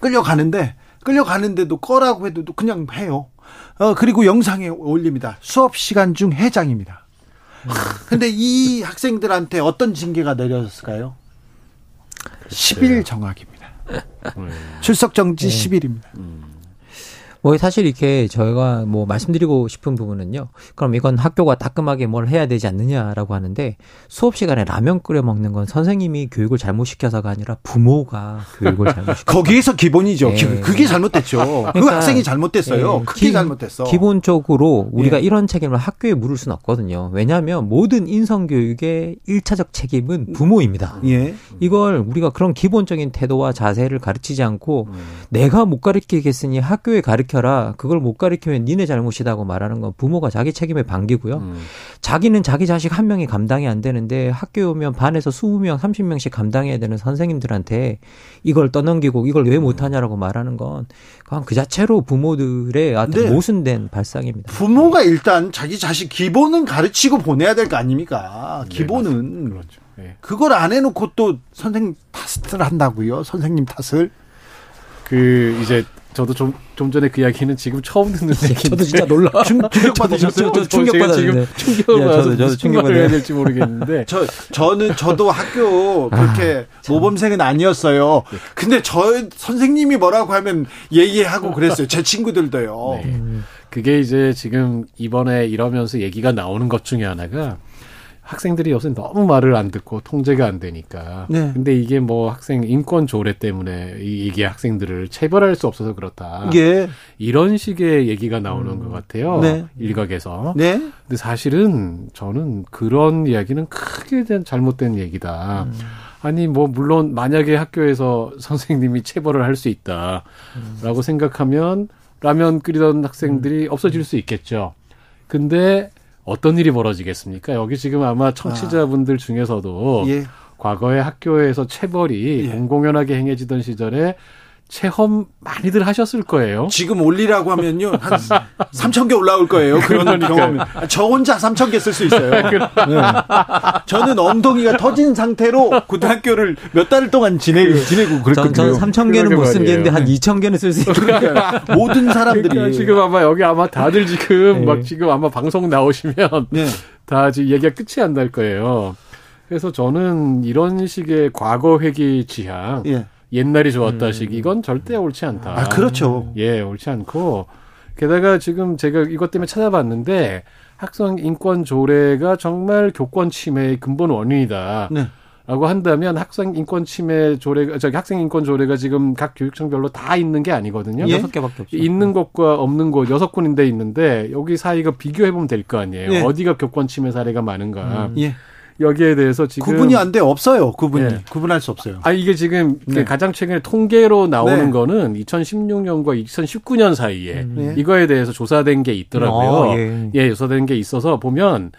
S1: 끌려가는데 끌려가는데도 꺼라고 해도 그냥 해요. 어 그리고 영상에 올립니다. 수업 시간 중 해장입니다. *laughs* 근데 이 학생들한테 어떤 징계가 내려졌을까요? 10일 정학입니다. 출석 정지 10일입니다.
S9: 뭐 사실 이렇게 저희가 뭐 말씀드리고 싶은 부분은요. 그럼 이건 학교가 따끔하게 뭘 해야 되지 않느냐라고 하는데 수업 시간에 라면 끓여 먹는 건 선생님이 교육을 잘못 시켜서가 아니라 부모가 교육을 *laughs* 잘못 시켜.
S1: 거기에서 기본이죠.
S9: 네.
S1: 기- 그게 잘못됐죠. 그
S9: 그러니까,
S1: 학생이 잘못됐어요.
S9: 예,
S1: 그게
S9: 기-
S1: 잘못됐어.
S9: 기본적으로 우리가
S1: 예.
S9: 이런 책임을 학교에 물을 수는 없거든요. 왜냐하면 모든 인성 교육의 1차적 책임은 부모입니다.
S1: 예.
S9: 이걸 우리가 그런 기본적인 태도와 자세를 가르치지 않고 내가 못 가르치겠으니 학교에 가르 쳐라. 그걸 못 가르치면 니네 잘못이다고 말하는 건 부모가 자기 책임에 반기고요.
S10: 음.
S9: 자기는 자기 자식 한 명이 감당이 안 되는데 학교에 오면 반에서 20명, 30명씩 감당해야 되는 선생님들한테 이걸 떠넘기고 이걸 왜 못하냐라고 말하는 건 그냥 그 자체로 부모들의 어떤
S1: 네.
S9: 모순된 발상입니다.
S1: 부모가 일단 자기 자식 기본은 가르치고 보내야 될 거 아닙니까? 기본은
S10: 그렇죠. 예.
S1: 그걸 안 해놓고 또 선생님 탓을 한다고요? 선생님 탓을?
S10: 그 이제 저도 좀, 좀 전에 그 이야기는 지금 처음 듣는 얘기인데 *laughs*
S9: 저도 진짜 놀라.
S1: 충, 충격 받으셨어요?
S9: 저도
S10: 제가
S9: 충격받았는데.
S10: 지금 충격을
S9: 야,
S10: 받아서
S9: 저도- 저도 충격받아요.
S10: 될지 모르겠는데
S1: 저 저는 저도 학교 그렇게 모범생은 아니었어요. 근데 저 선생님이 뭐라고 하면 예의하고 그랬어요. 제 친구들도요.
S10: 네. 그게 이제 지금 이번에 이러면서 얘기가 나오는 것 중에 하나가 학생들이 요새 너무 말을 안 듣고 통제가 안 되니까.
S1: 네.
S10: 근데 이게 뭐 학생 인권 조례 때문에 이- 이게 학생들을 체벌할 수 없어서 그렇다.
S1: 예.
S10: 이런 식의 얘기가 나오는 것 같아요.
S1: 네.
S10: 일각에서.
S1: 네.
S10: 근데 사실은 저는 그런 이야기는 크게 된 잘못된 얘기다. 아니 뭐 물론 만약에 학교에서 *laughs* 선생님이 체벌을 할 수 있다라고 생각하면 라면 끓이던 학생들이 없어질 수 있겠죠. 근데 어떤 일이 벌어지겠습니까? 여기 지금 아마 청취자분들 중에서도
S1: 예.
S10: 과거에 학교에서 체벌이
S1: 예.
S10: 공공연하게 행해지던 시절에 체험 많이들 하셨을 거예요.
S1: 지금 올리라고 하면요 한 *laughs* 3천 개 올라올 거예요. 그런 경험이. 저 혼자 3천 개 쓸 수 있어요. *laughs* 네. 저는 엉덩이가 터진 상태로 고등학교를 몇 달 동안 지내, 지내고
S9: 전,
S1: 그랬거든요.
S9: 전 3천 개는 못 게인데 한
S10: 말이에요.
S9: 2천 개는 쓸 수 있어요.
S1: 그러니까 모든 사람들이
S10: 그러니까 지금 아마 여기 아마 다들 지금
S9: 네.
S10: 막 지금 아마 방송 나오시면
S1: 네.
S10: 다 지금 얘기가 끝이 안 날 거예요. 그래서 저는 이런 식의 과거 회귀 지향,
S1: 예.
S10: 옛날이 좋았다식 이건 절대 옳지 않다.
S1: 아 그렇죠.
S10: 예, 옳지 않고 게다가 지금 제가 이것 때문에 찾아봤는데 학생 인권 조례가 정말 교권 침해의 근본 원인이다.
S1: 네.
S10: 라고 한다면 학생 인권 침해 조례가 저기 학생 인권 조례가 지금 각 교육청별로 다 있는 게 아니거든요.
S1: 예?
S9: 여섯 개밖에 없어요.
S10: 있는 곳과 없는 곳 여섯 군데 있는데 여기 사이가 비교해 보면 될 거 아니에요.
S1: 예.
S10: 어디가 교권 침해 사례가 많은가.
S1: 예.
S10: 여기에 대해서 지금
S1: 구분이 안 돼 없어요. 구분이
S10: 예.
S1: 구분할 수 없어요.
S10: 아 이게 지금
S1: 네.
S10: 가장 최근에 통계로 나오는
S1: 네.
S10: 거는 2016년과 2019년 사이에
S1: 네.
S10: 이거에 대해서 조사된 게 있더라고요.
S9: 어, 예.
S10: 예, 조사된 게 있어서 보면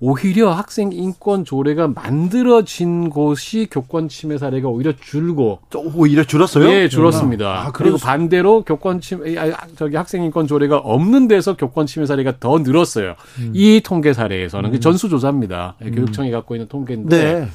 S10: 오히려 학생 인권 조례가 만들어진 곳이 교권 침해 사례가 오히려 줄고
S1: 저 오히려 줄었어요?
S10: 예, 줄었습니다.
S1: 아,
S10: 그리고 반대로 교권 침해 아, 저기 학생 인권 조례가 없는 데서 교권 침해 사례가 더 늘었어요.
S1: 음.
S10: 이 통계 사례에서는 그 전수 조사입니다. 예, 교육청이 갖고 있는 통계인데
S1: 네.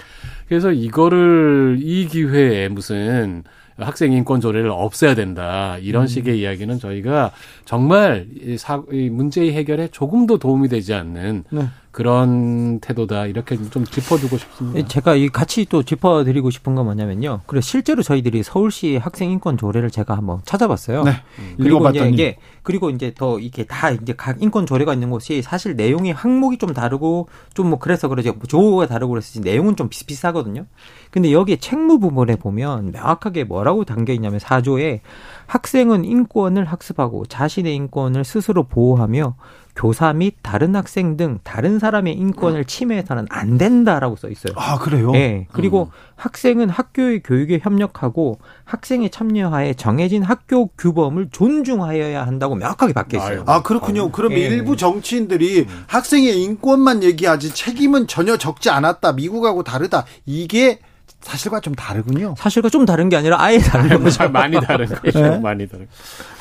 S10: 그래서 이거를 이 기회에 무슨 학생 인권 조례를 없애야 된다
S1: 음.
S10: 이런 식의 이야기는 저희가 정말 이 사, 이 문제의 해결에 조금도 도움이 되지 않는
S1: 네.
S10: 그런 태도다 이렇게 좀 짚어두고 싶습니다.
S9: 예, 제가 이 같이 또 짚어드리고 싶은 건 뭐냐면요. 그래 실제로 저희들이 서울시 학생 인권 조례를 제가 한번 찾아봤어요.
S1: 네.
S9: 그리고 이제 이게 그리고 이제 더 이게 다 이제 각 인권 조례가 있는 곳이 사실 내용이 항목이 좀 다르고 좀 뭐 그래서 그러지 뭐 조가 다르고 그래서 내용은 좀 비슷비슷하거든요. 근데 여기 책무 부분에 보면 명확하게 뭐라고 담겨 있냐면 4조에 학생은 인권을 학습하고 자신의 인권을 스스로 보호하며 교사 및 다른 학생 등 다른 사람의 인권을 침해해서는 안 된다라고 써 있어요.
S1: 아 그래요?
S9: 네. 그리고 학생은 학교의 교육에 협력하고 학생의 참여하에 정해진 학교 규범을 존중하여야 한다고 명확하게 박혀 있어요.
S1: 아 그렇군요. 그럼
S9: 예.
S1: 일부 정치인들이 학생의 인권만 얘기하지 책임은 전혀 적지 않았다. 미국하고 다르다. 이게 사실과 좀 다르군요.
S9: 사실과 좀 다른 게 아니라 아예 다른 거죠.
S10: 많이 다른 *laughs* 거죠.
S1: 네?
S10: 많이 다른.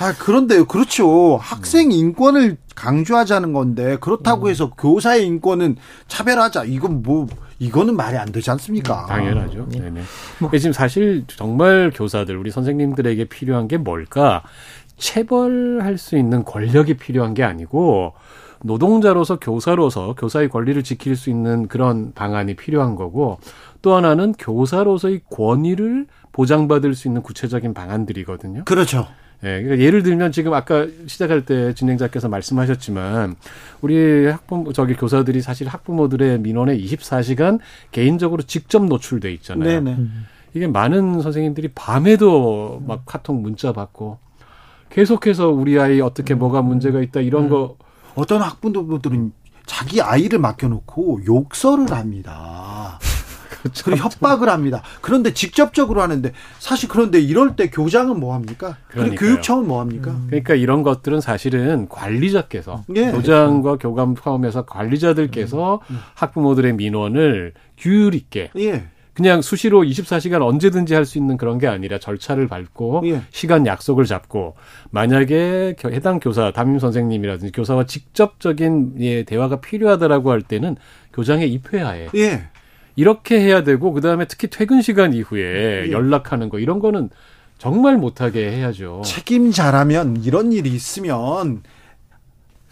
S1: 아 그런데요. 그렇죠. 학생 인권을 강조하자는 건데 그렇다고 해서 교사의 인권은 차별하자. 이건 뭐 이거는 말이 안 되지 않습니까?
S10: 당연하죠. 네네. 근데 지금 사실 정말 교사들, 우리 선생님들에게 필요한 게 뭘까? 체벌할 수 있는 권력이 필요한 게 아니고 노동자로서 교사로서 교사의 권리를 지킬 수 있는 그런 방안이 필요한 거고 또 하나는 교사로서의 권위를 보장받을 수 있는 구체적인 방안들이거든요.
S1: 그렇죠.
S10: 예, 그러니까 예를 들면 지금 아까 시작할 때 진행자께서 말씀하셨지만 우리 학부모 저기 교사들이 사실 학부모들의 민원에 24시간 개인적으로 직접 노출돼 있잖아요.
S1: 네네.
S10: 이게 많은 선생님들이 밤에도 막 카톡 문자 받고 계속해서 우리 아이 어떻게 뭐가 문제가 있다 이런 거
S1: 어떤 학부모들은 자기 아이를 맡겨놓고 욕설을 합니다. 그리고 협박을 합니다. 그런데 직접적으로 하는데 사실 그런데 이럴 때 교장은 뭐 합니까? 그리고. 교육청은 뭐 합니까?
S10: 그러니까 이런 것들은 사실은 관리자께서
S1: 예.
S10: 교장과 교감 포함해서 관리자들께서 학부모들의 민원을 규율 있게
S1: 예.
S10: 그냥 수시로 24시간 언제든지 할 수 있는 그런 게 아니라 절차를 밟고
S1: 예.
S10: 시간 약속을 잡고 만약에 겨- 해당 교사 담임 선생님이라든지 교사와 직접적인 예, 대화가 필요하다라고 할 때는 교장의 입회하에
S1: 예.
S10: 이렇게 해야 되고 그다음에 특히 퇴근 시간 이후에
S1: 예.
S10: 연락하는 거 이런 거는 정말 못하게 해야죠.
S1: 책임자라면 이런 일이 있으면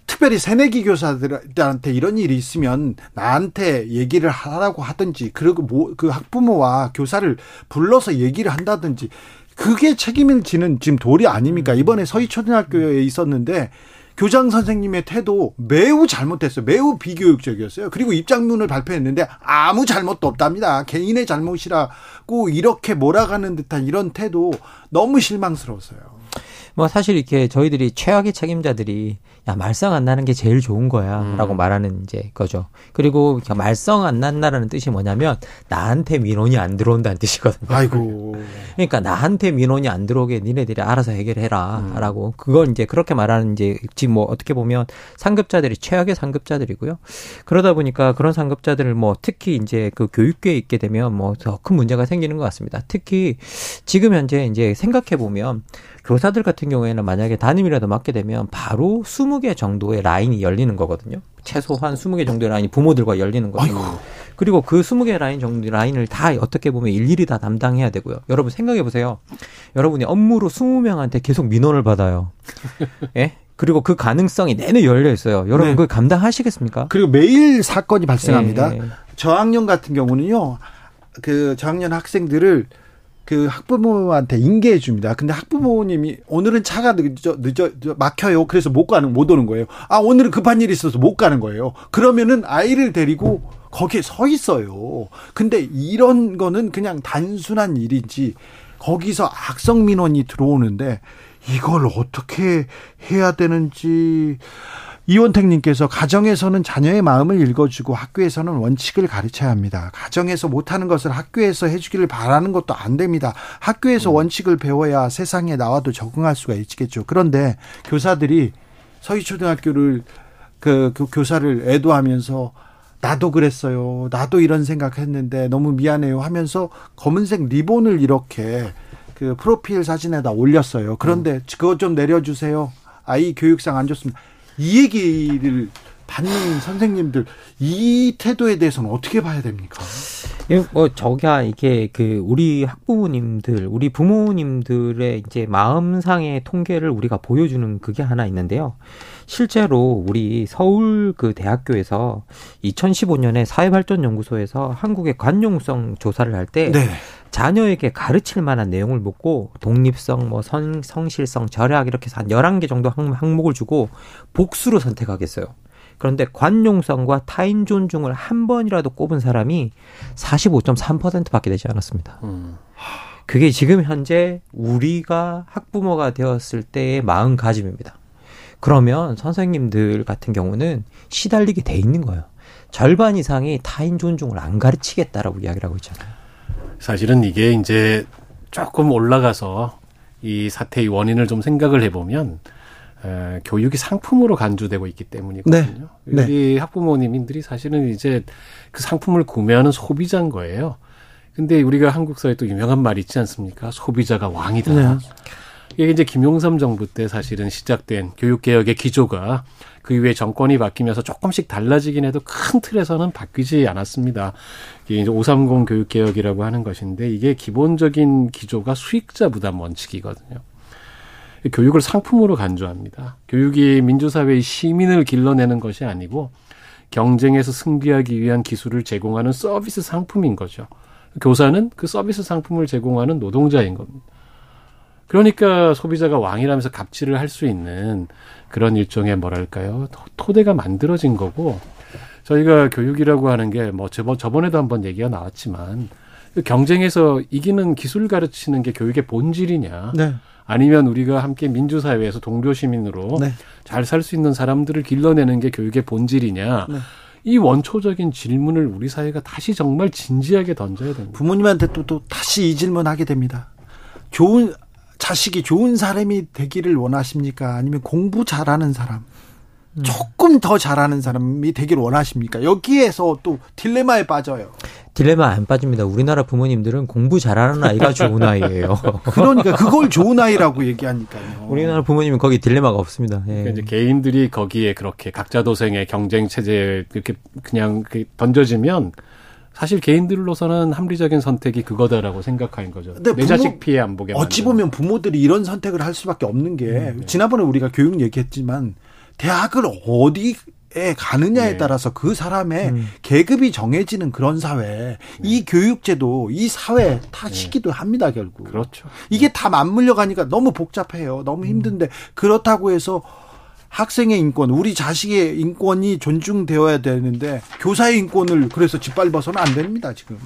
S1: 특별히 새내기 교사들한테 이런 일이 있으면 나한테 얘기를 하라고 하든지 그리고 뭐 그 학부모와 교사를 불러서 얘기를 한다든지 그게 책임을 지는 지금 도리 아닙니까? 이번에 서희초등학교에 있었는데 교장 선생님의 태도 매우 잘못했어요. 매우 비교육적이었어요. 그리고 입장문을 발표했는데 아무 잘못도 없답니다. 개인의 잘못이라고 이렇게 몰아가는 듯한 이런 태도 너무 실망스러웠어요.
S9: 뭐 사실 이렇게 저희들이 최악의 책임자들이 야 말썽 안 나는 게 제일 좋은 거야라고 말하는 이제 거죠. 그리고 말썽 안 난다라는 뜻이 뭐냐면 나한테 민원이 안 들어온다는 뜻이거든요.
S1: 아이고. *laughs*
S9: 그러니까 나한테 민원이 안 들어오게 니네들이 알아서 해결해라라고 그걸 이제 그렇게 말하는 이제 지금 뭐 어떻게 보면 상급자들이 최악의 상급자들이고요. 그러다 보니까 그런 상급자들을 뭐 특히 이제 그 교육계에 있게 되면 뭐 더 큰 문제가 생기는 것 같습니다. 특히 지금 현재 이제 생각해 보면 교사들 같은 경우에는 만약에 담임이라도 맡게 되면 바로 20개 정도의 라인이 열리는 거거든요. 최소한 20개 정도의 라인이 부모들과 열리는 거죠. 그리고 그 20개 라인 정도 라인을 다 어떻게 보면 일일이 다 담당해야 되고요. 여러분 생각해 보세요. 여러분이 업무로 20명한테 계속 민원을 받아요. *laughs* 예? 그리고 그 가능성이 내내 열려 있어요. 여러분
S1: 네.
S9: 그걸 감당하시겠습니까?
S1: 그리고 매일 사건이 발생합니다.
S9: 예.
S1: 저학년 같은 경우는요, 그 저학년 학생들을 그 학부모한테 인계해 줍니다. 근데 학부모님이 오늘은 차가 늦어, 늦어, 막혀요. 그래서 못 가는, 못 오는 거예요. 아, 오늘은 급한 일이 있어서 못 가는 거예요. 그러면은 아이를 데리고 거기에 서 있어요. 근데 이런 거는 그냥 단순한 일이지, 거기서 악성 민원이 들어오는데, 이걸 어떻게 해야 되는지, 이원택님께서 가정에서는 자녀의 마음을 읽어주고 학교에서는 원칙을 가르쳐야 합니다. 가정에서 못하는 것을 학교에서 해주기를 바라는 것도 안 됩니다. 학교에서 원칙을 배워야 세상에 나와도 적응할 수가 있겠죠. 그런데 교사들이 서희초등학교를 그, 그 교사를 애도하면서 나도 그랬어요. 나도 이런 생각했는데 너무 미안해요 하면서 검은색 리본을 이렇게 그 프로필 사진에다 올렸어요. 그런데 그거 좀 내려주세요. 아이 교육상 안 좋습니다. 이 얘기를 받는 선생님들 이 태도에 대해서는 어떻게 봐야 됩니까?
S9: 예, 뭐 저기야 이게 그 우리 학부모님들, 우리 부모님들의 이제 마음상의 통계를 우리가 보여주는 그게 하나 있는데요. 실제로 우리 서울 그 대학교에서 2015년에 사회발전연구소에서 한국의 관용성 조사를 할때
S1: 네.
S9: 자녀에게 가르칠 만한 내용을 묻고 독립성, 뭐 성, 성실성, 절약 이렇게 해서 한 11개 정도 항- 항목을 주고 복수로 선택하겠어요. 그런데 관용성과 타인 존중을 한 번이라도 꼽은 사람이 45.3%밖에 되지 않았습니다.
S10: 음.
S9: 그게 지금 현재 우리가 학부모가 되었을 때의 마음가짐입니다. 그러면 선생님들 같은 경우는 시달리게 돼 있는 거예요. 절반 이상이 타인 존중을 안 가르치겠다라고 이야기를 하고 있잖아요.
S10: 사실은 이게 이제 조금 올라가서 이 사태의 원인을 좀 생각을 해보면 에, 교육이 상품으로 간주되고 있기 때문이거든요.
S1: 네.
S10: 우리 학부모님들이 사실은 이제 그 상품을 구매하는 소비자인 거예요. 근데 우리가 한국 사회에 또 유명한 말이 있지 않습니까? 소비자가 왕이다.
S1: 네.
S10: 이게 이제 김용삼 정부 때 사실은 시작된 교육 개혁의 기조가 그 이후에 정권이 바뀌면서 조금씩 달라지긴 해도 큰 틀에서는 바뀌지 않았습니다. 이게 이제 530 교육 개혁이라고 하는 것인데 이게 기본적인 기조가 수익자 부담 원칙이거든요. 교육을 상품으로 간주합니다. 교육이 민주사회의 시민을 길러내는 것이 아니고 경쟁에서 승리하기 위한 기술을 제공하는 서비스 상품인 거죠. 교사는 그 서비스 상품을 제공하는 노동자인 겁니다. 그러니까 소비자가 왕이라면서 갑질을 할 수 있는 그런 일종의 뭐랄까요 토- 토대가 만들어진 거고 저희가 교육이라고 하는 게 뭐 저번 저번에도 한번 얘기가 나왔지만 그 경쟁에서 이기는 기술 가르치는 게 교육의 본질이냐
S1: 네.
S10: 아니면 우리가 함께 민주사회에서 동료 시민으로
S1: 네.
S10: 잘살 수 있는 사람들을 길러내는 게 교육의 본질이냐
S1: 네.
S10: 이 원초적인 질문을 우리 사회가 다시 정말 진지하게 던져야 됩니다.
S1: 부모님한테 또, 또 다시 이 질문 하게 됩니다. 좋은 자식이 좋은 사람이 되기를 원하십니까? 아니면 공부 잘하는 사람, 조금 더 잘하는 사람이 되기를 원하십니까? 여기에서 또 딜레마에 빠져요.
S9: 딜레마 안 빠집니다. 우리나라 부모님들은 공부 잘하는 아이가 *laughs* 좋은 아이예요.
S1: 그러니까 그걸 좋은 아이라고 얘기하니까요.
S9: 우리나라 부모님은 거기 딜레마가 없습니다. 예.
S10: 그러니까 이제 개인들이 거기에 그렇게 각자 도생의 경쟁 체제에 이렇게 그냥 그 던져지면 사실 개인들로서는 합리적인 선택이 그거다라고 생각하는 거죠. 내
S1: 부모-
S10: 자식 피해 안 보게.
S1: 어찌. 보면 부모들이 이런 선택을 할 수밖에 없는 게 지난번에 우리가 교육 얘기했지만 대학을 어디 에 가느냐에
S10: 네.
S1: 따라서 그 사람의 계급이 정해지는 그런 사회, 이 교육제도, 이 사회 탓이기도 합니다 결국.
S10: 그렇죠.
S1: 이게 다 맞물려 가니까 너무 복잡해요. 너무 힘든데 그렇다고 해서 학생의 인권, 우리 자식의 인권이 존중되어야 되는데 교사의 인권을 그래서 짓밟아서는 안 됩니다 지금.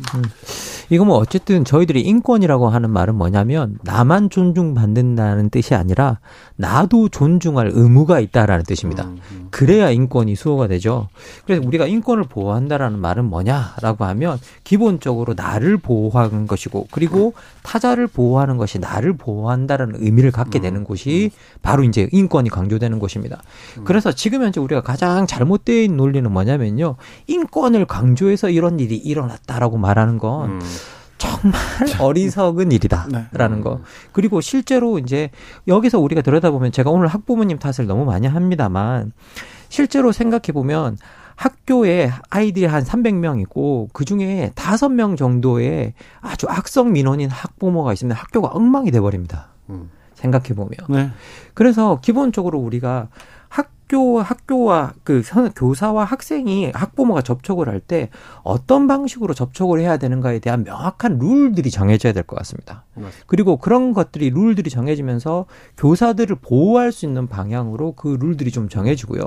S9: 이거 뭐 어쨌든 저희들이 인권이라고 하는 말은 뭐냐면 나만 존중받는다는 뜻이 아니라 나도 존중할 의무가 있다라는 뜻입니다.
S10: 음,
S9: 그래야 인권이 수호가 되죠. 그래서 우리가 인권을 보호한다라는 말은 뭐냐라고 하면 기본적으로 나를 보호하는 것이고 그리고 타자를 보호하는 것이 나를 보호한다라는 의미를 갖게 되는 곳이 바로 이제 인권이 강조되는 곳입니다. 그래서 지금 현재 우리가 가장 있는 논리는 뭐냐면요. 인권을 강조해서 이런 일이 일어났다라고 말하는 건
S10: 음.
S9: 정말 어리석은 일이다라는 거. 그리고 실제로 이제 여기서 우리가 들여다보면 제가 오늘 학부모님 탓을 너무 많이 합니다만 실제로 생각해 보면 학교에 아이들이 한 300명이고 그 중에 5명 정도의 아주 악성 민원인 학부모가 있으면 학교가 엉망이 돼 버립니다.
S10: 음.
S9: 생각해 보면.
S1: 네.
S9: 그래서 기본적으로 우리가 학교 학교와 그 선- 교사와 학생이 학부모가 접촉을 할 때 어떤 방식으로 접촉을 해야 되는가에 대한 명확한 룰들이 정해져야 될 것 같습니다.
S10: 맞습니다.
S9: 그리고 그런 것들이 룰들이 정해지면서 교사들을 보호할 수 있는 방향으로 그 룰들이 좀 정해지고요.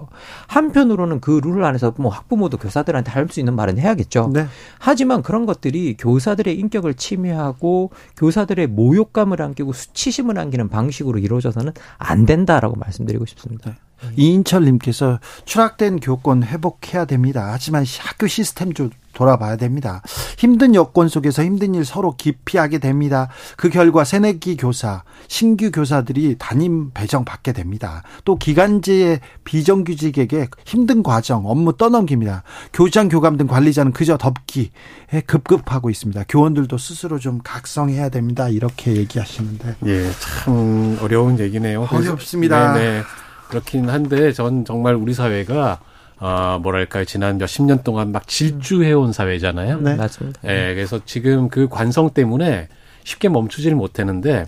S9: 한편으로는 그 룰 안에서 뭐 학부모도 교사들한테 할 수 있는 말은 해야겠죠.
S1: 네.
S9: 하지만 그런 것들이 교사들의 인격을 침해하고 교사들의 모욕감을 안기고 수치심을 안기는 방식으로 이루어져서는 안 된다라고 말씀드리고 싶습니다.
S1: 이인철님께서 추락된 교권 회복해야 됩니다. 하지만 시- 학교 시스템 좀 돌아봐야 됩니다. 힘든 여건 속에서 힘든 일 서로 기피하게 됩니다. 그 결과 새내기 교사, 신규 교사들이 담임 배정 받게 됩니다. 또 기간제의 비정규직에게 힘든 과정, 업무 떠넘깁니다. 교장, 교감 등 관리자는 그저 덮기에 급급하고 있습니다. 교원들도 스스로 좀 각성해야 됩니다. 이렇게 얘기하시는데
S10: 예, 참 어려운 얘기네요.
S1: 어렵습니다.
S10: 네, 네. 그렇긴 한데 전 정말 우리 사회가 아 뭐랄까요 지난 몇십 년 동안 막 질주해온 사회잖아요.
S1: 네.
S9: 맞습니다.
S10: 예, 그래서 지금 그 관성 때문에 쉽게 멈추지를 못하는데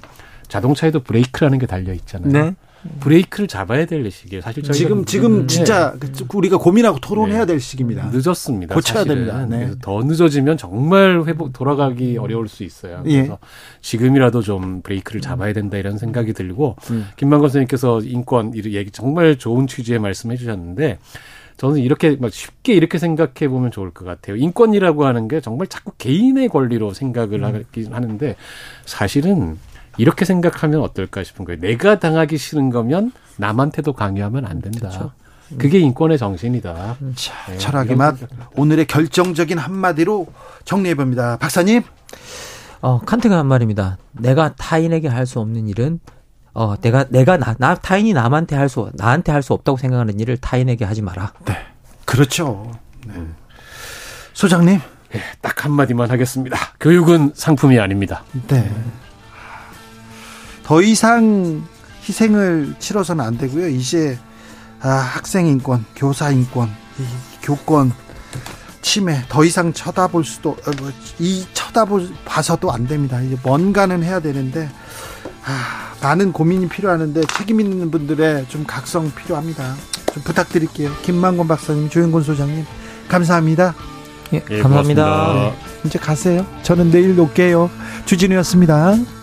S10: 자동차에도 브레이크라는 게 달려 있잖아요.
S1: 네.
S10: 브레이크를 잡아야 될 시기예요. 사실
S1: 지금 지금
S10: 네.
S1: 진짜 그 우리가 고민하고 토론해야
S10: 네.
S1: 될 시기입니다.
S10: 늦었습니다.
S1: 고쳐야
S10: 사실은.
S1: 됩니다. 네.
S10: 그래서 더 늦어지면 정말 회복 돌아가기 어려울 수 있어요.
S1: 예.
S10: 그래서 지금이라도 좀 브레이크를 잡아야 된다 이런 생각이 들고
S1: 음.
S10: 김만건 선생님께서 인권 이 얘기 정말 좋은 취지의 말씀해 주셨는데 저는 이렇게 막 쉽게 이렇게 생각해 보면 좋을 것 같아요. 인권이라고 하는 게 정말 자꾸 개인의 권리로 생각을 하긴 하는데 사실은 이렇게 생각하면 어떨까 싶은 거예요. 내가 당하기 싫은 거면 남한테도 강요하면 안 된다.
S9: 그렇죠.
S10: 그게 인권의 정신이다.
S1: 자,
S10: 네,
S1: 철학의 맛. 오늘의 결정적인 한마디로 정리해 봅니다. 박사님.
S9: 어, 칸트가 한 말입니다. 내가 타인에게 할 수 없는 일은 어, 내가 내가 나, 나 타인이 남한테 할 수 나한테 할 수 없다고 생각하는 일을 타인에게 하지 마라.
S1: 네. 그렇죠. 네. 소장님.
S10: 예, 딱 한마디만 하겠습니다. 교육은 상품이 아닙니다.
S1: 네. 더 이상 희생을 치러서는 안 되고요. 이제 아, 학생 인권, 교사 인권, 이 교권 침해 더 이상 쳐다볼 수도 어, 뭐, 이 쳐다볼 봐서도 안 됩니다. 이제 뭔가는 해야 되는데 아, 많은 고민이 필요하는데 책임 있는 분들의 좀 각성 필요합니다. 좀 부탁드릴게요. 김만권 박사님, 조영곤 소장님 감사합니다.
S9: 예,
S10: 예,
S9: 감사합니다.
S10: 고맙습니다.
S1: 이제 가세요. 저는 내일 올게요. 주진우였습니다.